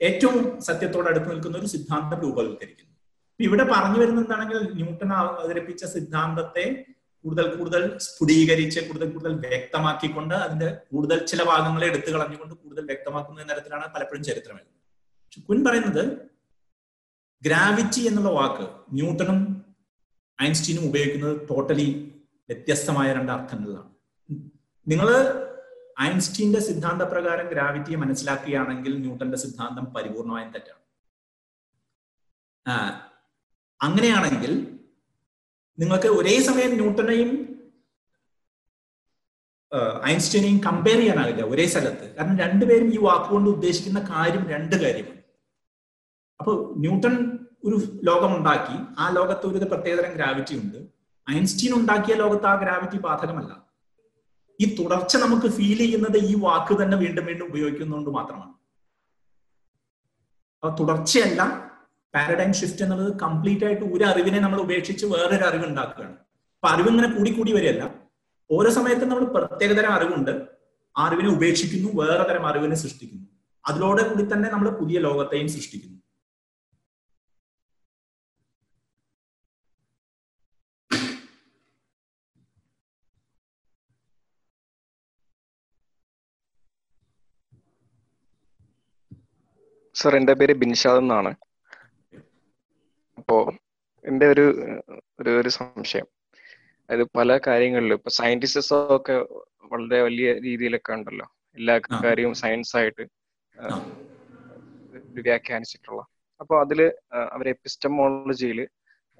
ഏറ്റവും സത്യത്തോട് അടുത്ത് നിൽക്കുന്ന ഒരു സിദ്ധാന്തം രൂപവൽക്കരിക്കുന്നു. ഇവിടെ പറഞ്ഞു വരുന്ന എന്താണെങ്കിൽ ന്യൂട്ടൺ അവതരിപ്പിച്ച സിദ്ധാന്തത്തെ കൂടുതൽ കൂടുതൽ സ്ഫുടീകരിച്ച് കൂടുതൽ കൂടുതൽ വ്യക്തമാക്കിക്കൊണ്ട് അതിന്റെ കൂടുതൽ ചില ഭാഗങ്ങളെ എടുത്തു കളഞ്ഞുകൊണ്ട് കൂടുതൽ വ്യക്തമാക്കുന്ന തരത്തിലാണ് പലപ്പോഴും ചരിത്രം എഴുതുന്നത് കുൻ പറയുന്നത് ഗ്രാവിറ്റി എന്നുള്ള വാക്ക് ന്യൂട്ടണും ഐൻസ്റ്റീനും ഉപയോഗിക്കുന്നത് ടോട്ടലി വ്യത്യസ്തമായ രണ്ട് അർത്ഥങ്ങളിലാണ്. നിങ്ങൾ ഐൻസ്റ്റീന്റെ സിദ്ധാന്ത പ്രകാരം ഗ്രാവിറ്റിയെ മനസ്സിലാക്കുകയാണെങ്കിൽ ന്യൂട്ടന്റെ സിദ്ധാന്തം പരിപൂർണമായും തെറ്റാണ്. അങ്ങനെയാണെങ്കിൽ നിങ്ങൾക്ക് ഒരേ സമയം ന്യൂട്ടനെയും ഐൻസ്റ്റീനെയും കമ്പയർ ചെയ്യാനാവില്ല ഒരേ സ്ഥലത്ത്. കാരണം രണ്ടുപേരും ഈ വാക്കുകൊണ്ട് ഉദ്ദേശിക്കുന്ന കാര്യം രണ്ട് കാര്യമാണ്. അപ്പോൾ ന്യൂട്ടൺ ഒരു ലോകം ഉണ്ടാക്കി ആ ലോകത്ത് ഒരു പ്രത്യേകതരം ഗ്രാവിറ്റി ഉണ്ട്. ഐൻസ്റ്റീൻ ഉണ്ടാക്കിയ ലോകത്ത് ആ ഗ്രാവിറ്റി ബാധകമല്ല. ഈ തുടർച്ച നമുക്ക് ഫീൽ ചെയ്യുന്നത് ഈ വാക്ക് തന്നെ വീണ്ടും വീണ്ടും ഉപയോഗിക്കുന്നതുകൊണ്ട് മാത്രമാണ്. അപ്പൊ തുടർച്ചയല്ല പാരഡൈം ഷിഫ്റ്റ് എന്നുള്ളത് കംപ്ലീറ്റ് ആയിട്ട് ഒരു അറിവിനെ നമ്മൾ ഉപേക്ഷിച്ച് വേറൊരു അറിവ് ഉണ്ടാക്കുകയാണ്. അപ്പൊ അറിവ് ഇങ്ങനെ കൂടി കൂടി വരികയല്ല. ഓരോ സമയത്തും നമ്മൾ പ്രത്യേകതരം അറിവുണ്ട്. ആ അറിവിനെ ഉപേക്ഷിക്കുന്നു വേറെ തരം അറിവിനെ സൃഷ്ടിക്കുന്നു. അതിലൂടെ കൂടി തന്നെ നമ്മൾ പുതിയ ലോകത്തെയും സൃഷ്ടിക്കുന്നു. സർ എന്റെ പേര് ബിൻഷാദ് എന്നാണ്. അപ്പോ എന്റെ ഒരു ഒരു ഒരു സംശയം. അതായത് പല കാര്യങ്ങളിലും ഇപ്പൊ സയന്റിസ്റ്റ് ഒക്കെ വളരെ വലിയ രീതിയിലൊക്കെ ഉണ്ടല്ലോ. എല്ലാ കാര്യവും സയൻസ് ആയിട്ട്. വ്യാഖ്യാനിച്ചിട്ടുള്ള. അപ്പോൾ അതിൽ അവരെ അവർ എപ്പിസ്റ്റമോളജിയിൽ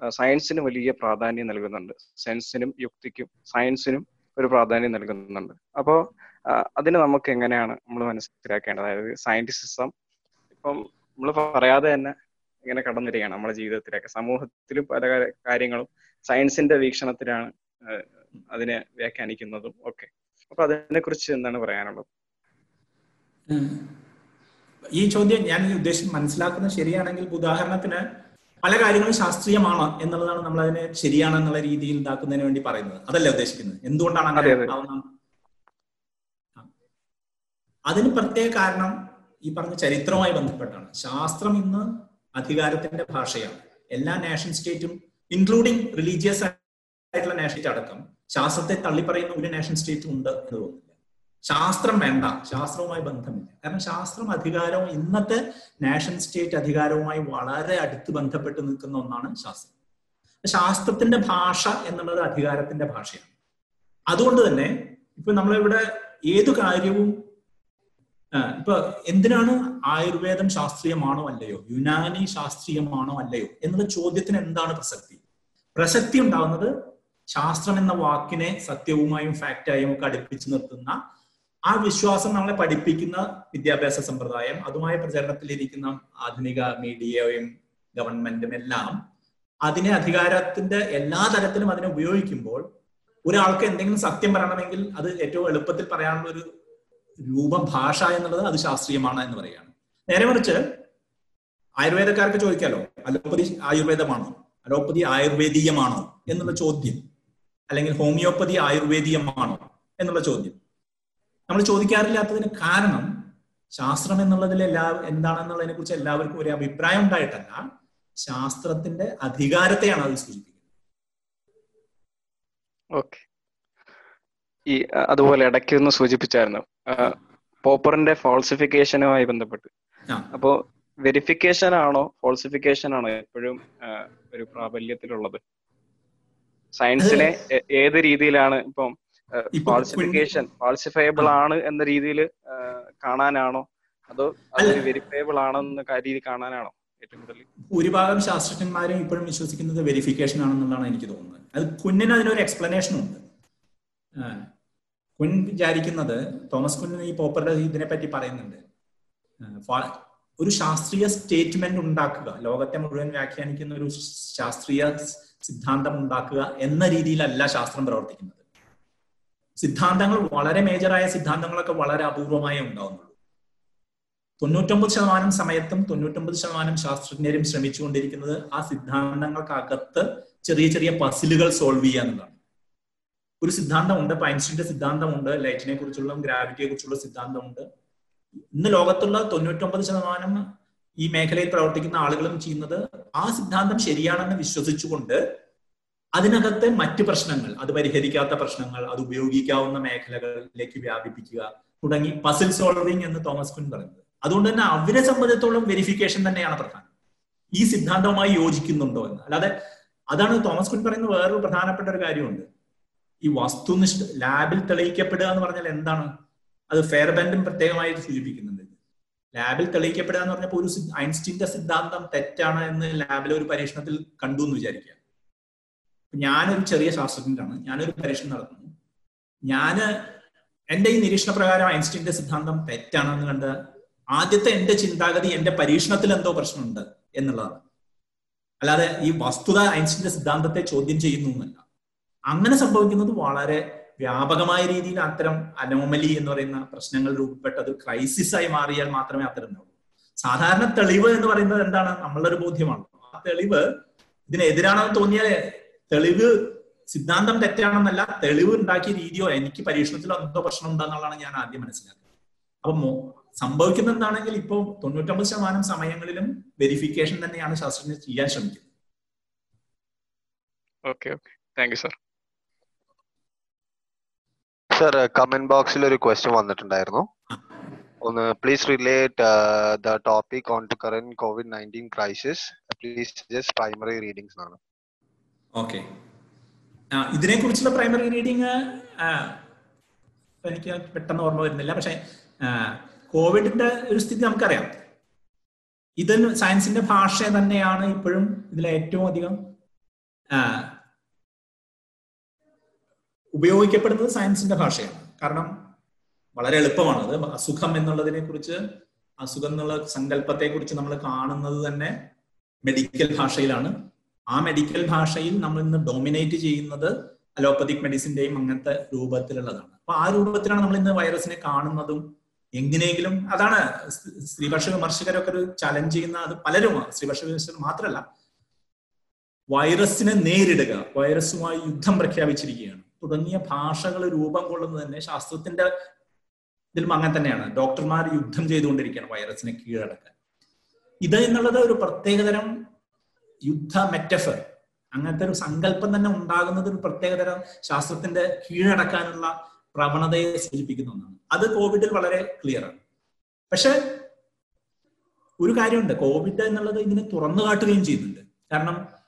സയൻസിന് വലിയ പ്രാധാന്യം നൽകുന്നുണ്ട്. സയൻസിനും യുക്തിക്കും സയൻസിനും ഒരു പ്രാധാന്യം നൽകുന്നുണ്ട്. അപ്പോൾ അതിന് നമുക്ക് എങ്ങനെയാണ് നമ്മൾ മനസ്സിലാക്കേണ്ടത്? അതായത് സയന്റിസിസം ഇപ്പം നമ്മൾ പറയാതെ തന്നെ ഇങ്ങനെ കടന്നു വരികയാണ് നമ്മുടെ ജീവിതത്തിലൊക്കെ. സമൂഹത്തിലും പല കാര്യങ്ങളും സയൻസിന്റെ വീക്ഷണത്തിലാണ് അതിനെ വ്യാഖ്യാനിക്കുന്നതും ഒക്കെ. അപ്പൊ അതിനെ കുറിച്ച് എന്താണ് പറയാനുള്ളത്? ഈ ചോദ്യം ഞാൻ ഉദ്ദേശം മനസ്സിലാക്കുന്നത് ശരിയാണെങ്കിൽ ഉദാഹരണത്തിന് പല കാര്യങ്ങളും ശാസ്ത്രീയമാണ് എന്നുള്ളതാണ് നമ്മൾ അതിനെ ശരിയാണെന്നുള്ള രീതിയിൽ ഇതാക്കുന്നതിന് വേണ്ടി പറയുന്നത്. അതല്ല ഉദ്ദേശിക്കുന്നത്? എന്തുകൊണ്ടാണ് അങ്ങനെ. അതിന് പ്രത്യേക കാരണം ഈ പറഞ്ഞ ചരിത്രവുമായി ബന്ധപ്പെട്ടാണ്. ശാസ്ത്രം ഇന്ന് അധികാരത്തിന്റെ ഭാഷയാണ്. എല്ലാ നാഷൻ സ്റ്റേറ്റും ഇൻക്ലൂഡിങ് റിലീജിയസ് ആയിട്ടുള്ള നാഷൻ സ്റ്റേറ്റ് അടക്കം ശാസ്ത്രത്തെ തള്ളിപ്പറയുന്ന ഒരു നാഷൻ സ്റ്റേറ്റും ഉണ്ട് എന്ന് തോന്നുന്നില്ല. ശാസ്ത്രം വേണ്ട. ശാസ്ത്രവുമായി ബന്ധമില്ല. കാരണം ശാസ്ത്രം അധികാരവും ഇന്നത്തെ നാഷൻ സ്റ്റേറ്റ് അധികാരവുമായി വളരെ അടുത്ത് ബന്ധപ്പെട്ട് നിൽക്കുന്ന ഒന്നാണ് ശാസ്ത്രം. ശാസ്ത്രത്തിന്റെ ഭാഷ എന്നുള്ളത് അധികാരത്തിന്റെ ഭാഷയാണ്. അതുകൊണ്ട് തന്നെ ഇപ്പൊ നമ്മളിവിടെ ഏതു കാര്യവും ഇപ്പൊ എന്തിനാണ് ആയുർവേദം ശാസ്ത്രീയമാണോ അല്ലയോ? യുനാനി ശാസ്ത്രീയമാണോ അല്ലയോ? എന്നുള്ള ചോദ്യത്തിന് എന്താണ് പ്രസക്തി? പ്രസക്തി ഉണ്ടാകുന്നത് ശാസ്ത്രം എന്ന വാക്കിനെ സത്യവുമായും ഫാക്റ്റായും ഒക്കെ അടുപ്പിച്ചു നിർത്തുന്ന ആ വിശ്വാസം നമ്മളെ പഠിപ്പിക്കുന്ന വിദ്യാഭ്യാസ സമ്പ്രദായം അതുമായ പ്രചരണത്തിലിരിക്കുന്ന ആധുനിക മീഡിയയും ഗവൺമെന്റും എല്ലാം അതിനെ അധികാരത്തിന്റെ എല്ലാ തരത്തിലും അതിനെ ഉപയോഗിക്കുമ്പോൾ ഒരാൾക്ക് എന്തെങ്കിലും സത്യം പറയണമെങ്കിൽ അത് ഏറ്റവും എളുപ്പത്തിൽ പറയാനുള്ള ഒരു രൂപം ഭാഷ എന്നുള്ളത് അത് ശാസ്ത്രീയമാണ് എന്ന് പറയുകയാണ്. നേരെ മറിച്ച് ആയുർവേദക്കാർക്ക് ചോദിക്കാലോ അലോപ്പതി ആയുർവേദമാണോ അലോപ്പതി ആയുർവേദീയമാണോ എന്നുള്ള ചോദ്യം അല്ലെങ്കിൽ ഹോമിയോപ്പതി ആയുർവേദീയമാണോ എന്നുള്ള ചോദ്യം. നമ്മൾ ചോദിക്കാറില്ലാത്തതിന് കാരണം ശാസ്ത്രം എന്നുള്ളതിൽ എല്ലാ എന്താണെന്നുള്ളതിനെ കുറിച്ച് എല്ലാവർക്കും ഒരു അഭിപ്രായം ഉണ്ടായിട്ടല്ല. ശാസ്ത്രത്തിന്റെ അധികാരത്തെയാണ് അത് സൂചിപ്പിക്കുന്നത്. ഓക്കെ. ഈ അതുപോലെ ഇടയ്ക്ക് ഒന്ന് സൂചിപ്പിച്ചായിരുന്നു. പോപ്പറിന്റെ ഫോൾസിഫിക്കേഷനുമായി ബന്ധപ്പെട്ട്. അപ്പോ വെരിഫിക്കേഷൻ ആണോ ഫോൾസിഫിക്കേഷൻ ആണോ എപ്പോഴും ഒരു പ്രാബല്യത്തിലുള്ളത്? സയൻസിനെ ഏത് രീതിയിലാണ് ഇപ്പം ഫോൾസിഫിക്കേഷൻ ഫാൾസിഫയബിൾ ആണ് എന്ന രീതിയിൽ കാണാനാണോ? അതോ അത് വെരിഫയബിൾ ആണെന്ന രീതി കാണാനാണോ ഭൂരിഭാഗം ശാസ്ത്രജ്ഞന്മാരും ഇപ്പോഴും വിശ്വസിക്കുന്നത് വെരിഫിക്കേഷൻ ആണെന്നുള്ളതാണ് എനിക്ക് തോന്നുന്നത്. അത് കുഞ്ഞിന് അതിനൊരു എക്സ്പ്ലനേഷൻ ഉണ്ട്. കുൻ വിചാരിക്കുന്നത് തോമസ് കുൻ ഈ പോപ്പറുടെ ഇതിനെ പറ്റി പറയുന്നുണ്ട് ഒരു ശാസ്ത്രീയ സ്റ്റേറ്റ്മെന്റ് ഉണ്ടാക്കുക ലോകത്തെ മുഴുവൻ വ്യാഖ്യാനിക്കുന്ന ഒരു ശാസ്ത്രീയ സിദ്ധാന്തം ഉണ്ടാക്കുക എന്ന രീതിയിലല്ല ശാസ്ത്രം പ്രവർത്തിക്കുന്നത്. സിദ്ധാന്തങ്ങൾ വളരെ മേജറായ സിദ്ധാന്തങ്ങളൊക്കെ വളരെ അപൂർവമായേ ഉണ്ടാവുന്നുള്ളൂ. തൊണ്ണൂറ്റൊമ്പത് ശതമാനം സമയത്തും തൊണ്ണൂറ്റൊമ്പത് ശതമാനം ശാസ്ത്രജ്ഞരും ശ്രമിച്ചുകൊണ്ടിരിക്കുന്നത് ആ സിദ്ധാന്തങ്ങൾക്കകത്ത് ചെറിയ ചെറിയ പസിലുകൾ സോൾവ് ചെയ്യുക ഒരു സിദ്ധാന്തമുണ്ട് ഇപ്പൊ ഐൻസ്റ്റീന്റെ സിദ്ധാന്തമുണ്ട് ലൈറ്റിനെ കുറിച്ചുള്ള ഗ്രാവിറ്റിയെ കുറിച്ചുള്ള സിദ്ധാന്തമുണ്ട്. ഇന്ന് ലോകത്തുള്ള തൊണ്ണൂറ്റൊമ്പത് ശതമാനം ഈ മേഖലയിൽ പ്രവർത്തിക്കുന്ന ആളുകളും ചെയ്യുന്നത് ആ സിദ്ധാന്തം ശരിയാണെന്ന് വിശ്വസിച്ചുകൊണ്ട് അതിനകത്തെ മറ്റ് പ്രശ്നങ്ങൾ അത് പരിഹരിക്കാത്ത പ്രശ്നങ്ങൾ അത് ഉപയോഗിക്കാവുന്ന മേഖലകളിലേക്ക് വ്യാപിപ്പിക്കുക തുടങ്ങി പസിൽ സോൾവിംഗ് എന്ന് തോമസ് കുൻ പറയുന്നത്. അതുകൊണ്ട് തന്നെ അവരെ സംബന്ധിച്ചിടത്തോളം വെരിഫിക്കേഷൻ തന്നെയാണ് പ്രധാനം. ഈ സിദ്ധാന്തവുമായി യോജിക്കുന്നുണ്ടോ എന്ന്. അല്ലാതെ അതാണ് തോമസ് കുൻ പറയുന്ന വേറൊരു പ്രധാനപ്പെട്ട ഒരു കാര്യമുണ്ട്. ഈ വസ്തുനിഷ്ഠ ലാബിൽ തെളിയിക്കപ്പെടുക എന്ന് പറഞ്ഞാൽ എന്താണ്? അത് ഫെയർബെൻഡും പ്രത്യേകമായിട്ട് സൂചിപ്പിക്കുന്നുണ്ട്. ലാബിൽ തെളിയിക്കപ്പെടുക എന്ന് പറഞ്ഞപ്പോൾ ഒരു ഐൻസ്റ്റീന്റെ സിദ്ധാന്തം തെറ്റാണ് എന്ന് ലാബിലെ ഒരു പരീക്ഷണത്തിൽ കണ്ടു എന്ന് വിചാരിക്കുക. ഞാനൊരു ചെറിയ ശാസ്ത്രജ്ഞനാണ്. ഞാനൊരു പരീക്ഷണം നടത്തുന്നു. ഞാൻ എന്റെ ഈ നിരീക്ഷണ പ്രകാരം ഐൻസ്റ്റീന്റെ സിദ്ധാന്തം തെറ്റാണെന്ന് കണ്ട് ആദ്യത്തെ എന്റെ ചിന്താഗതി എന്റെ പരീക്ഷണത്തിൽ എന്തോ പ്രശ്നമുണ്ട് എന്നുള്ളതാണ്. അല്ലാതെ ഈ വസ്തുത ഐൻസ്റ്റീന്റെ സിദ്ധാന്തത്തെ ചോദ്യം ചെയ്യുന്നു എന്നല്ല. അങ്ങനെ സംഭവിക്കുന്നത് വളരെ വ്യാപകമായ രീതിയിൽ അത്തരം അനോമലി എന്ന് പറയുന്ന പ്രശ്നങ്ങൾ രൂപപ്പെട്ടത് ക്രൈസിസ് ആയി മാറിയാൽ മാത്രമേ അത്തരം ഉണ്ടാവൂ സാധാരണ തെളിവ് എന്ന് പറയുന്നത് എന്താണ്? നമ്മളുടെ ഒരു ബോധ്യമാണ്. ആ തെളിവ് ഇതിനെതിരാണെന്ന് തോന്നിയാൽ തെളിവ് സിദ്ധാന്തം തെറ്റാണെന്നല്ല തെളിവ് ഉണ്ടാക്കിയ രീതിയോ എനിക്ക് പരീക്ഷണത്തിൽ എന്തോ പ്രശ്നം ഉണ്ടെന്നുള്ളതാണ് ഞാൻ ആദ്യം മനസ്സിലാക്കുന്നത്. അപ്പൊ സംഭവിക്കുന്ന എന്താണെങ്കിൽ ഇപ്പോൾ തൊണ്ണൂറ്റൊമ്പത് ശതമാനം സമയങ്ങളിലും വെരിഫിക്കേഷൻ തന്നെയാണ് ശാസ്ത്രജ്ഞർ ചെയ്യാൻ ശ്രമിക്കുന്നത്. Okay okay thank you sir sir comment ബോക്സിൽ ഒരു ക്വസ്റ്റ്യൻ വന്നിട്ടുണ്ടായിരുന്നു. ഒന്ന് please relate the topic on to current COVID nineteen crisis please just primary readings ആണ് ഓക്കെ ഇതിനെ കുറിച്ചുള്ള പ്രൈമറി റീഡിങ് എനിക്ക് പെട്ടെന്ന് ഓർമ്മ വരുന്നില്ല. പക്ഷെ കോവിഡിന്റെ ഒരു സ്ഥിതി നമുക്കറിയാം. ഇത് സയൻസിന്റെ ഭാഷ തന്നെയാണ് ഇപ്പോഴും ഇതിൽ ഏറ്റവും അധികം ഉപയോഗിക്കപ്പെടുന്നത് സയൻസിന്റെ ഭാഷയാണ്. കാരണം വളരെ എളുപ്പമാണ്. അത് അസുഖം എന്നുള്ളതിനെ കുറിച്ച് അസുഖം എന്നുള്ള സങ്കല്പത്തെ കുറിച്ച് നമ്മൾ കാണുന്നത് തന്നെ മെഡിക്കൽ ഭാഷയിലാണ്. ആ മെഡിക്കൽ ഭാഷയിൽ നമ്മൾ ഇന്ന് ഡോമിനേറ്റ് ചെയ്യുന്നത് അലോപ്പതിക് മെഡിസിന്റെയും അങ്ങനത്തെ രൂപത്തിലുള്ളതാണ്. അപ്പൊ ആ രൂപത്തിലാണ് നമ്മൾ ഇന്ന് വൈറസിനെ കാണുന്നതും എങ്ങനെയെങ്കിലും അതാണ് സ്ത്രീപക്ഷ വിമർശകരൊക്കെ ഒരു ചലഞ്ച് ചെയ്യുന്ന അത് പലരും സ്ത്രീപക്ഷ വിമർശകർ മാത്രമല്ല വൈറസിനെ നേരിടുക വൈറസുമായി യുദ്ധം പ്രഖ്യാപിച്ചിരിക്കുകയാണ്. തുടങ്ങിയ ഭാഷകൾ രൂപം കൊള്ളുന്നത് തന്നെ ശാസ്ത്രത്തിന്റെ ഇതിലും അങ്ങനെ തന്നെയാണ്. ഡോക്ടർമാർ യുദ്ധം ചെയ്തുകൊണ്ടിരിക്കുകയാണ് വൈറസിനെ കീഴടക്കാൻ. ഇത് എന്നുള്ളത് ഒരു പ്രത്യേകതരം യുദ്ധ മെറ്റഫർ അങ്ങനത്തെ ഒരു സങ്കല്പം തന്നെ ഉണ്ടാകുന്നത് ഒരു പ്രത്യേകതരം ശാസ്ത്രത്തിന്റെ കീഴടക്കാനുള്ള പ്രവണതയെ സൂചിപ്പിക്കുന്ന ഒന്നാണ്. അത് കോവിഡിൽ വളരെ ക്ലിയർ ആണ്. പക്ഷെ ഒരു കാര്യമുണ്ട്. കോവിഡ് എന്നുള്ളത് ഇതിനെ തുറന്നു കാട്ടുകയും ചെയ്യുന്നുണ്ട്. കാരണം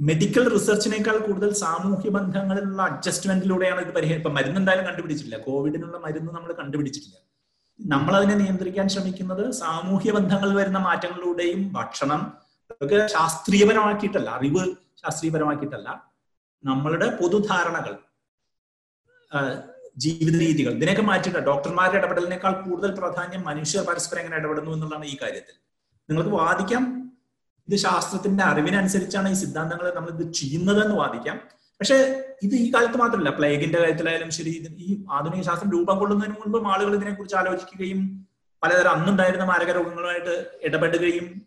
മെഡിക്കൽ റിസർച്ചിനേക്കാൾ കൂടുതൽ സാമൂഹ്യ ബന്ധങ്ങളിലുള്ള അഡ്ജസ്റ്റ്മെന്റിലൂടെയാണ് ഇത് പരിഹരി ഇപ്പൊ മരുന്ന് എന്തായാലും കണ്ടുപിടിച്ചിട്ടില്ല. കോവിഡിനുള്ള മരുന്ന് നമ്മൾ കണ്ടുപിടിച്ചിട്ടില്ല. നമ്മൾ അതിനെ നിയന്ത്രിക്കാൻ ശ്രമിക്കുന്നത് സാമൂഹ്യ ബന്ധങ്ങളിൽ വരുന്ന മാറ്റങ്ങളിലൂടെയും ഭക്ഷണം ഒക്കെ ശാസ്ത്രീയപരമാക്കിയിട്ടല്ല അറിവ് ശാസ്ത്രീയപരമാക്കിയിട്ടല്ല. നമ്മളുടെ പൊതുധാരണകൾ ജീവിത രീതികൾ ഇതിനെയൊക്കെ മാറ്റിയിട്ട്. ഡോക്ടർമാരുടെ ഇടപെടലിനേക്കാൾ കൂടുതൽ പ്രാധാന്യം മനുഷ്യർ പരസ്പരം എങ്ങനെ ഇടപെടുന്നു എന്നുള്ളതാണ് ഈ കാര്യത്തിൽ. നിങ്ങൾക്ക് വാദിക്കാം. ഇത് ശാസ്ത്രത്തിന്റെ അറിവിനനുസരിച്ചാണ് ഈ സിദ്ധാന്തങ്ങൾ നമ്മൾ ഇത് ചെയ്യുന്നതെന്ന് വാദിക്കാം. പക്ഷെ ഇത് ഈ കാലത്ത് മാത്രമല്ല. പ്ലേഗിന്റെ കാര്യത്തിലായാലും ശരി ഈ ആധുനിക ശാസ്ത്രം രൂപം കൊള്ളുന്നതിന് മുൻപും ആളുകൾ ഇതിനെക്കുറിച്ച് ആലോചിക്കുകയും പലതരം അന്നുണ്ടായിരുന്ന മാരക രോഗങ്ങളുമായിട്ട് ഇടപെടുകയും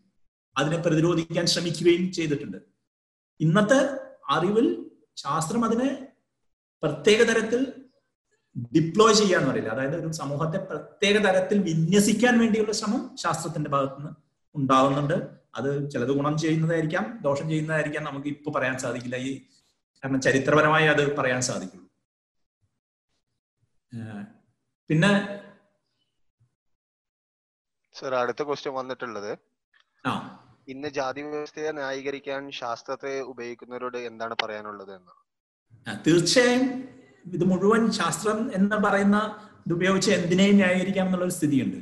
അതിനെ പ്രതിരോധിക്കാൻ ശ്രമിക്കുകയും ചെയ്തിട്ടുണ്ട്. ഇന്നത്തെ അറിവിൽ ശാസ്ത്രം അതിനെ പ്രത്യേക തരത്തിൽ ഡിപ്ലോയ് ചെയ്യാന്ന് പറയില്ല. അതായത് ഒരു സമൂഹത്തെ പ്രത്യേക തരത്തിൽ വിന്യസിക്കാൻ വേണ്ടിയുള്ള ശ്രമം ശാസ്ത്രത്തിന്റെ ഭാഗത്തുനിന്ന് ഉണ്ടാവുന്നുണ്ട്. അത് ചിലത് ഗുണം ചെയ്യുന്നതായിരിക്കാം ദോഷം ചെയ്യുന്നതായിരിക്കാം നമുക്ക് ഇപ്പൊ പറയാൻ സാധിക്കില്ല. ഈ കാരണം ചരിത്രപരമായി അത് പറയാൻ സാധിക്കുള്ളൂ. പിന്നെ സർ അടുത്ത ക്വസ്റ്റ്യൻ വന്നിട്ടുള്ളത്. ആ. ഇന്ന് ജാതി വ്യവസ്ഥയെ ന്യായീകരിക്കാൻ ശാസ്ത്രത്തെ ഉപയോഗിക്കുന്നവരോട് എന്താണ് പറയാനുള്ളത് എന്ന്? തീർച്ചയായും ഇത് മുഴുവൻ ശാസ്ത്രം എന്ന് പറയുന്ന ഇത് ഉപയോഗിച്ച് എന്തിനേയും ന്യായീകരിക്കാം എന്നുള്ള ഒരു സ്ഥിതിയുണ്ട്.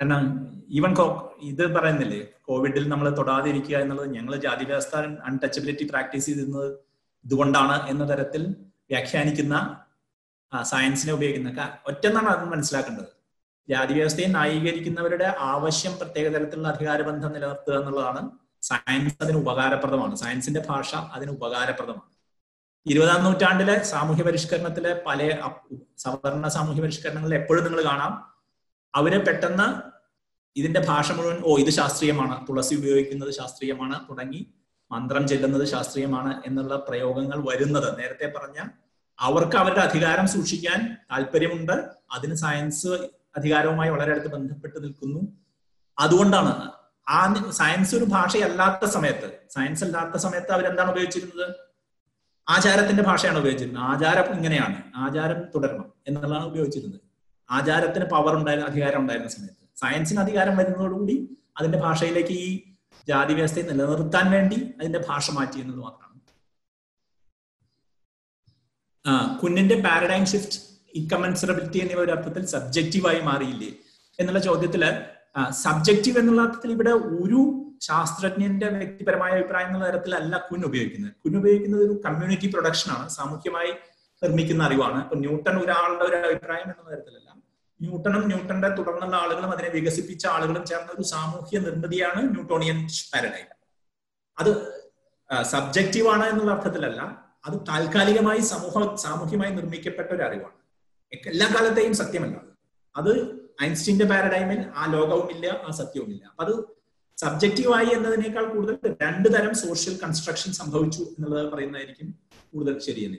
കാരണം ഈവൻ ഇത് പറയുന്നില്ലേ കോവിഡിൽ നമ്മൾ തൊടാതിരിക്കുക എന്നുള്ളത് ഞങ്ങൾ ജാതി വ്യവസ്ഥ അൺടച്ചബിലിറ്റി പ്രാക്ടീസ് ചെയ്തിരുന്നത് ഇതുകൊണ്ടാണ് എന്ന തരത്തിൽ വ്യാഖ്യാനിക്കുന്ന സയൻസിനെ ഉപയോഗിക്കുന്ന ഒറ്റ ഒറ്റെന്നാണ് അത് മനസ്സിലാക്കേണ്ടത്. ജാതി വ്യവസ്ഥയെ ന്യായീകരിക്കുന്നവരുടെ ആവശ്യം പ്രത്യേക തരത്തിലുള്ള അധികാരബന്ധം നിലനിർത്തുക എന്നുള്ളതാണ് സയൻസ് അതിന് ഉപകാരപ്രദമാണ്. സയൻസിന്റെ ഭാഷ അതിന് ഉപകാരപ്രദമാണ്. ഇരുപതാം നൂറ്റാണ്ടിലെ സാമൂഹ്യ പരിഷ്കരണത്തിലെ പല സവർണ സാമൂഹ്യ പരിഷ്കരണങ്ങളിൽ എപ്പോഴും നിങ്ങൾ കാണാം അവർ പെട്ടെന്ന് ഇതിന്റെ ഭാഷ മുഴുവൻ ഓ ഇത് ശാസ്ത്രീയമാണ്. തുളസി ഉപയോഗിക്കുന്നത് ശാസ്ത്രീയമാണ്. തുടങ്ങി മന്ത്രം ചെല്ലുന്നത് ശാസ്ത്രീയമാണ് എന്നുള്ള പ്രയോഗങ്ങൾ വരുന്നത്. നേരത്തെ പറഞ്ഞ അവർക്ക് അവരുടെ അധികാരം സൂക്ഷിക്കാൻ താല്പര്യമുണ്ട്. അതിന് സയൻസ് അധികാരവുമായി വളരെ അടുത്ത് ബന്ധപ്പെട്ട് നിൽക്കുന്നു. അതുകൊണ്ടാണ് ആ സയൻസ് ഒരു ഭാഷയല്ലാത്ത സമയത്ത് സയൻസ് അല്ലാത്ത സമയത്ത് അവരെന്താണ് ഉപയോഗിച്ചിരുന്നത്? ആചാരത്തിന്റെ ഭാഷയാണ് ഉപയോഗിച്ചിരുന്നത്. ആചാരം ഇങ്ങനെയാണ്. ആചാരം തുടരണം എന്നുള്ളതാണ് ഉപയോഗിച്ചിരുന്നത്. ആചാരത്തിന് പവർ ഉണ്ടായിരുന്ന അധികാരം ഉണ്ടായിരുന്ന സമയത്ത്. സയൻസിന് അധികാരം വരുന്നതോടുകൂടി അതിന്റെ ഭാഷയിലേക്ക് ഈ ജാതി വ്യവസ്ഥയെ നിലനിർത്താൻ വേണ്ടി അതിന്റെ ഭാഷ മാറ്റി എന്നത് മാത്രമാണ്. കുഞ്ഞിന്റെ പാരഡൈം ഷിഫ്റ്റ് ഇൻകമൻസറബിലിറ്റി എന്നിവ ഒരു അർത്ഥത്തിൽ സബ്ജക്റ്റീവായി മാറിയില്ലേ? എന്നുള്ള ചോദ്യത്തിൽ സബ്ജക്റ്റീവ് എന്നുള്ള അർത്ഥത്തിൽ ഇവിടെ ഒരു ശാസ്ത്രജ്ഞന്റെ വ്യക്തിപരമായ അഭിപ്രായം എന്നുള്ള തരത്തിലല്ല കുൻ ഉപയോഗിക്കുന്നത്. കുൻ ഉപയോഗിക്കുന്നത് ഒരു കമ്മ്യൂണിറ്റി പ്രൊഡക്ഷൻ ആണ് സാമൂഹ്യമായി നിർമ്മിക്കുന്ന അറിവാണ്. ഇപ്പൊ ന്യൂട്ടൺ ഒരാളുടെ ഒരു അഭിപ്രായം തരത്തിലല്ല. ന്യൂട്ടണും ന്യൂട്ടന്റെ തുടർന്നുള്ള ആളുകളും അതിനെ വികസിപ്പിച്ച ആളുകളും ചേർന്ന ഒരു സാമൂഹ്യ നിർമ്മിതിയാണ് ന്യൂട്ടോണിയൻ പാരഡൈം അത് സബ്ജക്റ്റീവ് ആണ് എന്നുള്ള അർത്ഥത്തിലല്ല അത് താൽക്കാലികമായി സമൂഹ സാമൂഹ്യമായി നിർമ്മിക്കപ്പെട്ട ഒരു അറിവാണ്. എല്ലാ കാലത്തെയും സത്യമല്ല. അത് ഐൻസ്റ്റീന്റെ പാരഡൈമിൽ ആ ലോകവുമില്ല ആ സത്യവുമില്ല. അപ്പൊ അത് സബ്ജക്റ്റീവായി എന്നതിനേക്കാൾ കൂടുതൽ രണ്ട് തരം സോഷ്യൽ കൺസ്ട്രക്ഷൻ സംഭവിച്ചു എന്നുള്ളത് പറയുന്നതായിരിക്കും കൂടുതൽ ശരിയെന്ന്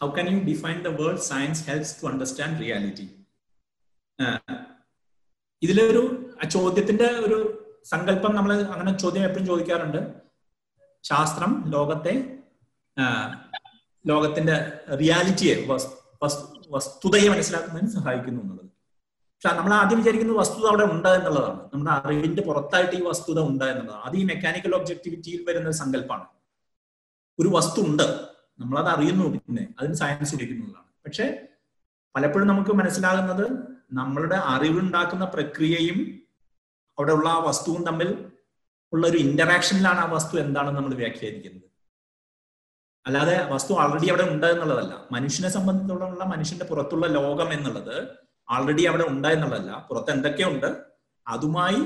how can you define the word science helps to understand reality? ഇതിലൊരു ചോദ്യത്തിന്റെ ഒരു സങ്കല്പം നമ്മൾ അങ്ങനെ ചോദ്യം എപ്പോഴും ചോദിക്കാറുണ്ട്. ശാസ്ത്രം ലോകത്തെ ലോകത്തിന്റെ റിയാലിറ്റിയെ വസ്തുതയെ മനസ്സിലാക്കുന്നതിന് സഹായിക്കുന്നു എന്നുള്ളത്. പക്ഷെ നമ്മൾ ആദ്യം വിചാരിക്കുന്നത് വസ്തുത അവിടെ ഉണ്ട് എന്നുള്ളതാണ്. നമ്മുടെ അറിവിന്റെ പുറത്തായിട്ട് ഈ വസ്തുത ഉണ്ട് എന്നുള്ളതാണ്. അത് ഈ മെക്കാനിക്കൽ ഒബ്ജക്ടിവിറ്റിയിൽ വരുന്ന സങ്കല്പമാണ് ഒരു വസ്തു ഉണ്ട്. നമ്മളത് അറിയുന്നു പിന്നെ. അതിന് സയൻസ് ഉപയോഗിക്കുന്നതാണ് പക്ഷെ പലപ്പോഴും നമുക്ക് മനസ്സിലാകുന്നത് നമ്മളുടെ അറിവുണ്ടാക്കുന്ന പ്രക്രിയയും അവിടെ ഉള്ള ആ വസ്തുവും തമ്മിൽ ഉള്ള ഒരു ഇന്ററാക്ഷനിലാണ് ആ വസ്തു എന്താണെന്ന് നമ്മൾ വ്യാഖ്യാനിക്കുന്നത്. അല്ലാതെ വസ്തു ആൾറെഡി അവിടെ ഉണ്ട് എന്നുള്ളതല്ല. മനുഷ്യനെ സംബന്ധിച്ചുള്ള മനുഷ്യന്റെ പുറത്തുള്ള ലോകം എന്നുള്ളത് ആൾറെഡി അവിടെ ഉണ്ട് എന്നുള്ളതല്ല. പുറത്ത് എന്തൊക്കെയുണ്ട് അതുമായി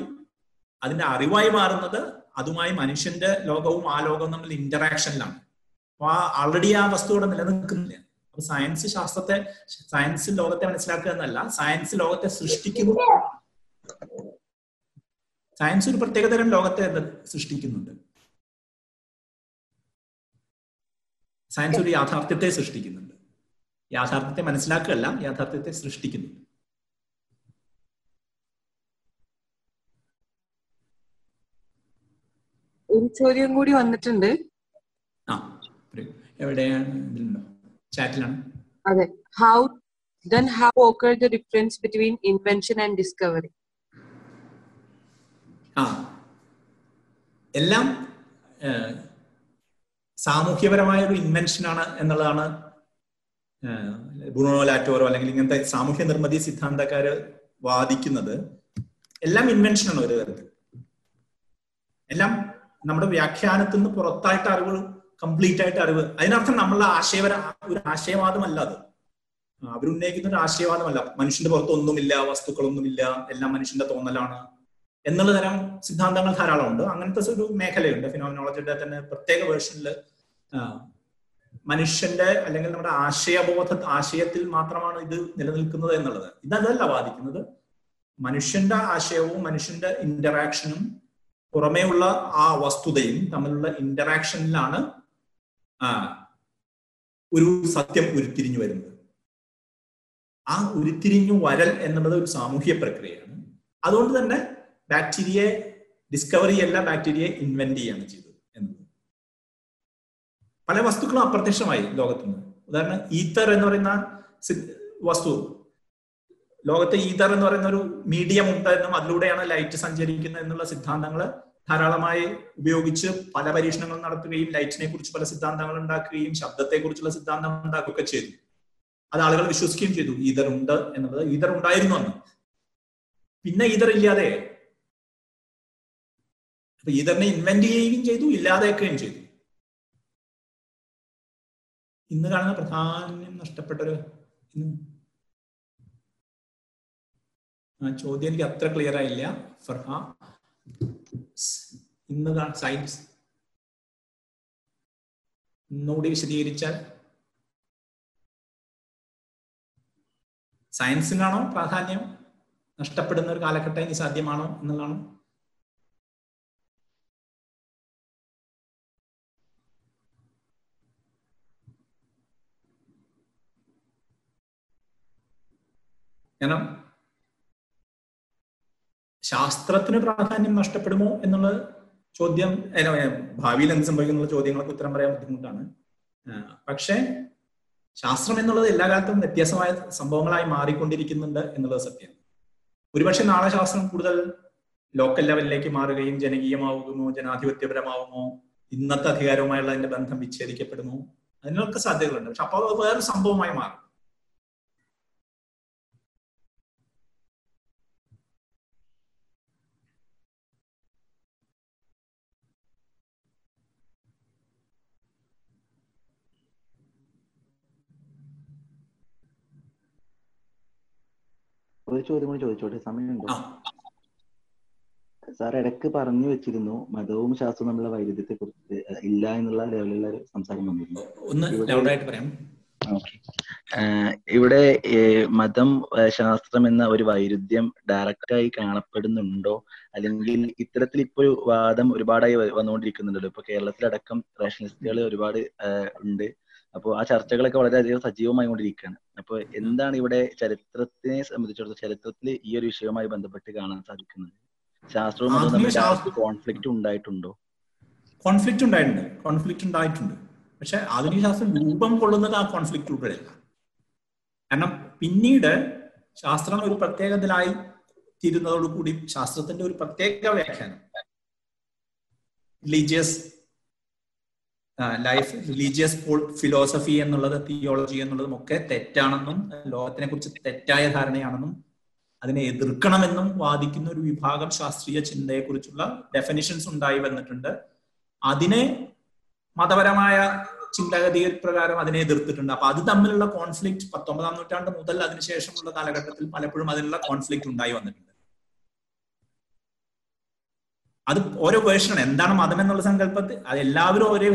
അതിന്റെ അറിവായി മാറുന്നത് അതുമായി മനുഷ്യന്റെ ലോകവും ആ ലോകവും തമ്മിൽ ഇന്ററാക്ഷനിലാണ് അപ്പൊ ആ ആൾറെഡി ആ വസ്തു അവിടെ നിലനിൽക്കുന്നില്ല. അപ്പൊ സയൻസ് ശാസ്ത്രത്തെ സയൻസ് ലോകത്തെ മനസ്സിലാക്കുക എന്നല്ല സയൻസ് ലോകത്തെ സൃഷ്ടിക്കുന്നു. സയൻസ് ഒരു പ്രത്യേകതരം ലോകത്തെ സൃഷ്ടിക്കുന്നുണ്ട്. സയൻസ് ഒരു യാഥാർത്ഥ്യത്തെ സൃഷ്ടിക്കുന്നുണ്ട്. യാഥാർത്ഥ്യത്തെ മനസ്സിലാക്കുകയല്ല യാഥാർത്ഥ്യത്തെ സൃഷ്ടിക്കുന്നുണ്ട്. ഒരു ചോദ്യം കൂടി വന്നിട്ടുണ്ട്. ആ. എവിടെയാണ്? ഇതിലുണ്ടോ. ചാറ്റിലാണ്. അതെ. How how occur difference between invention and discovery ആ. എല്ലാം സാമൂഹ്യപരമായ ഒരു ഇൻവെൻഷൻ ആണ് എന്നുള്ളതാണ് ബ്രൂണോ ലാറ്റോറോ അല്ലെങ്കിൽ ഇങ്ങനത്തെ സാമൂഹ്യ നിർമ്മിതി സിദ്ധാന്തക്കാര് വാദിക്കുന്നത്. എല്ലാം ഇൻവെൻഷൻ ആണ് ഒരു തരത്തിൽ. എല്ലാം നമ്മുടെ വ്യാഖ്യാനത്തിൽ നിന്ന് പുറത്തായിട്ട് അറിവ് കംപ്ലീറ്റ് ആയിട്ട് അറിവ്. അതിനർത്ഥം നമ്മളുടെ ആശയപര ഒരു ആശയവാദമല്ല അത്. അവരുന്നയിക്കുന്ന ഒരു ആശയവാദമല്ല. മനുഷ്യന്റെ പുറത്ത് ഒന്നുമില്ല വസ്തുക്കളൊന്നുമില്ല എല്ലാം മനുഷ്യന്റെ തോന്നലാണ് എന്നുള്ള തരം സിദ്ധാന്തങ്ങൾ ധാരാളമുണ്ട്. അങ്ങനത്തെ ഒരു മേഖലയുണ്ട്. ഫിനോമിനോളജിയുടെ തന്നെ പ്രത്യേക വേർഷനിൽ മനുഷ്യന്റെ അല്ലെങ്കിൽ നമ്മുടെ ആശയബോധ ആശയത്തിൽ മാത്രമാണ് ഇത് നിലനിൽക്കുന്നത് എന്നുള്ളത്. ഇതല്ല വാദിക്കുന്നത്. മനുഷ്യന്റെ ആശയവും മനുഷ്യന്റെ ഇന്ററാക്ഷനും പുറമേയുള്ള ആ വസ്തുതയും തമ്മിലുള്ള ഇന്ററാക്ഷനിലാണ് ഒരു സത്യം ഉരുത്തിരിഞ്ഞു വരുന്നത്. ആ ഉരുത്തിരിഞ്ഞു വരൽ എന്നുള്ളത് ഒരു സാമൂഹ്യ പ്രക്രിയയാണ്. അതുകൊണ്ട് തന്നെ ബാക്ടീരിയയെ ഡിസ്കവറി അല്ല ബാക്ടീരിയയെ ഇൻവെന്റ് ചെയ്യാണ് ചെയ്തത് എന്നത്. പല വസ്തുക്കളും അപ്രത്യക്ഷമായി ലോകത്തുനിന്ന്. ഉദാഹരണം ഈത്തർ എന്ന് പറയുന്ന വസ്തു. ലോകത്ത് ഈതർ എന്ന് പറയുന്ന ഒരു മീഡിയം ഉണ്ട് എന്നും അതിലൂടെയാണ് ലൈറ്റ് സഞ്ചരിക്കുന്നത് എന്നുള്ള ധാരാളമായി ഉപയോഗിച്ച് പല പരീക്ഷണങ്ങൾ നടത്തുകയും ലൈറ്റിനെ കുറിച്ച് പല സിദ്ധാന്തങ്ങൾ ഉണ്ടാക്കുകയും ശബ്ദത്തെ കുറിച്ചുള്ള സിദ്ധാന്തം ഉണ്ടാക്കുകയൊക്കെ ചെയ്തു. അത് ആളുകൾ വിശ്വസിക്കുകയും ചെയ്തു ഈതർ ഉണ്ട് എന്നുള്ളത്. ഈതർ ഉണ്ടായിരുന്നു അന്ന്. പിന്നെ ഈതർ ഇല്ലാതെ അപ്പൊ ഈതറിനെ ഇൻവെന്റ് ചെയ്യുകയും ചെയ്തു ഇല്ലാതെയൊക്കെയും ചെയ്തു. ഇന്ന് കാണുന്ന പ്രധാനം നഷ്ടപ്പെട്ടൊരു ചോദ്യം എനിക്ക് അത്ര ക്ലിയർ ആയില്ല. ഫർഹ ഇന്ന് സയൻസ് ഒന്നുകൂടി വിശദീകരിച്ചാൽ സയൻസിനാണോ പ്രാധാന്യം നഷ്ടപ്പെടുന്ന ഒരു കാലഘട്ടം ഇനി സാധ്യമാണോ എന്നുള്ളതാണ്. കാരണം ശാസ്ത്രത്തിന് പ്രാധാന്യം നഷ്ടപ്പെടുമോ എന്നുള്ള ചോദ്യം ഭാവിയിൽ എന്ത് സംഭവിക്കുന്നുള്ള ചോദ്യങ്ങൾക്ക് ഉത്തരം പറയാൻ ബുദ്ധിമുട്ടാണ്. പക്ഷേ ശാസ്ത്രം എന്നുള്ളത് എല്ലാ കാലത്തും വ്യത്യാസമായ സംഭവങ്ങളായി മാറിക്കൊണ്ടിരിക്കുന്നുണ്ട് എന്നുള്ളത് സത്യം. ഒരുപക്ഷെ നാളെ ശാസ്ത്രം കൂടുതൽ ലോക്കൽ ലെവലിലേക്ക് മാറുകയും ജനകീയമാവുമോ ജനാധിപത്യപരമാവുമോ ഇന്നത്തെ അധികാരവുമായുള്ള അതിന്റെ ബന്ധം വിച്ഛേദിക്കപ്പെടുമോ അതിനൊക്കെ സാധ്യതകളുണ്ട്. പക്ഷെ അപ്പോൾ വേറൊരു സംഭവമായി മാറും. ഒരു ചോദ്യം കൂടി ചോദിച്ചോട്ടെ? സമയമുണ്ടോ? സാർ ഇടയ്ക്ക് പറഞ്ഞു വെച്ചിരുന്നു മതവും ശാസ്ത്രവും തമ്മിലുള്ള വൈരുദ്ധ്യത്തെ കുറിച്ച് ഇല്ല എന്നുള്ള ലെവലിലുള്ള ഒരു സംസാരം വന്നിരുന്നു. ഒന്ന് ഇവിടെ- മതം ശാസ്ത്രം എന്ന ഒരു വൈരുദ്ധ്യം ഡയറക്റ്റായി കാണപ്പെടുന്നുണ്ടോ? അല്ലെങ്കിൽ ഇത്തരത്തിൽ ഇപ്പോൾ വാദം ഒരുപാടായി വന്നുകൊണ്ടിരിക്കുന്നുണ്ടല്ലോ. ഇപ്പൊ കേരളത്തിലടക്കം റേഷനിസ്റ്റുകൾ ഒരുപാട് ഉണ്ട്. അപ്പോൾ ആ ചർച്ചകളൊക്കെ വളരെയധികം സജീവമായി കൊണ്ടിരിക്കുകയാണ്. അപ്പോൾ എന്താണ് ഇവിടെ ചരിത്രത്തിനെ സംബന്ധിച്ചിടത്തോളം ചരിത്രത്തിൽ ഈ ഒരു വിഷയവുമായി ബന്ധപ്പെട്ട് കാണാൻ സാധിക്കുന്നത്? ശാസ്ത്രവും തമ്മിൽ കോൺഫ്ലിക്റ്റ് ഉണ്ടായിട്ടുണ്ടോ? കോൺഫ്ലിക്റ്റ് ഉണ്ടായിട്ടുണ്ട്. കോൺഫ്ലിക്റ്റ് ഉണ്ടായിട്ടുണ്ട്. പക്ഷെ ആധുനിക ശാസ്ത്രം രൂപം കൊള്ളുന്നത് ആ കോൺഫ്ലിക്റ്റ് കോൺഫ്ലിക്റ്റിലൂടെയല്ല കാരണം പിന്നീട് ശാസ്ത്രം ഒരു പ്രത്യേകതയിലായി തീരുന്നതോടുകൂടി ശാസ്ത്രത്തിന്റെ ഒരു പ്രത്യേക വ്യാഖ്യാനം. റിലീജിയസ് ലൈഫ് റിലീജിയസ് ഫിലോസഫി എന്നുള്ളത് തിയോളജി എന്നുള്ളതും ഒക്കെ തെറ്റാണെന്നും ലോകത്തിനെ കുറിച്ച് തെറ്റായ ധാരണയാണെന്നും അതിനെ എതിർക്കണമെന്നും വാദിക്കുന്ന ഒരു വിഭാഗം ശാസ്ത്രീയ ചിന്തയെക്കുറിച്ചുള്ള ഡെഫിനിഷൻസ് ഉണ്ടായി വന്നിട്ടുണ്ട്. അതിനെ മതപരമായ ചിന്താഗതി പ്രകാരം അതിനെ എതിർത്തിട്ടുണ്ട്. അപ്പൊ അത് തമ്മിലുള്ള കോൺഫ്ലിക്റ്റ് പത്തൊമ്പതാം നൂറ്റാണ്ട് മുതൽ അതിനുശേഷമുള്ള കാലഘട്ടത്തിൽ പലപ്പോഴും അതിനുള്ള കോൺഫ്ലിക്റ്റ് ഉണ്ടായി വന്നിട്ടുണ്ട്. അത് ഓരോ വേർഷനാണ് എന്താണ് മതം എന്നുള്ള സങ്കല്പത്തിൽ അത് എല്ലാവരും ഒരേ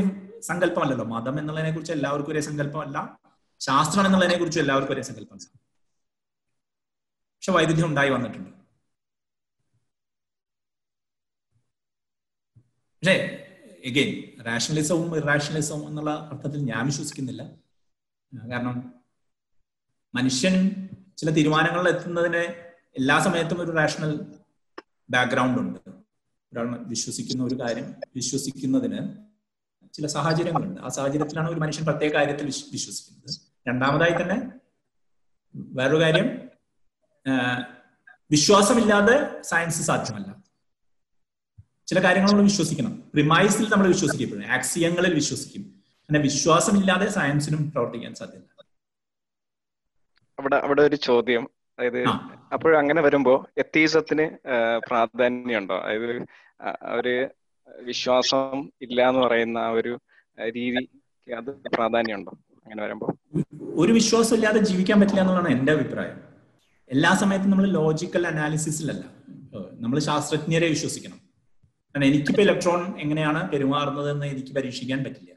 സങ്കല്പമല്ലല്ലോ. മതം എന്നുള്ളതിനെ കുറിച്ച് എല്ലാവർക്കും ഒരേ സങ്കല്പമല്ല. ശാസ്ത്രം എന്നുള്ളതിനെ കുറിച്ച് എല്ലാവർക്കും ഒരേ സങ്കല്പമല്ല പക്ഷെ വൈരുദ്ധ്യം ഉണ്ടായി വന്നിട്ടുണ്ട്. പക്ഷേ എഗെയിൻ റാഷണലിസവും ഇറാഷണലിസവും എന്നുള്ള അർത്ഥത്തിൽ ഞാൻ വിശ്വസിക്കുന്നില്ല. കാരണം മനുഷ്യൻ ചില തീരുമാനങ്ങളിൽ എത്തുന്നതിന് എല്ലാ സമയത്തും ഒരു റാഷണൽ ബാക്ക്ഗ്രൗണ്ട് ഉണ്ട്. ഒരാൾ വിശ്വസിക്കുന്ന ഒരു കാര്യം വിശ്വസിക്കുന്നതിന് ചില സാഹചര്യങ്ങളുണ്ട്. ആ സാഹചര്യത്തിലാണ് ഒരു മനുഷ്യൻ പ്രത്യേക കാര്യത്തിൽ വിശ്വസിക്കുന്നത്. രണ്ടാമതായി തന്നെ വേറൊരു കാര്യം വിശ്വാസമില്ലാതെ സയൻസ് സാധ്യമല്ല. ചില കാര്യങ്ങൾ നമ്മൾ വിശ്വസിക്കണം. പ്രിമൈസിൽ നമ്മൾ വിശ്വസിക്കപ്പെടും. ആക്സിയങ്ങളിൽ വിശ്വസിക്കും. അങ്ങനെ വിശ്വാസമില്ലാതെ സയൻസിനും പ്രവർത്തിക്കാൻ സാധ്യമല്ല. അവിടെ അവിടെ ഒരു ചോദ്യം. അതായത് അപ്പോഴങ്ങനെ വരുമ്പോ എത്തീസത്തിന് പ്രാധാന്യമുണ്ടോ? അതായത് ഒരു വിശ്വാസം ഇല്ല എന്ന് പറയുന്ന ഒരു രീതി അത് പ്രാധാന്യമുണ്ടോ അങ്ങനെ വരുമ്പോ? ഒരു വിശ്വാസം ഇല്ലാതെ ജീവിക്കാൻ പറ്റില്ല എന്നുള്ളതാണ് എന്റെ അഭിപ്രായം. എല്ലാ സമയത്തും നമ്മൾ ലോജിക്കൽ അനാലിസിസിലല്ല നമ്മൾ ശാസ്ത്രജ്ഞരെ വിശ്വസിക്കണം. കാരണം എനിക്കിപ്പോ ഇലക്ട്രോൺ എങ്ങനെയാണ് പെരുമാറുന്നത് എന്ന് എനിക്ക് പരീക്ഷിക്കാൻ പറ്റില്ല.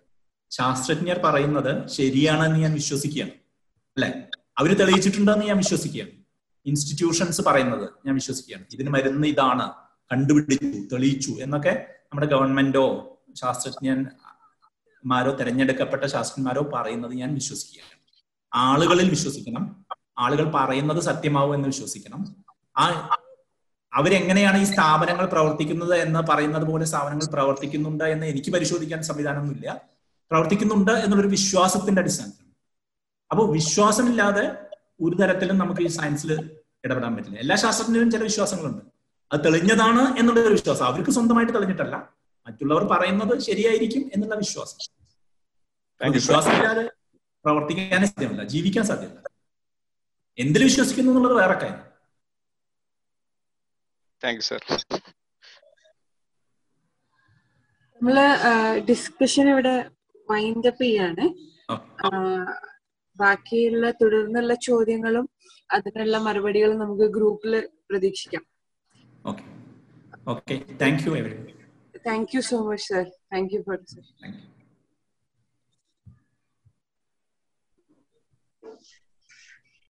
ശാസ്ത്രജ്ഞർ പറയുന്നത് ശരിയാണെന്ന് ഞാൻ വിശ്വസിക്കുകയാണ്. അല്ലെ? അവർ തെളിയിച്ചിട്ടുണ്ടെന്ന് ഞാൻ വിശ്വസിക്കുകയാണ്. ഇൻസ്റ്റിറ്റ്യൂഷൻസ് പറയുന്നത് ഞാൻ വിശ്വസിക്കുകയാണ്. ഇതിന് മരുന്ന് ഇതാണ്. കണ്ടുപിടിച്ചു തെളിയിച്ചു എന്നൊക്കെ നമ്മുടെ ഗവൺമെന്റോ ശാസ്ത്രജ്ഞന്മാരോ തിരഞ്ഞെടുക്കപ്പെട്ട ശാസ്ത്രജ്ഞന്മാരോ പറയുന്നത് ഞാൻ വിശ്വസിക്കുകയാണ്. ആളുകളിൽ വിശ്വസിക്കണം. ആളുകൾ പറയുന്നത് സത്യമാവും എന്ന് വിശ്വസിക്കണം. ആ അവരെങ്ങനെയാണ് ഈ സ്ഥാപനങ്ങൾ പ്രവർത്തിക്കുന്നത് എന്ന് പറയുന്നത് പോലെ സ്ഥാപനങ്ങൾ പ്രവർത്തിക്കുന്നുണ്ട് എന്ന് എനിക്ക് പരിശോധിക്കാൻ സംവിധാനമൊന്നുമില്ല. പ്രവർത്തിക്കുന്നുണ്ട് എന്നുള്ളൊരു വിശ്വാസത്തിന്റെ അടിസ്ഥാനത്തിൽ അപ്പോൾ വിശ്വാസമില്ലാതെ ഒരു തരത്തിലും നമുക്ക് ഈ സയൻസിൽ ഇടപെടാൻ പറ്റില്ല. എല്ലാ ശാസ്ത്രജ്ഞരും ചില വിശ്വാസങ്ങളുണ്ട്. അത് തെളിഞ്ഞതാണ് എന്നുള്ള ഒരു വിശ്വാസം. അവർക്ക് സ്വന്തമായിട്ട് തെളിഞ്ഞിട്ടല്ല. മറ്റുള്ളവർ പറയുന്നത് ശരിയായിരിക്കും എന്നുള്ള വിശ്വാസം. വിശ്വാസമില്ലാതെ പ്രവർത്തിക്കാനേ സാധ്യമല്ല. ജീവിക്കാൻ സാധ്യമല്ല. എന്തിൽ വിശ്വസിക്കുന്നു എന്നുള്ളത് വേറെ കാര്യം. താങ്ക് യു സർ നമ്മൾ ഡിസ്കഷൻ ഇവിടെ വൈൻഡ് അപ്പ് ചെയ്യാണ്. ബാക്കിയുള്ള തുടർന്നുള്ള ചോദ്യങ്ങളും അതിനുള്ള മറുപടികളും നമുക്ക് ഗ്രൂപ്പിൽ പ്രതീക്ഷിക്കാം. Okay. Okay. Thank you, everyone. Thank you so much, sir. Thank you for the session. Thank you.